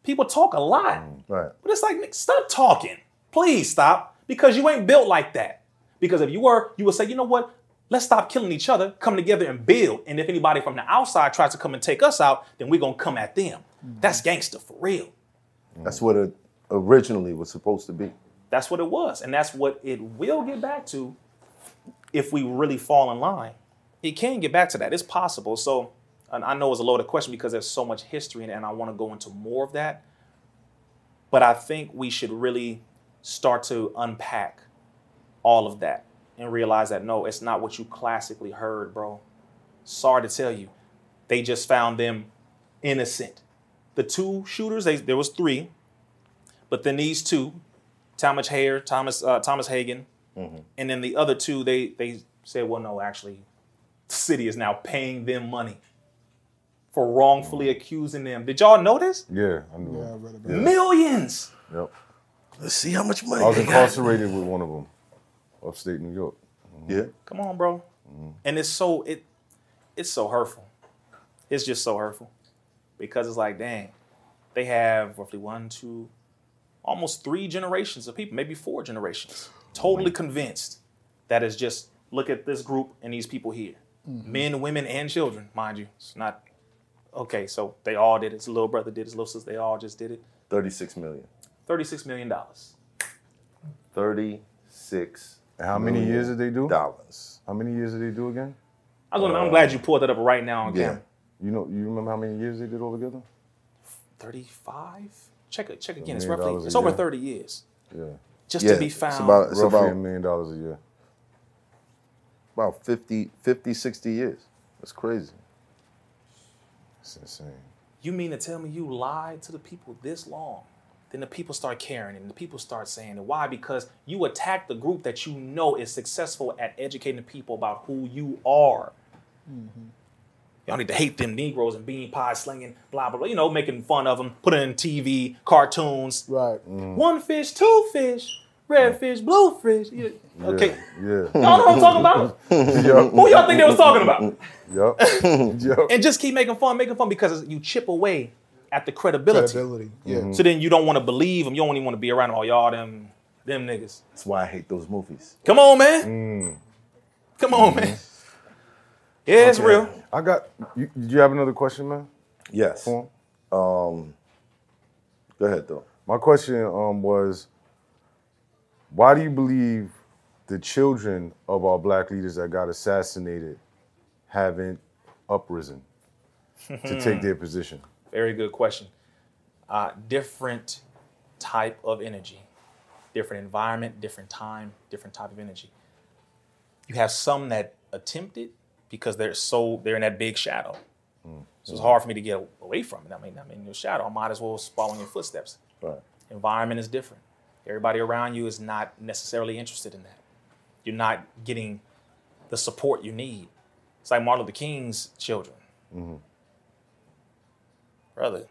People talk a lot. Mm, right. But it's like, Nick, stop talking. Please stop. Because you ain't built like that. Because if you were, you would say, you know what? Let's stop killing each other, come together and build. And if anybody from the outside tries to come and take us out, then we're going to come at them. That's mm-hmm. gangster for real. That's what it originally was supposed to be. That's what it was. And that's what it will get back to if we really fall in line. It can get back to that. It's possible. So and I know it's a loaded question because there's so much history in it, and I want to go into more of that. But I think we should really start to unpack all of that and realize that no, it's not what you classically heard, bro. Sorry to tell you, they just found them innocent. The two shooters, they, there was three, but then these two, Thomas Hare, Thomas uh, Thomas Hagan, and then the other two, they they said, well, no, actually, the city is now paying them money for wrongfully accusing them. Did y'all know this? Yeah, I knew. Yeah, I read about it. Millions. Yep. Let's see how much money I was they got. incarcerated with one of them. Upstate New York. Mm-hmm. Yeah. Come on, bro. Mm-hmm. And it's so it it's so hurtful. It's just so hurtful. Because it's like, dang, they have roughly one, two, almost three generations of people, maybe four generations, totally mm-hmm. convinced that it's just look at this group and these people here. Men, women, and children, mind you. It's not okay, so they all did it. His little brother did, it. his little sister, they all just did it. 36 million. $36 million. 36 And how many years did they do? Dollars. How many years did they do again? I was gonna, I'm glad you pulled that up right now on Yeah. camera. You know, you remember how many years they did all together? 35? Check it, check again. It's roughly it's over year. 30 years. Yeah, Just Yeah, to be it's found. about- It's roughly a about- million dollars a year. About 50, 50, 60 years. That's crazy. It's insane. You mean to tell me you lied to the people this long? Then the people start caring and the people start saying it. Why? Because you attack the group that you know is successful at educating the people about who you are. Mm-hmm. Y'all need to hate them Negroes and bean pie slinging, blah, blah, blah. You know, making fun of them, putting in TV, cartoons. Right. Mm. One fish, two fish, red fish, blue fish. You- Okay. Yeah. Y'all know what I'm talking about? Who y'all think they was talking about? yup. yup. And just keep making fun, making fun because you chip away at the credibility. Credibility. Yeah. So then you don't want to believe them. You don't even want to be around all y'all them them niggas. That's why I hate those movies. Come on, man. Come on, man. Yeah, it's real. I got. You, did you have another question, man? Yes. Um, go ahead, though. My question um, was, why do you believe the children of our black leaders that got assassinated haven't uprisen to take their position? Very good question. Uh, different type of energy, different environment, different time, different type of energy. You have some that attempt it because they're so they're in that big shadow. So it's hard for me to get away from it. I mean, I mean, your shadow. I might as well follow in your footsteps. Right. Environment is different. Everybody around you is not necessarily interested in that. You're not getting the support you need. It's like Martin Luther King's children. Brother,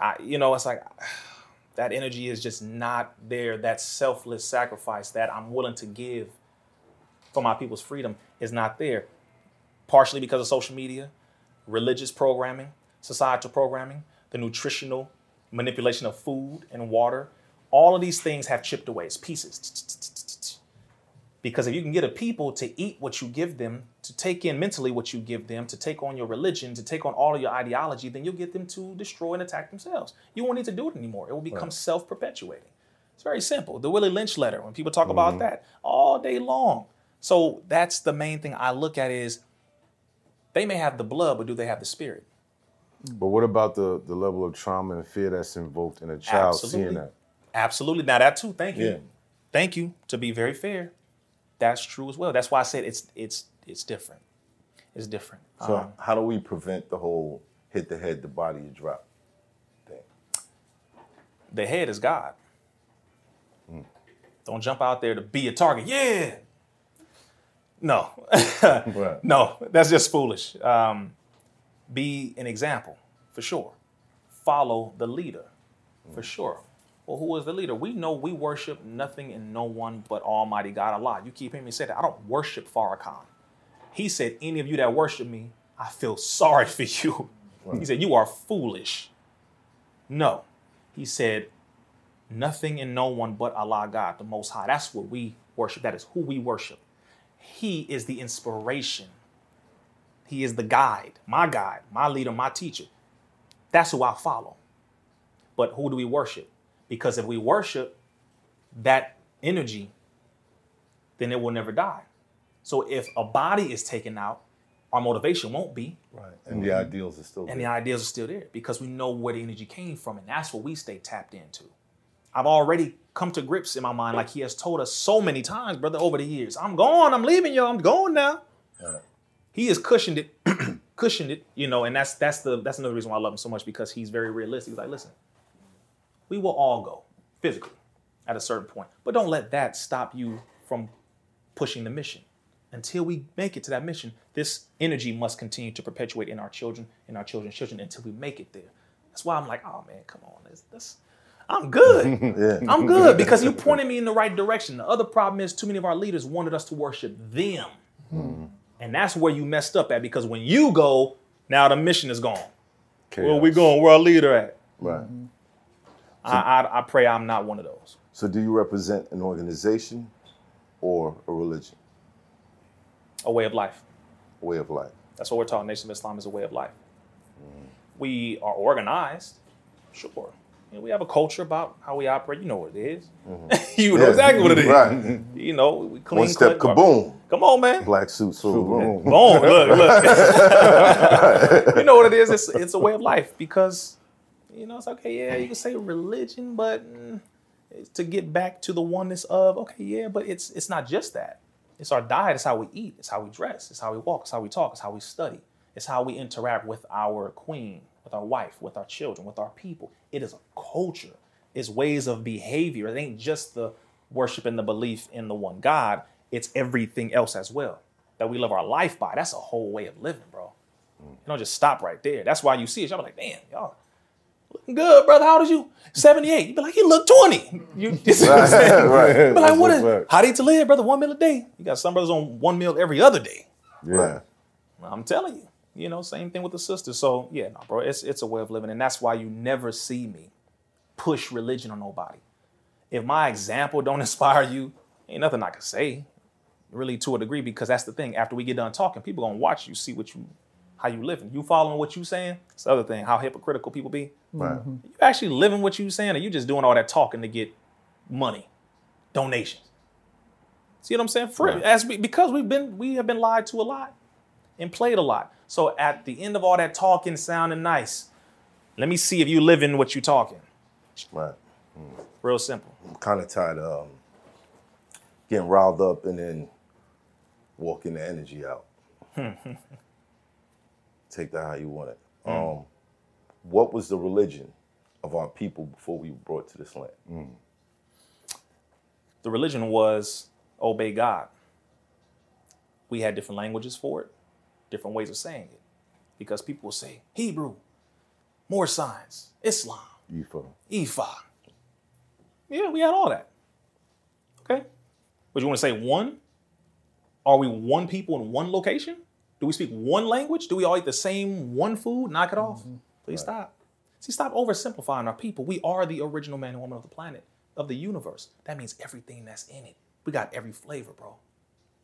I, you know, it's like that energy is just not there. That selfless sacrifice that I'm willing to give for my people's freedom is not there. Partially because of social media, religious programming, societal programming, the nutritional manipulation of food and water. All of these things have chipped away. It's pieces. Because if you can get a people to eat what you give them, to take in mentally what you give them, to take on your religion, to take on all of your ideology, then you'll get them to destroy and attack themselves. You won't need to do it anymore. It will become self perpetuating. It's very simple. The Willie Lynch letter, when people talk about mm-hmm. that all day long. So that's the main thing I look at is they may have the blood, but do they have the spirit? But what about the, the level of trauma and fear that's invoked in a child seeing Absolutely. that? Absolutely. Now that too. Thank you. Yeah. Thank you. To be very fair, that's true as well. That's why I said it's it's it's different. It's different. So, Um, how do we prevent the whole hit the head, the body, you drop thing? the head is God. Don't jump out there to be a target. Yeah. No. Right. No, that's just foolish. Um, be an example, for sure. Follow the leader, for sure. Well, who is the leader? We know we worship nothing and no one but Almighty God Allah. You keep hearing me say that. I don't worship Farrakhan. He said, Any of you that worship me, I feel sorry for you. He said, You are foolish. No. He said, Nothing and no one but Allah God, the Most High. That's what we worship. That is who we worship. He is the inspiration. He is the guide, my guide, my leader, my teacher. That's who I follow. But who do we worship? Because if we worship that energy, then it will never die. So if a body is taken out, our motivation won't be, Right. And the ideals are still and the there. ideas are still there because we know where the energy came from, and that's what we stay tapped into. I've already come to grips in my mind, like he has told us so many times, brother, over the years. I'm gone, I'm leaving you, I'm going now. He has cushioned it, cushioned it, you know, and that's that's the that's another reason why I love him so much because he's very realistic. He's like, listen, we will all go physically at a certain point, but don't let that stop you from pushing the mission. Until we make it to that mission, this energy must continue to perpetuate in our children, in our children's children, until we make it there. That's why I'm like, oh man, come on, let's, let's I'm good. Yeah. I'm good because you pointed me in the right direction. The other problem is too many of our leaders wanted us to worship them. Hmm. And that's where you messed up at because when you go, now the mission is gone. Where we Chaos. going? Where our leader at? Right. I, I, I pray I'm not one of those. So do you represent an organization or a religion, A way of life. a way of life? That's what we're talking. Nation of Islam is a way of life. We are organized, sure. And we have a culture about how we operate. You know what it is. Mm-hmm. you know exactly what it is. right. You know, we clean One step, cut- kaboom. Come on, man. Black suit, so Boom. Boom. Look, look. you know what it is? It's, it's a way of life because, you know, it's okay. Yeah, you can say religion, but mm, to get back to the oneness of okay, yeah, but it's it's not just that. It's our diet. It's how we eat. It's how we dress. It's how we walk. It's how we talk. It's how we study. It's how we interact with our queen, with our wife, with our children, with our people. It is a culture. It's ways of behavior. It ain't just the worship and the belief in the one God. It's everything else as well that we live our life by. That's a whole way of living, bro. You don't just stop right there. That's why you see it. Y'all be like, damn, y'all good, brother. How old is you? 78. You be like, you look 20. You, you see what I'm saying? Right. You be like, what is, how to eat to live, brother? One meal a day. You got some brothers on one meal every other day. Right. I'm telling you, you know, same thing with the sisters. So yeah, no, bro, it's it's a way of living, and that's why you never see me push religion on nobody. If my example don't inspire you, ain't nothing I can say, really to a degree, because that's the thing. After we get done talking, people gonna watch you, see what you, how you living. You following what you saying? It's the other thing. How hypocritical people be. Right. You actually living what you saying, or you just doing all that talking to get money, donations. See what I'm saying? For, as we, because we've been we have been lied to a lot and played a lot. So at the end of all that talking, sounding nice, let me see if you living what you talking. Right. Real simple. I'm kind of tired of um, getting riled up and then walking the energy out. Take that how you want it. Um, what was the religion of our people before we were brought to this land? The religion was obey God. We had different languages for it, different ways of saying it. Because people will say Hebrew, more signs, Islam, Ifa. Ifa. Yeah, we had all that. Okay. But you want to say one? Are we one people in one location? Do we speak one language? Do we all eat the same one food? Knock it off. Mm-hmm. Please stop. See, stop oversimplifying our people. We are the original man and woman of the planet, of the universe. That means everything that's in it. We got every flavor, bro.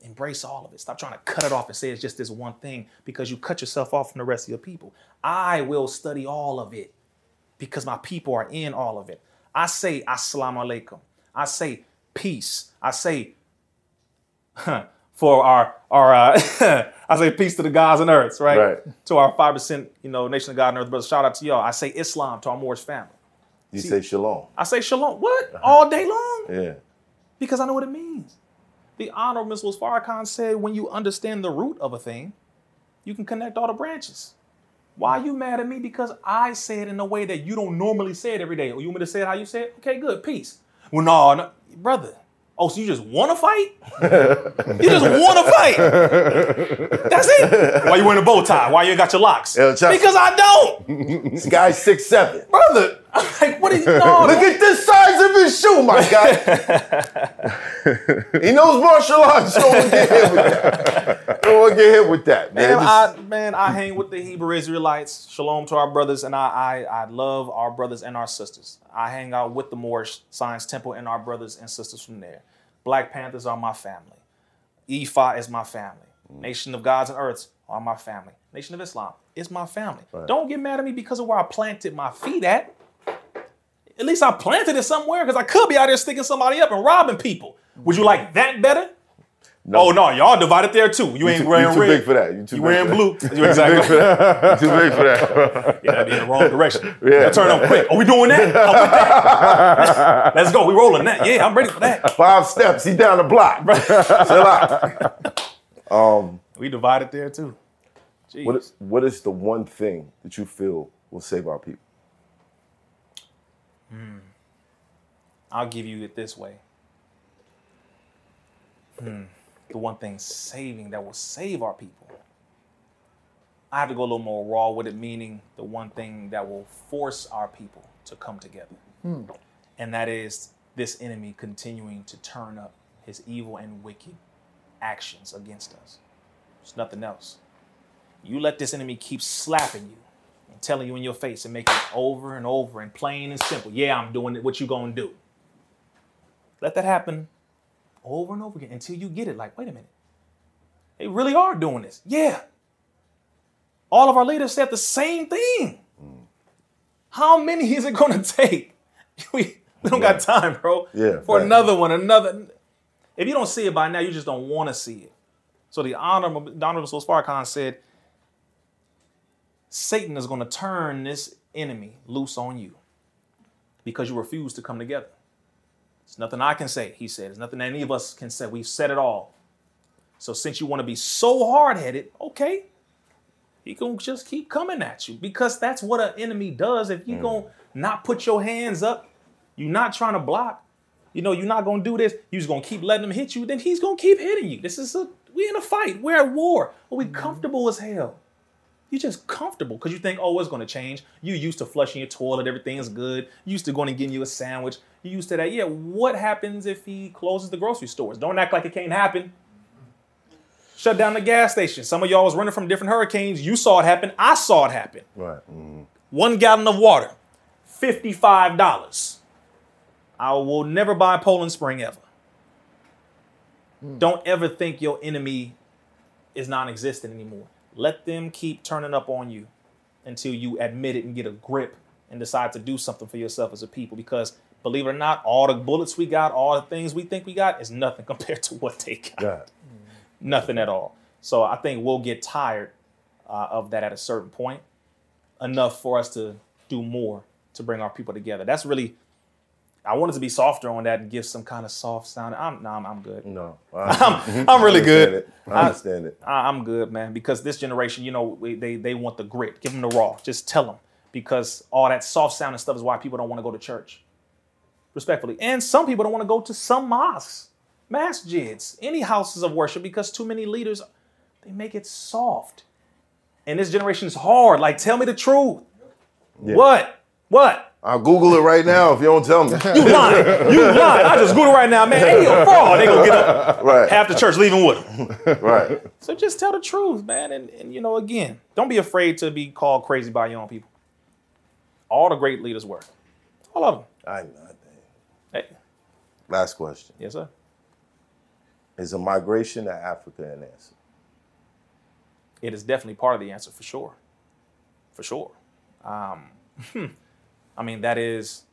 Embrace all of it. Stop trying to cut it off and say it's just this one thing because you cut yourself off from the rest of your people. I will study all of it because my people are in all of it. I say assalamu alaikum. I say peace. I say for our our uh, I say peace to the gods and earths, right? Right. To our five percent, you know, nation of God and earth brothers. Shout out to y'all. I say Islam to our Moorish family. You say shalom. I say shalom. What? All day long? Yeah. Because I know what it means. The Honorable Mrs. Farrakhan said when you understand the root of a thing, you can connect all the branches. Why are you mad at me? Because I say it in a way that you don't normally say it every day. Oh, you want me to say it how you say it? Okay, good. Peace. Well, no, no brother. Oh, so you just want to fight? you just want to fight. That's it. Why you wearing a bow tie? Why you ain't got your locks? Chapo. Because I don't, This guy's six seven. brother. I'm like, what are you? No, Look at the size of his shoe, my guy. he knows martial arts. Don't want to get hit with that. Don't want to get hit with that, man. Man, This- I, man, I hang with the Hebrew Israelites. Shalom to our brothers, and I, I, I love our brothers and our sisters. I hang out with the Moorish Science Temple and our brothers and sisters from there. Black Panthers are my family. Ifa is my family. Mm. Nation of Gods and Earths are my family. Nation of Islam is my family. Don't get mad at me because of where I planted my feet at. At least I planted it somewhere because I could be out there sticking somebody up and robbing people. Would you like that better? Oh no, y'all divided there too. You ain't too- wearing you too red. big for that. You too You big wearing for blue. You exactly. You too big for that. Yeah, that'd be in the wrong direction. Yeah. Turn on quick. Are we doing that? That. Let's go. We rolling that. Yeah, I'm ready for that. Five steps. He down the block. Chill out. We divided there too. Jeez. What is, what is the one thing that you feel will save our people? I'll give you it this way. Hmm. The one thing saving that will save our people. I have to go a little more raw with it, meaning the one thing that will force our people to come together. Hmm. and that is this enemy continuing to turn up his evil and wicked actions against us. It's nothing else. You let this enemy keep slapping you and telling you in your face and making it over and over and plain and simple. Yeah, I'm doing it. What you gonna do? Let that happen over and over again until you get it. Like, wait a minute. They really are doing this. Yeah. All of our leaders said the same thing. Mm. How many is it going to take? We, we don't got time, bro. Yeah, For right. another one, another. If you don't see it by now, you just don't want to see it. So the honorable, Donald Soul Farrakhan said, Satan is going to turn this enemy loose on you because you refuse to come together. It's nothing I can say, he said. It's nothing any of us can say. We've said it all. So since you want to be so hard-headed, okay, he gonna just keep coming at you because that's what an enemy does. If you mm. gonna not put your hands up, you're not trying to block, you know, you're not gonna do this, you're just gonna keep letting him hit you, then he's gonna keep hitting you. This is a we in a fight, we're at war, but we mm-hmm. comfortable as hell. You're just comfortable because you think, oh, it's going to change. You used to flushing your toilet, everything's good. You used to going and getting you a sandwich. You used to that. Yeah, what happens if he closes the grocery stores? Don't act like it can't happen. Shut down the gas station. Some of y'all was running from different hurricanes. You saw it happen. I saw it happen. Right. mhm. One gallon of water, $55. I will never buy Poland Spring ever. Don't ever think your enemy is non existent anymore. Let them keep turning up on you until you admit it and get a grip and decide to do something for yourself as a people. Because believe it or not, all the bullets we got, all the things we think we got is nothing compared to what they got Yeah. nothing at all. So I think we'll get tired uh, of that at a certain point, enough for us to do more to bring our people together. That's really. I wanted to be softer on that and give some kind of soft sound. I'm no, I'm, I'm good. No. I'm, I'm really I good. it. I understand it. I, I'm good, man. Because this generation, you know, we, they they want the grit. Give them the raw. Just tell them. Because all that soft sounding stuff is why people don't want to go to church. Respectfully, and some people don't want to go to some mosques, masjids, any houses of worship because too many leaders they make it soft. And this generation is hard. Like, tell me the truth. What? What? I'll Google it right now if you don't tell me. You lying? You lying? I just Google right now, man. Hey, you a fraud. They gonna get up. right. Half the church leaving with them. right. So just tell the truth, man. And, and you know, again, don't be afraid to be called crazy by your own people. All the great leaders were. All of them. I know. Last question. yes, sir. Is a migration to Africa an answer? It is definitely part of the answer for sure. For sure. Um, I mean, that is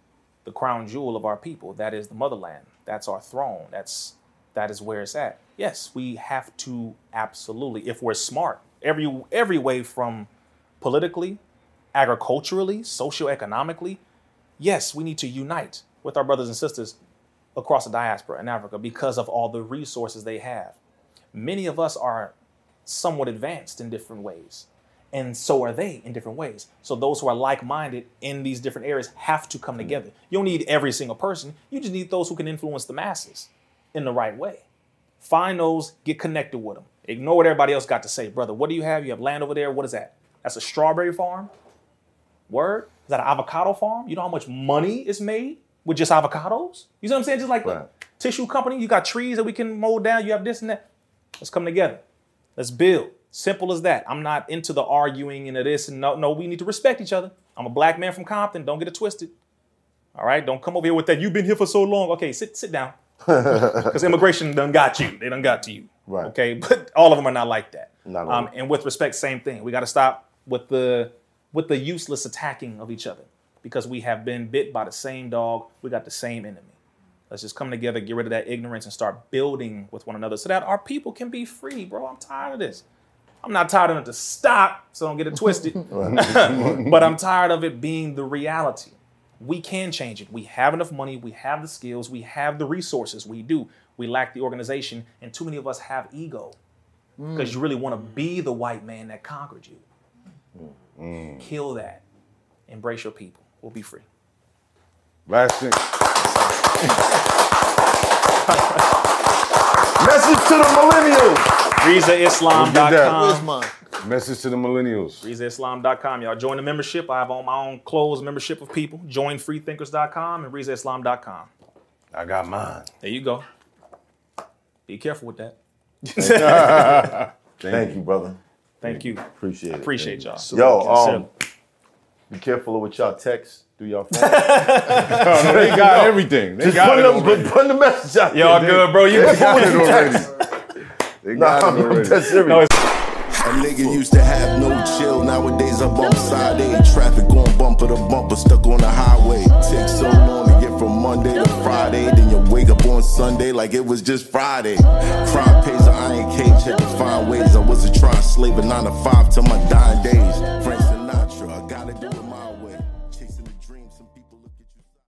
the crown jewel of our people. That is the motherland. That's our throne. That's that is where it's at. Yes, we have to absolutely, if we're smart, every every way from politically, agriculturally, socioeconomically, yes, we need to unite with our brothers and sisters across the diaspora in Africa because of all the resources they have. Many of us are somewhat advanced in different ways. And so are they in different ways. So those who are like-minded in these different areas have to come together. You don't need every single person. You just need those who can influence the masses in the right way. Find those, get connected with them. Ignore what everybody else got to say. Brother, what do you have? You have land over there. What is that? That's a strawberry farm? Word? Is that an avocado farm? You know how much money is made with just avocados? You see what I'm saying? Just like Right. tissue company, you got trees that we can mold down. You have this and that. Let's come together. Let's build. Simple as that. I'm not into the arguing and the this and no, no, we need to respect each other. I'm a black man from Compton. Don't get it twisted. All right, don't come over here with that. You've been here for so long. Okay, sit sit down. Because immigration done got you. They done got to you. Right. Okay, but all of them are not like that. Not um, and with respect, same thing. We got to stop with the with the useless attacking of each other because we have been bit by the same dog. We got the same enemy. Let's just come together, get rid of that ignorance, and start building with one another so that our people can be free, bro. I'm tired of this. I'm not tired enough to stop, so don't get it twisted. but I'm tired of it being the reality. We can change it. We have enough money, we have the skills, we have the resources. We do. We lack the organization, and too many of us have ego mm. because you really want to be the white man that conquered you. Mm. Kill that. Embrace your people. We'll be free. Last thing. Message to the millennials. We'll get that. Where's RizzaIslam.com. Message to the millennials. RizzaIslam.com. Y'all join the membership. I have on my own closed membership of people. Join freethinkers.com and RizzaIslam.com. I got mine. There you go. Be careful with that. Thank you, brother. Thank you. Appreciate it. Appreciate y'all. Yo, um, Sincerely. Be careful of what y'all text through your phone. No, no, they got everything. They Just got put it them, already. put, put the message out Y'all there. good, bro. You They got it already. They Nah, got I'm it already. dead serious. No, A nigga used to have no chill. Nowadays I'm on side A. Traffic going bumper to bumper, stuck on the highway. Takes so long to get from Monday to Friday. Then you wake up on Sunday like it was just Friday. Crime pays an iron cage, had to find ways. I wasn't trying to slave a nine to five till my dying days.